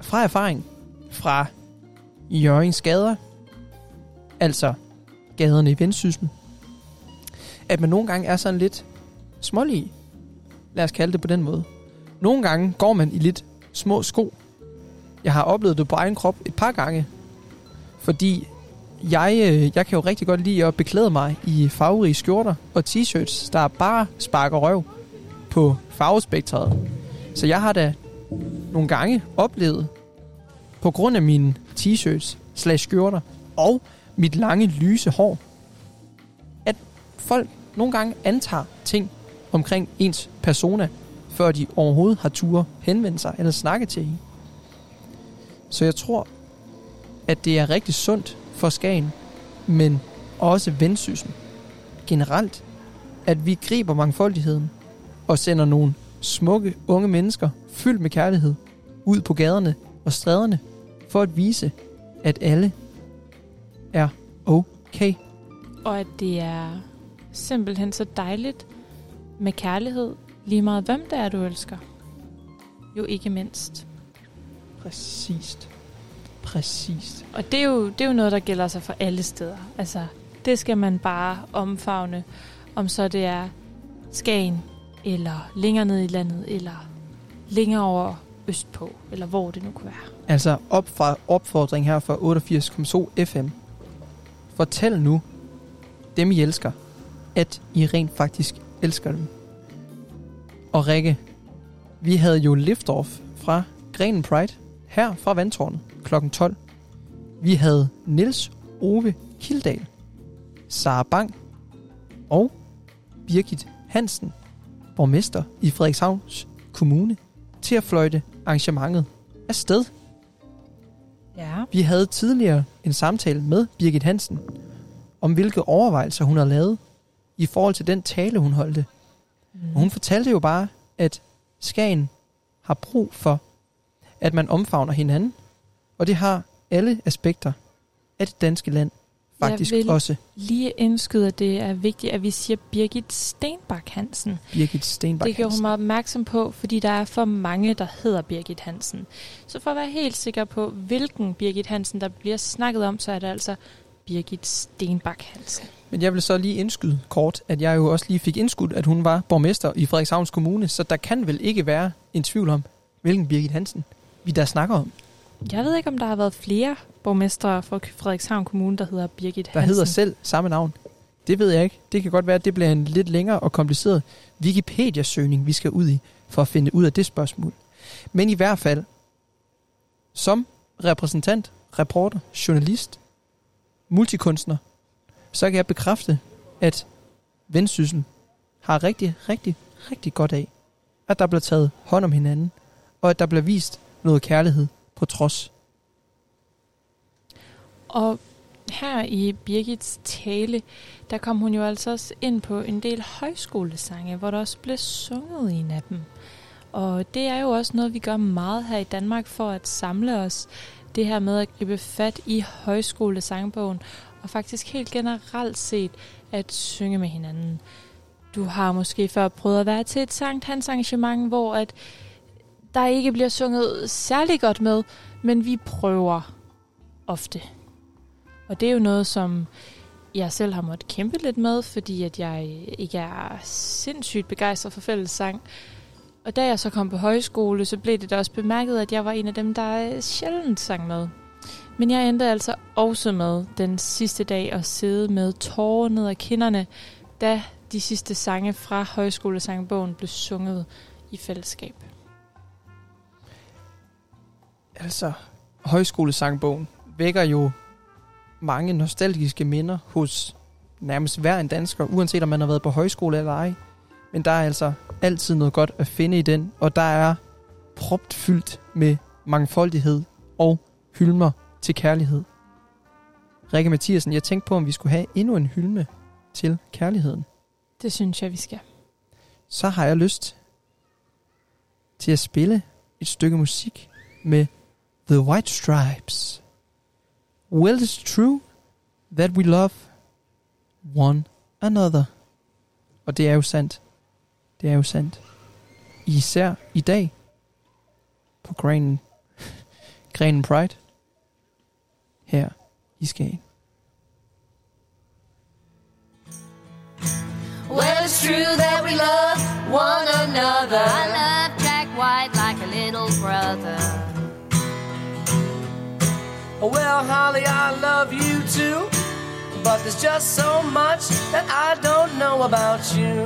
fra erfaring fra Jørgens gader, altså gaderne i Vendsyssel, at man nogle gange er sådan lidt smålig. Lad os kalde det på den måde. Nogle gange går man i lidt små sko. Jeg har oplevet det på egen krop et par gange. Fordi jeg, øh, jeg kan jo rigtig godt lide at beklæde mig i farverige skjorter og t-shirts, der bare sparker røv på farvespektret. Så jeg har da nogle gange oplevet, på grund af mine t-shirts slash skjorter og mit lange lyse hår, at folk nogle gange antager ting omkring ens persona, før de overhovedet har tur henvende sig eller snakke til en. Så jeg tror, at det er rigtig sundt for Skagen, men også vendsysen generelt, at vi griber mangfoldigheden og sender nogle smukke unge mennesker fyldt med kærlighed ud på gaderne og stræderne for at vise, at alle er okay. Og at det er simpelthen så dejligt med kærlighed, lige meget hvem det er, du elsker. Jo ikke mindst. Præcist. Præcist. Og det er, jo, det er jo noget, der gælder sig for alle steder. Altså, det skal man bare omfavne, om så det er Skagen, eller længere ned i landet, eller længere over østpå, eller hvor det nu kunne være. Altså op fra opfordring her fra 88,2 FM. Fortæl nu dem, I elsker, at I rent faktisk elsker dem. Og Rikke, vi havde jo liftoff fra Grenen Pride her fra Vandtårnet kl. 12. Vi havde Nils Ove Kildal, Sara Bang og Birgit Hansen, borgmester i Frederikshavns Kommune, til at fløjte arrangementet afsted. Ja. Vi havde tidligere en samtale med Birgit Hansen om, hvilke overvejelser hun har lavet i forhold til den tale, hun holdte. Mm. Og hun fortalte jo bare, at Skagen har brug for, at man omfavner hinanden, og det har alle aspekter af det danske land faktisk jeg vil også. lige indskyde, at det er vigtigt, at vi siger Birgit Stenbak Hansen. Birgit Stenbak Det gjorde hun mig opmærksom på, fordi der er for mange, der hedder Birgit Hansen. Så for at være helt sikker på, hvilken Birgit Hansen, der bliver snakket om, så er det altså Birgit Stenbak Hansen. Men jeg vil så lige indskyde kort, at jeg jo også lige fik indskudt, at hun var borgmester i Frederikshavns Kommune, så der kan vel ikke være en tvivl om, hvilken Birgit Hansen vi der snakker om. Jeg ved ikke, om der har været flere borgmestre fra Frederikshavn Kommune, der hedder Birgit Der Hansen. hedder selv samme navn. Det ved jeg ikke. Det kan godt være, at det bliver en lidt længere og kompliceret Wikipedia-søgning, vi skal ud i, for at finde ud af det spørgsmål. Men i hvert fald, som repræsentant, reporter, journalist, multikunstner, så kan jeg bekræfte, at Vendsyssel har rigtig, rigtig, rigtig godt af, at der bliver taget hånd om hinanden, og at der bliver vist noget kærlighed på trods. Og her i Birgits tale, der kom hun jo altså også ind på en del højskolesange, hvor der også blev sunget i en af dem. Og det er jo også noget, vi gør meget her i Danmark for at samle os. Det her med at gribe fat i højskolesangbogen, og faktisk helt generelt set at synge med hinanden. Du har måske før prøvet at være til et Sankt Hans arrangement, hvor at der ikke bliver sunget særlig godt med, men vi prøver ofte. Og det er jo noget, som jeg selv har måttet kæmpe lidt med, fordi at jeg ikke er sindssygt begejstret for fællessang. Og da jeg så kom på højskole, så blev det da også bemærket, at jeg var en af dem, der sjældent sang med. Men jeg endte altså også med den sidste dag at sidde med tårer ned ad kinderne, da de sidste sange fra højskolesangbogen blev sunget i fællesskab. Altså, højskolesangbogen vækker jo mange nostalgiske minder hos nærmest hver en dansker, uanset om man har været på højskole eller ej. Men der er altså altid noget godt at finde i den, og der er propt fyldt med mangfoldighed og hylmer til kærlighed. Rikke Mathiasen, jeg tænkte på, om vi skulle have endnu en hylme til kærligheden. Det synes jeg, vi skal. Så har jeg lyst til at spille et stykke musik med The White Stripes. Well, it's true that we love one another. Og det er jo sandt. Det er jo sandt. Især i dag på Grenen, Grenen Pride her i Skagen. Well, it's true that we love one another. I love Jack White like a little brother. Well, Holly, I love you too. But there's just so much that I don't know about you.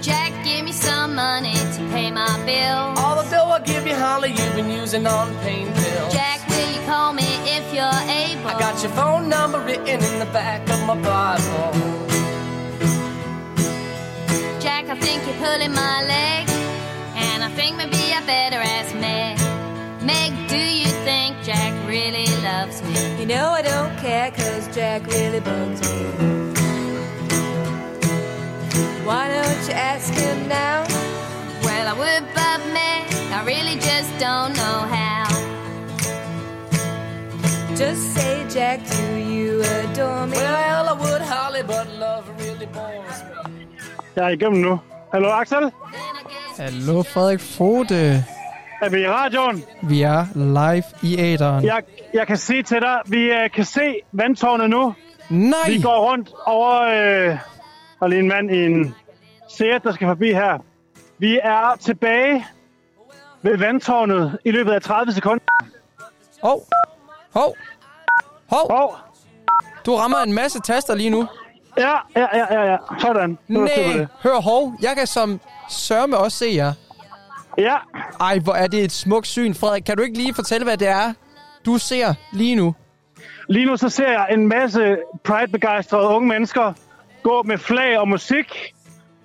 Jack, give me some money to pay my bills. All the dough I give you, Holly, you've been using on pain pills. Jack, will you call me if you're able? I got your phone number written in the back of my Bible. Jack, I think you're pulling my leg. And I think maybe I better ask Meg. Meg, do you really loves me? You know I don't care, cause Jack really bugs me. Why don't you ask him now? Well, I would, but Meg, I really just don't know how. Just say, Jack, do you adore me? Well, I would, Holly, but love really bores me. Jeg er igennem nu. Hallo, Axel? Hallo Frederik Fode. Er vi i radioen? Vi er live i æderen. Jeg, jeg kan sige til dig, vi uh, kan se vandtårnet nu. Nej! Vi går rundt over... Øh, og lige en mand i en Seat, der skal forbi her. Vi er tilbage ved vandtårnet i løbet af 30 sekunder. Hov. Hov. Hov. Hov. Du rammer en masse taster lige nu. Ja, ja, ja, ja, ja. Sådan. Der Nej, hør hov. Jeg kan som sørme også se jer. Ja. Ej, hvor er det et smukt syn. Frederik, kan du ikke lige fortælle, hvad det er, du ser lige nu? Lige nu så ser jeg en masse Pride-begejstrede unge mennesker gå med flag og musik.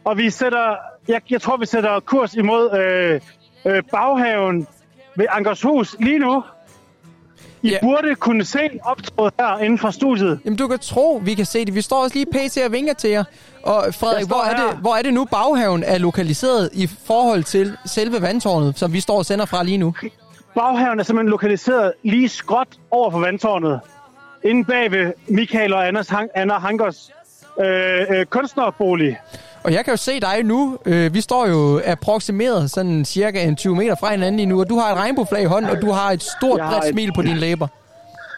Og vi sætter, jeg, jeg tror, vi sætter kurs imod øh, øh, baghaven ved Ankershus lige nu. I Ja. burde kunne se optrådet her inden for studiet. Jamen, du kan tro, vi kan se det. Vi står også lige pt. og vinker til jer. Og Frederik, hvor er, her. det, hvor er det nu, baghaven er lokaliseret i forhold til selve vandtårnet, som vi står og sender fra lige nu? Baghaven er simpelthen lokaliseret lige skråt over for vandtårnet. Inde bag ved Michael og Anders Han- Anna Hankers øh, øh, kunstnerbolig. Og jeg kan jo se dig nu. Øh, vi står jo approximeret sådan cirka en 20 meter fra hinanden lige nu, og du har et regnbueflag i hånden, og du har et stort, bredt et- smil på dine læber.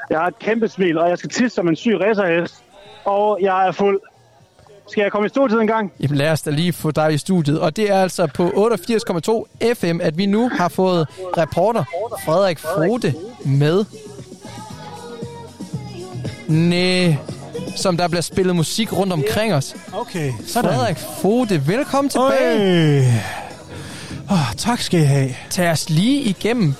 Jeg har et kæmpe smil, og jeg skal tisse som en syg racerhest. Og jeg er fuld. Skal jeg komme i studiet en gang? Jamen lad os da lige få dig i studiet. Og det er altså på 88,2 FM, at vi nu har fået reporter Frederik Frode med. Næh, som der bliver spillet musik rundt omkring os. Okay, sådan. Frederik Frode, velkommen tilbage. Øh. Oh, tak skal I have. Tag os lige igennem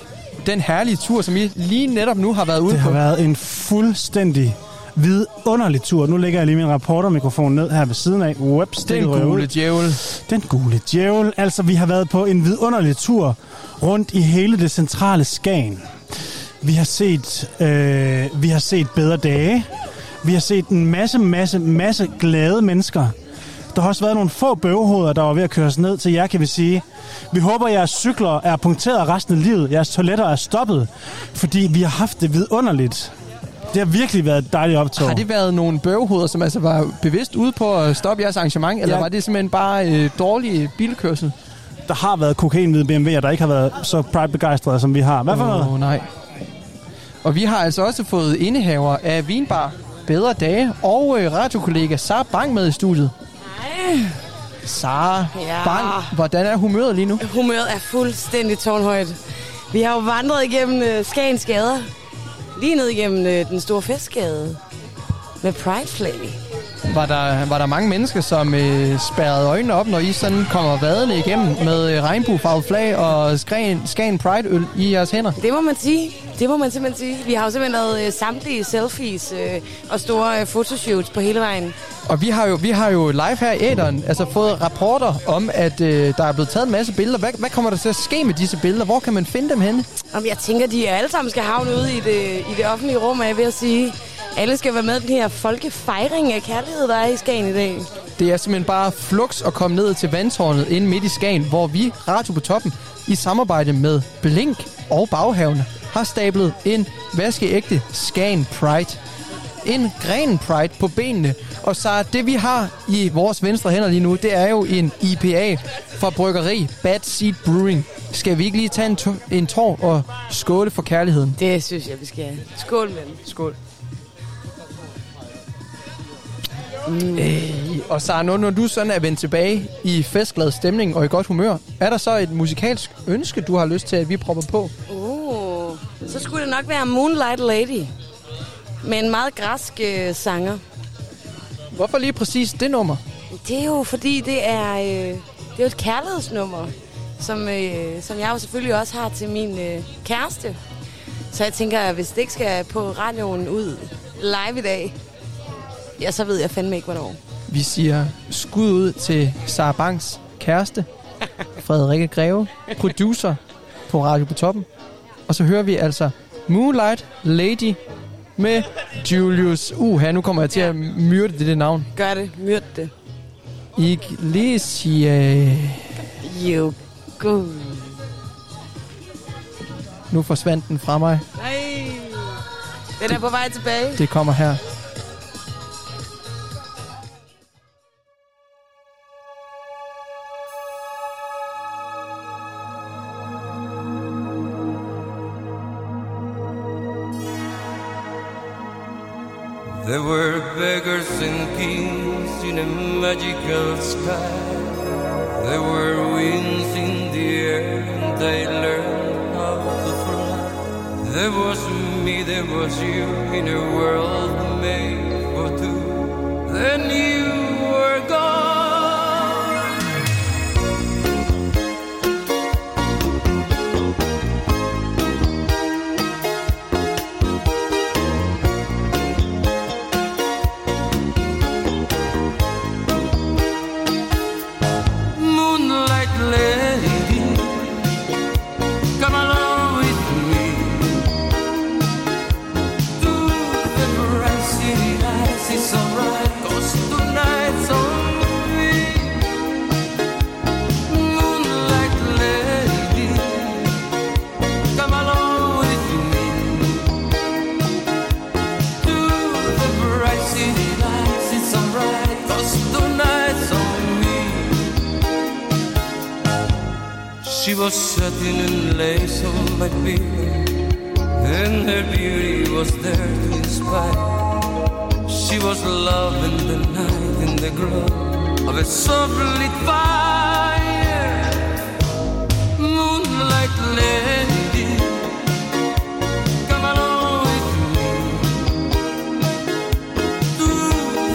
den herlige tur, som I lige netop nu har været ude Det på. har været en fuldstændig vidunderlig tur. Nu lægger jeg lige min rapportermikrofon ned her ved siden af. Whoops, Den det gule ud. djævel. Den gule djævel. Altså, vi har været på en vidunderlig tur rundt i hele det centrale Skagen. Vi har set, øh, vi har set bedre dage. Vi har set en masse, masse, masse glade mennesker. Der har også været nogle få bøvhoveder, der var ved at køre os ned til jer, kan vi sige. Vi håber, at jeres cykler er punkteret resten af livet. Jeres toiletter er stoppet, fordi vi har haft det vidunderligt. Det har virkelig været et dejligt optog. Har det været nogle bøvhoveder, som altså var bevidst ude på at stoppe jeres arrangement, eller Ja. var det simpelthen bare øh, dårlig bilkørsel? Der har været kokainhvide BMW'er, der ikke har været så pride-begejstrede, som vi har. Hvad for noget? Åh, nej. Og vi har altså også fået indehaver af Vinbar Bedre Dage og øh, radiokollega Sara Bang med i studiet. Hej. Sara Ja. Bang, hvordan er humøret lige nu? Humøret er fuldstændig tårnhøjt. Vi har jo vandret igennem øh, Skagens gader. Lige ned igennem øh, den store festgade. Med Pride Flag. Var der, var der mange mennesker, som øh, spærrede øjnene op, når I sådan kommer vadende igennem med øh, regnbuefarvet flag og Skagen, Skagen Pride-øl i jeres hænder? Det må man sige. Det må man simpelthen sige. Vi har jo simpelthen lavet øh, samtlige selfies øh, og store øh, fotoshoots på hele vejen. Og vi har jo, vi har jo live her i æderen altså fået rapporter om, at øh, der er blevet taget en masse billeder. Hvad, hvad kommer der til at ske med disse billeder? Hvor kan man finde dem henne? Om jeg tænker, de alle sammen skal havne ude i det, i det offentlige rum, er jeg ved at sige. Alle skal være med i den her folkefejring af kærlighed, der er i Skagen i dag. Det er simpelthen bare flux at komme ned til vandtårnet inde midt i Skagen, hvor vi, Radio på Toppen, i samarbejde med Blink og Baghavene, har stablet en vaskeægte Skagen Pride. En gren Pride på benene. Og så det vi har i vores venstre hænder lige nu, det er jo en IPA fra bryggeri Bad Seed Brewing. Skal vi ikke lige tage en, to- en tår og skåle for kærligheden? Det synes jeg, vi skal. Skål med den. Skål. Mm. Øh, og så når, når du sådan er vendt tilbage i festglad stemning og i godt humør, er der så et musikalsk ønske, du har lyst til, at vi propper på? Oh, så skulle det nok være Moonlight Lady. Med en meget græsk øh, sanger. Hvorfor lige præcis det nummer? Det er jo fordi, det er, øh, det er jo et kærlighedsnummer, som, øh, som jeg jo selvfølgelig også har til min øh, kæreste. Så jeg tænker, at hvis det ikke skal på radioen ud live i dag, ja, så ved jeg fandme ikke, hvornår. Vi siger skud ud til Sara Banks kæreste, Frederikke Greve, producer på Radio på Toppen. Og så hører vi altså Moonlight Lady med Julius. Uha, nu kommer jeg til at myrde det, det navn. Gør det. Myrd det. Iglesia. You go. Nu forsvandt den fra mig. Nej. Den er på vej tilbage. Det kommer her. There were beggars and kings in a magical sky. There were winds in the air and they learned how to fly. There was me, there was you in a world made for two. Then you was satin and lace on my pillow, and her beauty was there to inspire. She was love in the night, in the glow of a soft lit fire. Moonlight lady, come along with me to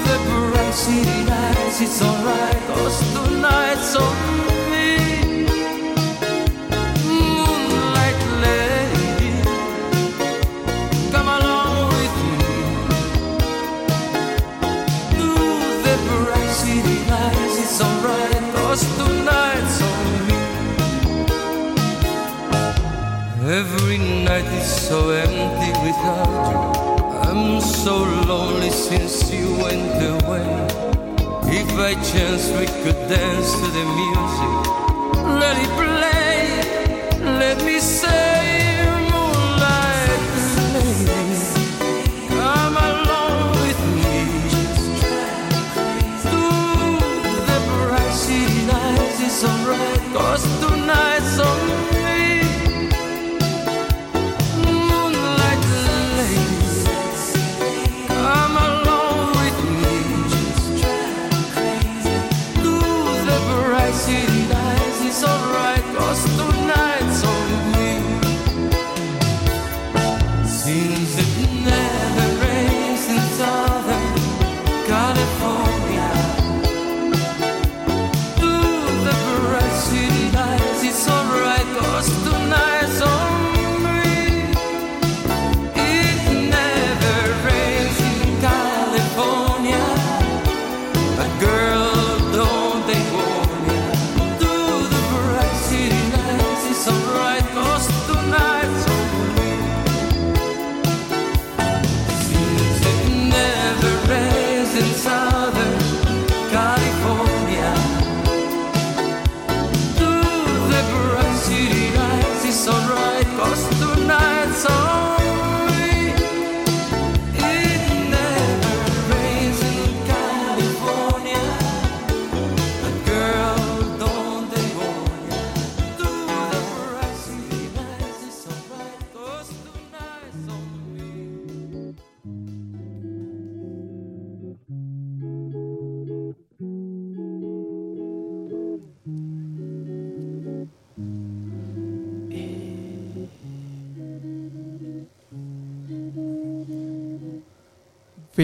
the bright city lights. It's alright, so empty without you. I'm so lonely since you went away. If by chance we could dance to the music, let it play.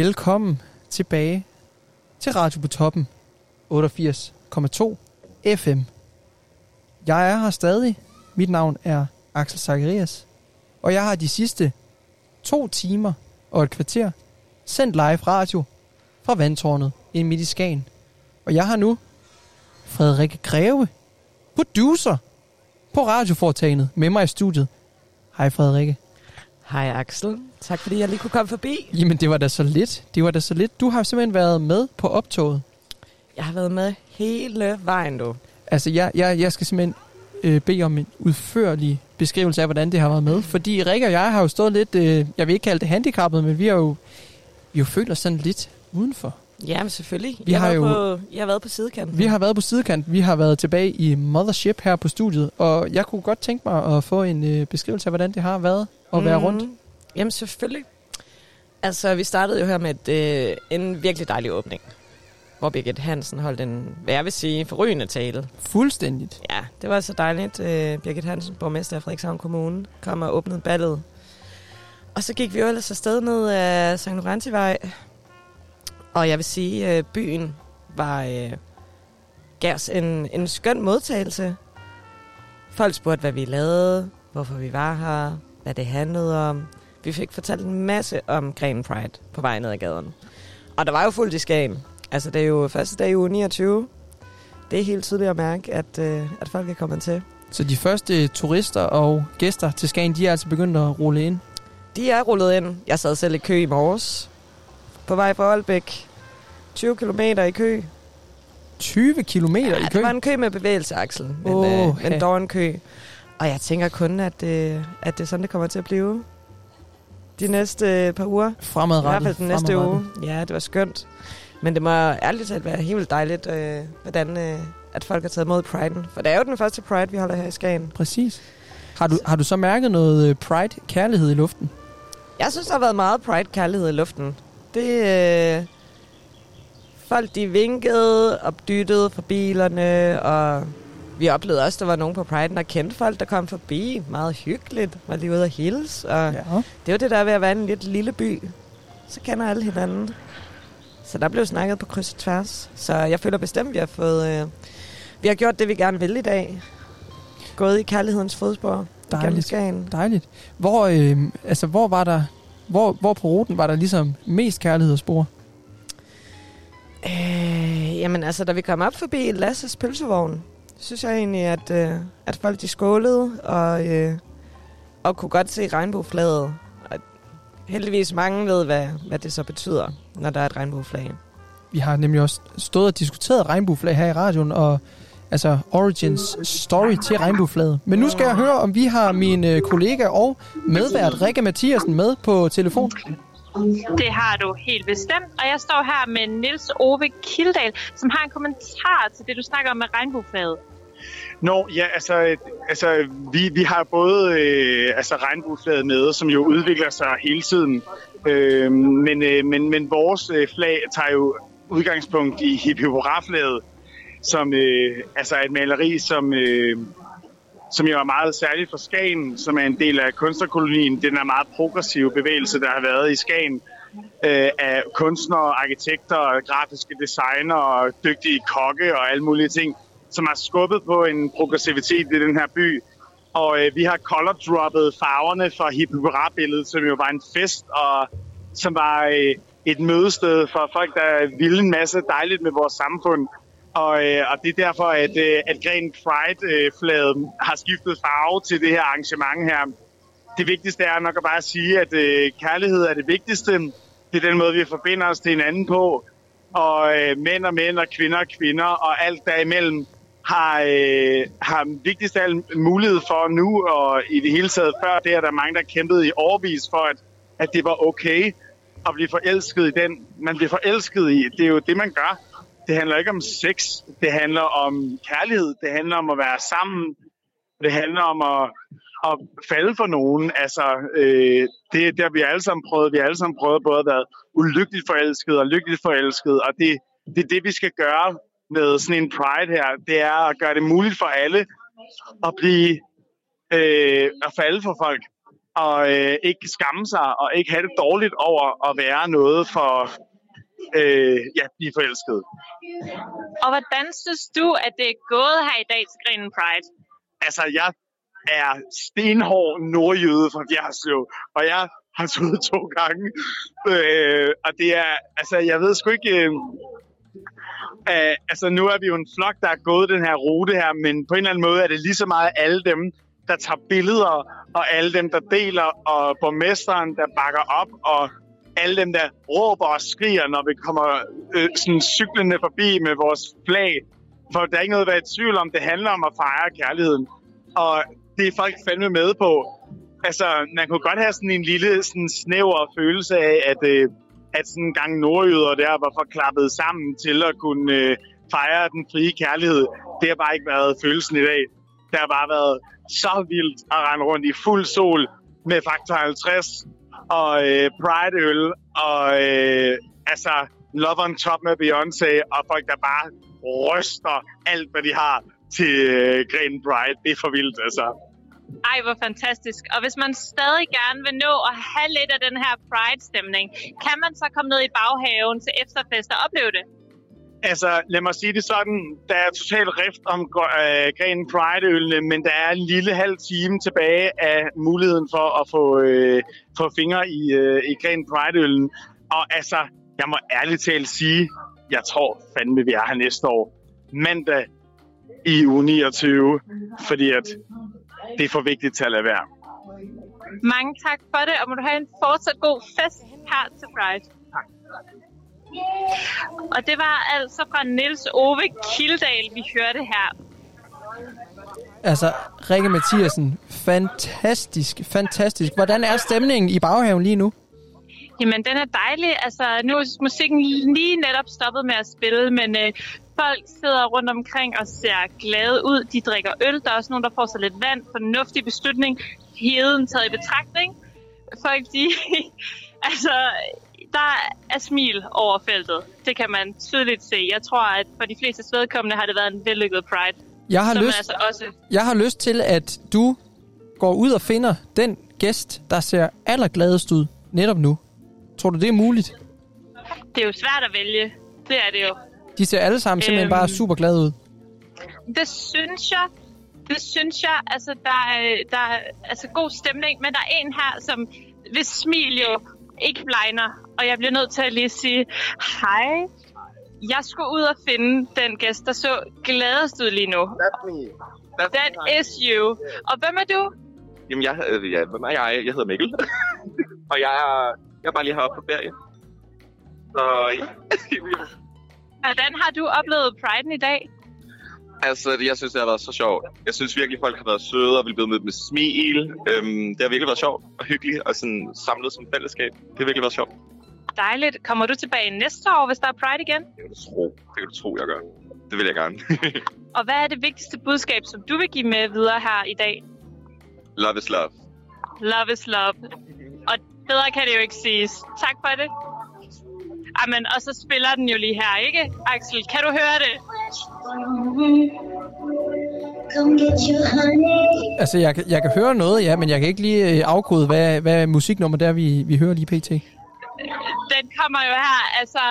Velkommen tilbage til Radio på Toppen 88,2 FM. Jeg er her stadig. Mit navn er Axel Zacharias. Og jeg har de sidste to timer og et kvarter sendt live radio fra vandtårnet ind midt i Skagen. Og jeg har nu Frederik Greve, producer på radioforetagendet, med mig i studiet. Hej Frederikke. Hej Axel. Tak fordi jeg lige kunne komme forbi. Jamen det var da så lidt. Det var da så lidt. Du har simpelthen været med på optoget. Jeg har været med hele vejen, du. Altså jeg, jeg, jeg skal simpelthen øh, bede om en udførlig beskrivelse af, hvordan det har været med. Fordi Rikke og jeg har jo stået lidt, øh, jeg vil ikke kalde det handicappet, men vi har jo, vi jo følt os sådan lidt udenfor. Ja, men selvfølgelig. Vi jeg, har jo- på, jeg har været på sidekanten. Vi har været på sidekant, vi har været tilbage i Mothership her på studiet, og jeg kunne godt tænke mig at få en øh, beskrivelse af, hvordan det har været at være Mhm. rundt. Jamen selvfølgelig. Altså, vi startede jo her med et, øh, en virkelig dejlig åbning. Hvor Birgit Hansen holdt en, hvad jeg vil sige, forrygende tale. Fuldstændigt. Ja, det var så dejligt. Øh, Birgit Hansen, borgmester af Frederikshavn Kommune, kom og åbnede ballet. Og så gik vi jo ellers afsted ned af St. Laurentievej. Og jeg vil sige, øh, byen var øh, gav os en, en skøn modtagelse. Folk spurgte, hvad vi lavede, hvorfor vi var her, hvad det handlede om. Vi fik fortalt en masse om Grenen Pride på vej ned ad gaden. Og der var jo fuldt i Skagen. Altså, det er jo første dag i uge 29. Det er helt tydeligt at mærke, at, øh, at folk er kommet til. Så de første turister og gæster til Skagen, de er altså begyndt at rulle ind. De er rullet ind. Jeg sad selv i kø i morges. På vej fra Aalbæk. 20 km i kø. 20 kilometer ja, i kø? det var en kø med bevægelse, Axel. Men, Åh, øh, men dog en kø. Og jeg tænker kun, at, øh, at det er sådan, det kommer til at blive. De næste øh, par uger. Fremadrettet. I hvert fald den næste uge. Ja, det var skønt. Men det må ærligt talt være helt vildt dejligt, øh, hvordan øh, at folk har taget imod Pride'en. For det er jo den første Pride, vi holder her i Skagen. Præcis. Har du, har du så mærket noget øh, Pride-kærlighed i luften? Jeg synes, der har været meget Pride-kærlighed i luften. Det, øh, folk de vinkede og dyttede fra bilerne, og vi oplevede også, at der var nogen på Pride, der kendte folk, der kom forbi. Meget hyggeligt, var lige ude at hilse. Og ja. Det var det der ved at være en lidt lille by. Så kender alle hinanden. Så der blev snakket på kryds og tværs. Så jeg føler bestemt, at vi har fået... Øh, vi har gjort det, vi gerne vil i dag. Gået i kærlighedens fodspor. Dejligt. Skagen. Dejligt. Hvor, øh, altså, hvor var der... Hvor, hvor på ruten var der ligesom mest kærlighed at spore? Øh, jamen altså, da vi kom op forbi Lasses pølsevogn, synes jeg egentlig, at, øh, at folk de skålede, og, øh, og kunne godt se regnbueflaget. Og heldigvis mange ved, hvad, hvad det så betyder, når der er et regnbueflag. Vi har nemlig også stået og diskuteret regnbueflag her i radioen, og altså Origins story til regnbueflaget. Men nu skal jeg høre, om vi har min øh, kollega og medvært Rikke Mathiasen med på telefon. Det har du helt bestemt. Og jeg står her med Nils Ove Kildal, som har en kommentar til det, du snakker om med regnbueflaget. Nå, ja, altså, altså vi, vi har både øh, altså regnbueflaget med, som jo udvikler sig hele tiden. Øh, men, øh, men, men vores øh, flag tager jo udgangspunkt i hip hip flaget som øh, altså et maleri, som, øh, som jo er meget særligt for Skagen, som er en del af kunstnerkolonien. Den er meget progressive bevægelse, der har været i Skagen øh, af kunstnere, arkitekter, grafiske designer, dygtige kokke og alle mulige ting, som har skubbet på en progressivitet i den her by. Og øh, vi har color droppet farverne for hip billedet som jo var en fest, og som var øh, et mødested for folk, der ville en masse dejligt med vores samfund. Og, øh, og det er derfor, at, øh, at Gren Pride-flaget øh, har skiftet farve til det her arrangement her. Det vigtigste er nok at bare sige, at øh, kærlighed er det vigtigste. Det er den måde, vi forbinder os til hinanden på. Og øh, mænd og mænd og kvinder og kvinder og alt derimellem har, øh, har vigtigst af alt mulighed for nu, og i det hele taget før det, er der mange, der kæmpede i overvis for, at, at det var okay at blive forelsket i den, man bliver forelsket i. Det er jo det, man gør. Det handler ikke om sex. Det handler om kærlighed. Det handler om at være sammen. Det handler om at, at falde for nogen. Altså, øh, det er der, vi alle sammen prøvet. Vi har alle sammen prøvet både at være ulykkeligt forelsket og lykkeligt forelsket. Og det, det er det, vi skal gøre med sådan en pride her. Det er at gøre det muligt for alle at blive øh, at falde for folk. og øh, ikke skamme sig, og ikke have det dårligt over at være noget for, øh, ja, blive forelsket. Og hvordan synes du, at det er gået her i dag til Grenen Pride? Altså, jeg er stenhård nordjyde fra Bjergslev, og jeg har stået to gange. Øh, og det er, altså, jeg ved sgu ikke... Øh, øh, altså, nu er vi jo en flok, der er gået den her rute her, men på en eller anden måde er det lige så meget alle dem, der tager billeder, og alle dem, der deler, og borgmesteren, der bakker op, og alle dem, der råber og skriger, når vi kommer øh, sådan cyklende forbi med vores flag. For der er ikke noget at være i tvivl om, det handler om at fejre kærligheden. Og det er folk fandme med på. Altså, man kunne godt have sådan en lille sådan snæver følelse af, at, øh, at sådan en gang nordjyder der var forklappet sammen til at kunne øh, fejre den frie kærlighed. Det har bare ikke været følelsen i dag. Det har bare været så vildt at rende rundt i fuld sol med faktor 50 og øh, Pride-øl og øh, altså Love on Top med Beyoncé og folk, der bare ryster alt, hvad de har til øh, Green Pride. Det er for vildt, altså. Ej, hvor fantastisk. Og hvis man stadig gerne vil nå at have lidt af den her Pride-stemning, kan man så komme ned i baghaven til efterfest og opleve det? Altså, lad mig sige det sådan, der er totalt rift om øh, Green Pride-ølene, men der er en lille halv time tilbage af muligheden for at få, øh, få fingre i, øh, i Green Pride-øllen. Og altså, jeg må ærligt talt sige, jeg tror fandme, vi er her næste år. Mandag i uge 29, fordi at det er for vigtigt til at lade være. Mange tak for det, og må du have en fortsat god fest her til Pride. Tak. Og det var altså fra Nils Ove Kildal, vi hørte her. Altså, Rikke Mathiasen, fantastisk, fantastisk. Hvordan er stemningen i baghaven lige nu? Jamen, den er dejlig. Altså, nu er musikken lige netop stoppet med at spille, men øh, folk sidder rundt omkring og ser glade ud. De drikker øl. Der er også nogen, der får sig lidt vand. Fornuftig beslutning. Heden taget i betragtning. Folk, de... altså, der er smil over feltet. Det kan man tydeligt se. Jeg tror, at for de fleste vedkommende har det været en vellykket Pride. Jeg har, lyst, altså også jeg har lyst til, at du går ud og finder den gæst, der ser allergladest ud netop nu. Tror du, det er muligt? Det er jo svært at vælge. Det er det jo. De ser alle sammen simpelthen Øhm. bare super glade ud. Det synes jeg. Det synes jeg. Altså, der er, der er altså, god stemning, men der er en her, som hvis smil jo ikke blegner. Og jeg bliver nødt til at lige sige, hej. Jeg skulle ud og finde den gæst, der så gladest ud lige nu. That's me. That's That is you. Og hvem er du? Jamen, jeg, øh, ja, hvem er jeg? Jeg hedder Mikkel. og jeg er, jeg er bare lige heroppe på ferie. Så ja. Hvordan har du oplevet Pride'en i dag? Altså, jeg synes, det har været så sjovt. Jeg synes virkelig, folk har været søde og vi blevet mødt med smil. Øhm, det har virkelig været sjovt og hyggeligt og sådan samlet som fællesskab. Det har virkelig været sjovt. Dejligt. Kommer du tilbage næste år, hvis der er Pride igen? Det kan du tro. Det kan du tro, jeg gør. Det vil jeg gerne. Og hvad er det vigtigste budskab, som du vil give med videre her i dag? love is love. Love is love. Og bedre kan det jo ikke siges. Tak for det. Amen, og så spiller den jo lige her, ikke? Axel, kan du høre det? Altså, jeg, kan- jeg kan høre noget, ja, men jeg kan ikke lige øh, afkode, hvad, hvad musiknummer der vi, vi hører lige pt. Den kommer jo her. Altså,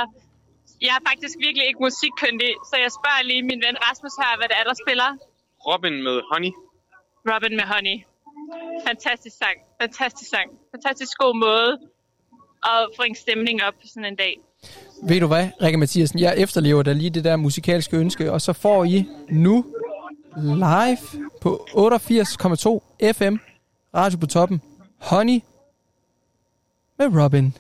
jeg er faktisk virkelig ikke musikkyndig, så jeg spørger lige min ven Rasmus her, hvad det er, der spiller. Robin med Honey. Robin med Honey. Fantastisk sang. Fantastisk sang. Fantastisk god måde at bringe stemning op på sådan en dag. Ved du hvad, Rikke Mathiasen, jeg efterlever da lige det der musikalske ønske, og så får I nu live på 88,2 FM, radio på toppen, Honey med Robin.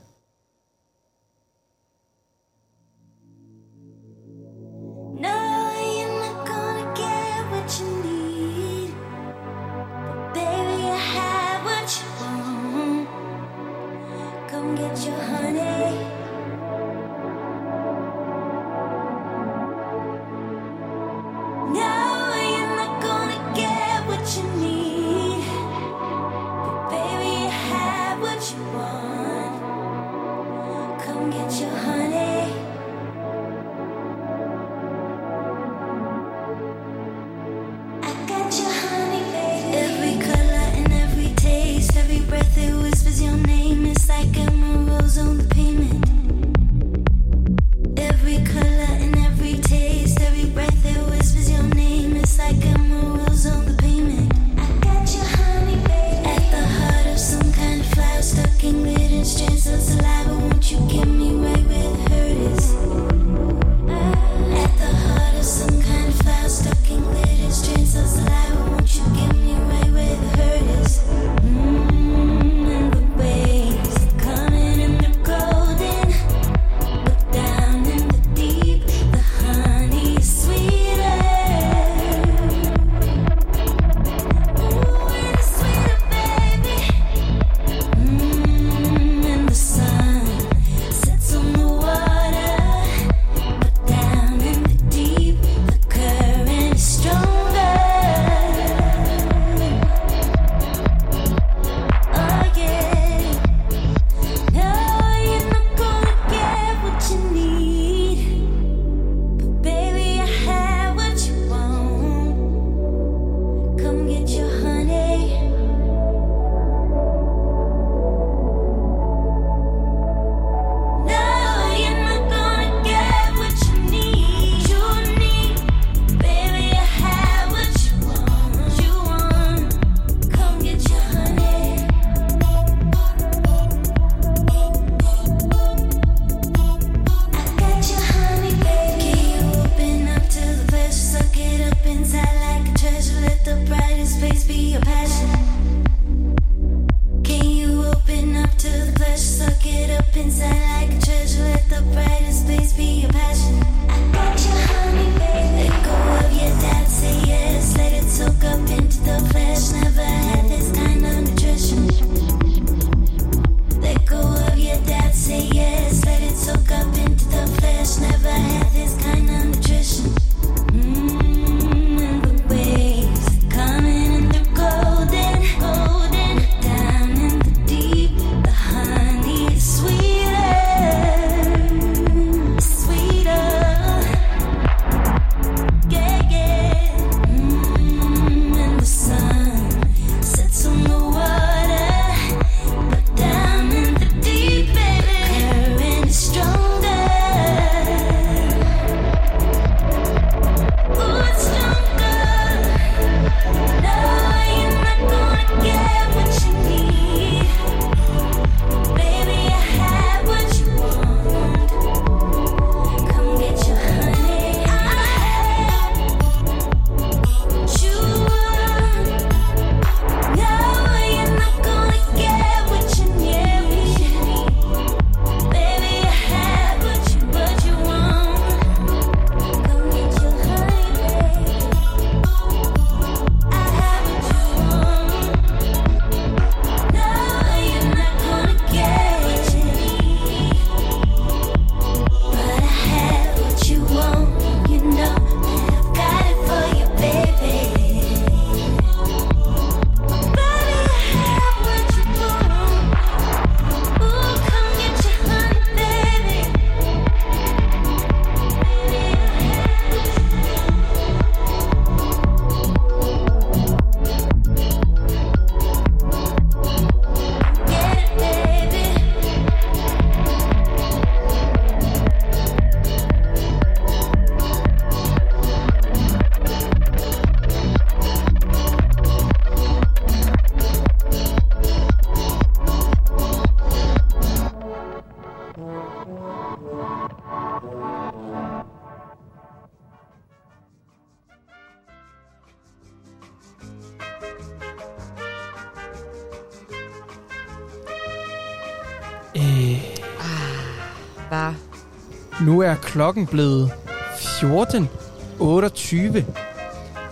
Nu er klokken blevet 14.28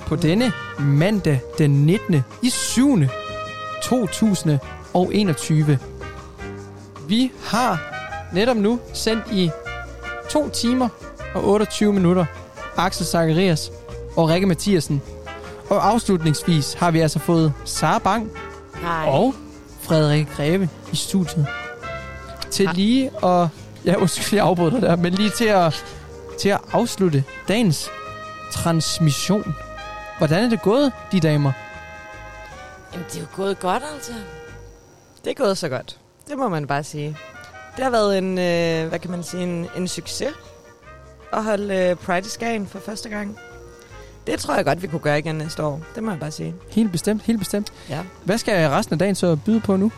på denne mandag den 19. i 7. 2021. Vi har netop nu sendt i 2 timer og 28 minutter Axel Zacharias og Rikke Mathiasen. Og afslutningsvis har vi altså fået Sara Bang Nej. og Frederik Greve i studiet. Til lige at... Ja, undskyld, jeg afbrød dig der, men lige til at, til at afslutte dagens transmission. Hvordan er det gået, de damer? Jamen, det er jo gået godt, altså. Det er gået så godt. Det må man bare sige. Det har været en, øh, hvad kan man sige, en, en succes at holde øh, Pride i Skagen for første gang. Det tror jeg godt, vi kunne gøre igen næste år. Det må jeg bare sige. Helt bestemt, helt bestemt. Ja. Hvad skal resten af dagen så byde på nu?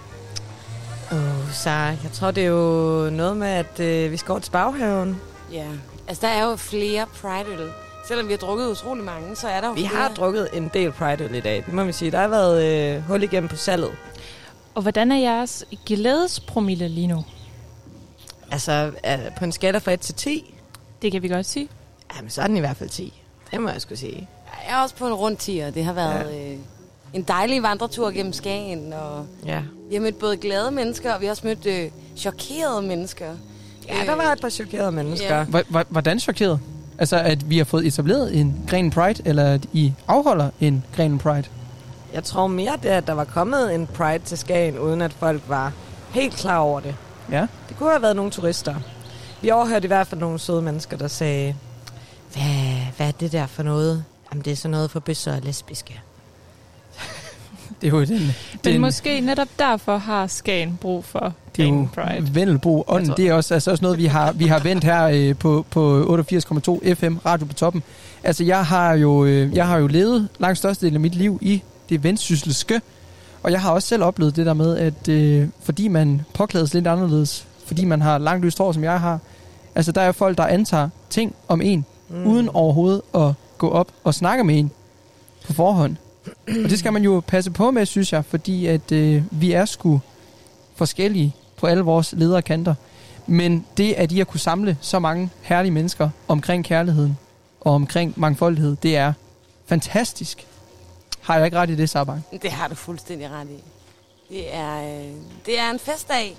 Oh, så jeg tror, det er jo noget med, at øh, vi skal over til baghaven. Ja. Altså, der er jo flere Pride-øl. Selvom vi har drukket utrolig mange, så er der jo Vi flere. har drukket en del Pride i dag, det må vi sige. Der har været øh, hul igennem på salget. Og hvordan er jeres glædespromille lige nu? Altså, øh, på en skala fra 1 til 10? Det kan vi godt sige. Jamen, så er den i hvert fald 10. Det må jeg skulle sige. Jeg er også på en rund 10, og det har været ja. øh, en dejlig vandretur gennem Skagen. Og Ja. vi har mødt både glade mennesker, og vi har også mødt øh, chokerede mennesker. Ja, der var et par chokerede mennesker. Ja. Hva- Hvordan chokeret? Altså, at vi har fået etableret en Gren Pride, eller at I afholder en Gren Pride? Jeg tror mere, det at der var kommet en Pride til Skagen, uden at folk var helt klar over det. Ja. Det kunne have været nogle turister. Vi overhørte i hvert fald nogle søde mennesker, der sagde, hvad, hvad er det der for noget? Jamen, det er sådan noget for bøsser og lesbiske. Det er jo den, Men den måske netop derfor har Skagen brug for det er jo Pride. Vendelbo ånden. Det er også, altså også noget, vi har, vi har vendt her øh, på, på 88,2 FM, Radio på toppen. Altså, jeg har jo, øh, jeg har jo levet langt størstedelen af mit liv i det vendsysselske, og jeg har også selv oplevet det der med, at øh, fordi man påklædes lidt anderledes, fordi man har langt lyst hår, som jeg har, altså der er folk, der antager ting om en, mm. uden overhovedet at gå op og snakke med en på forhånd. Og det skal man jo passe på med, synes jeg, fordi at øh, vi er sgu forskellige på alle vores lederkanter. Men det, at I har kunne samle så mange herlige mennesker omkring kærligheden og omkring mangfoldighed, det er fantastisk. Har jeg ikke ret i det, Sabang? Det har du fuldstændig ret i. Det er, øh, det er en festdag.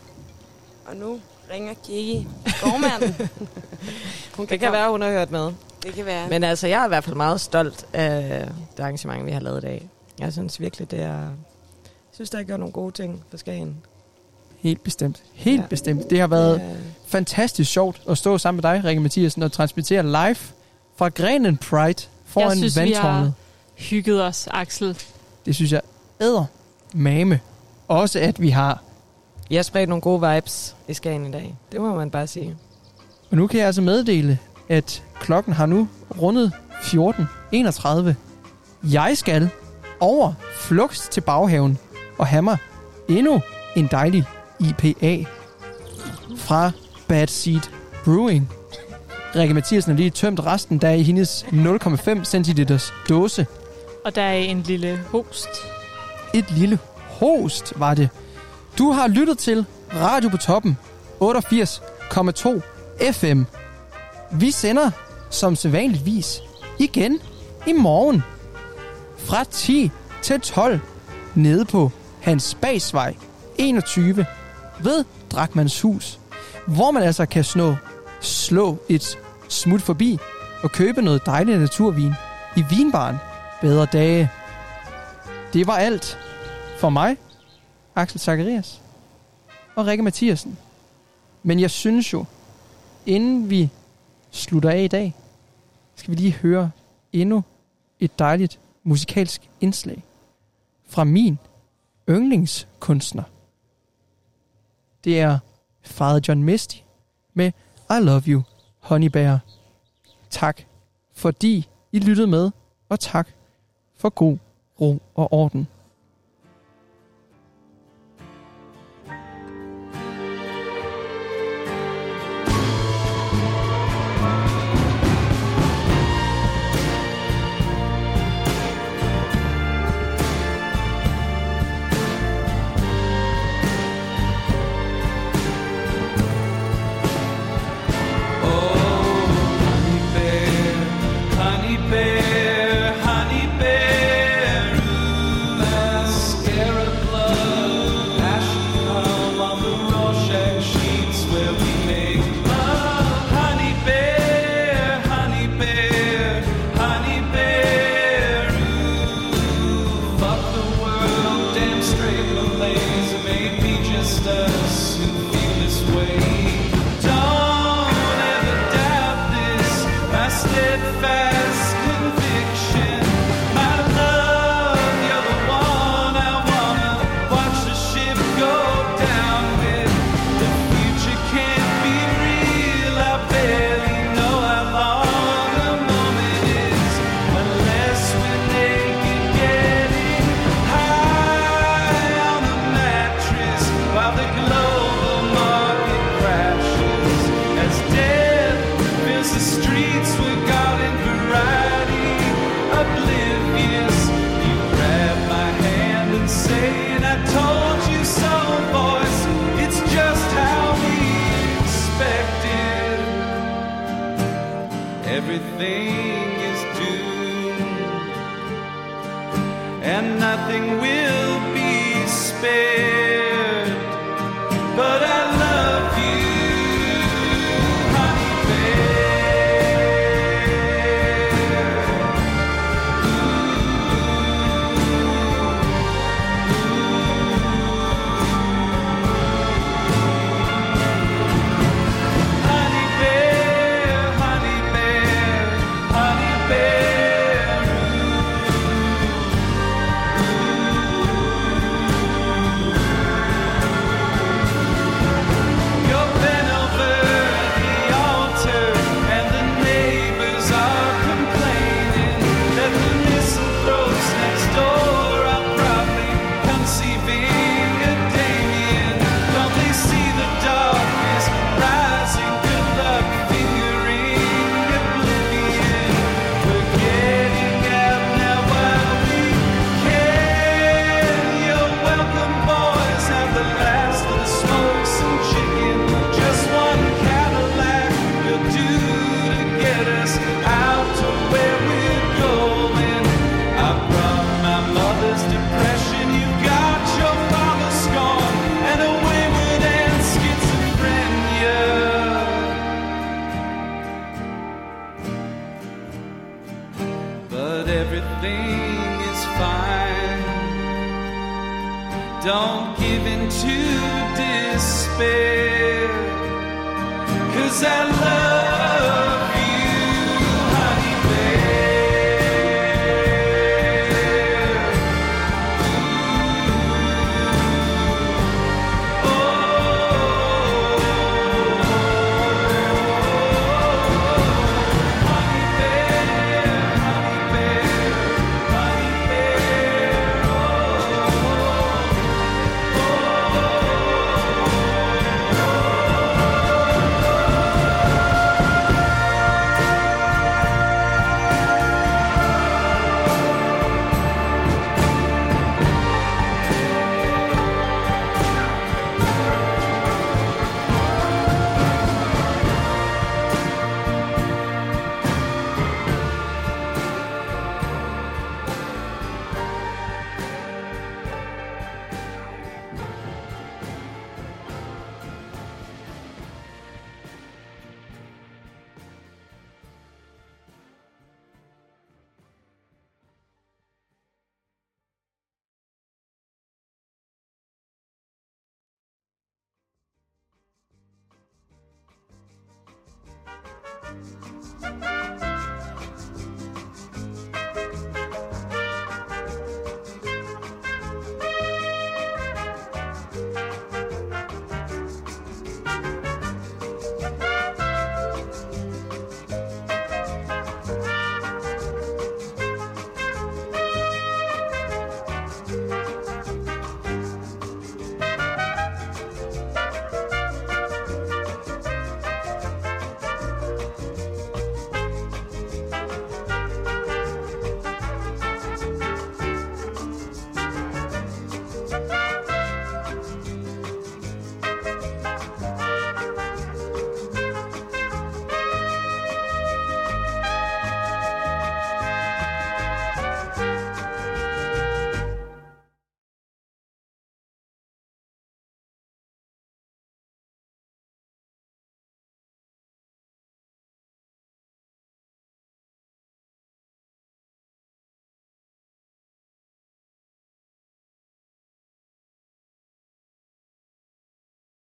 Og nu ringer Kiki, gårdmanden. Hun Det kan komme. være, hun har hørt med. Det kan være. Men altså, jeg er i hvert fald meget stolt af det arrangement, vi har lavet i dag. Jeg synes virkelig, det er... Jeg synes, der er gjort nogle gode ting for Skagen. Helt bestemt. Helt Ja. bestemt. Det har været Ja. fantastisk sjovt at stå sammen med dig, Rikke Mathiasen, og transmittere live fra Grenen Pride foran Jeg synes, vi har vandtårnet. hygget os, Axel. Det synes jeg æder mame. Også at vi har... Jeg har spredt nogle gode vibes i Skagen i dag. Det må man bare sige. Og nu kan jeg altså meddele, at klokken har nu rundet 14.31. Jeg skal over flugt til baghaven og have mig endnu en dejlig IPA fra Bad Seed Brewing. Rikke Mathiasen har lige tømt resten, der er i hendes 0,5 cm dåse. Og der er en lille host. Et lille host var det. Du har lyttet til Radio på toppen 88,2 FM. Vi sender som sædvanligvis igen i morgen fra 10 til 12 nede på Hans Bagsvej 21 ved Drakmans Hus, hvor man altså kan snå, slå et smut forbi og købe noget dejlig naturvin i vinbaren Bedre Dage. Det var alt for mig, Axel Zacharias og Rikke Mathiasen. Men jeg synes jo, inden vi slutter af i dag, skal vi lige høre endnu et dejligt musikalsk indslag fra min yndlingskunstner. Det er Father John Misty med I Love You, Honey Bear. Tak, fordi I lyttede med, og tak for god ro og orden.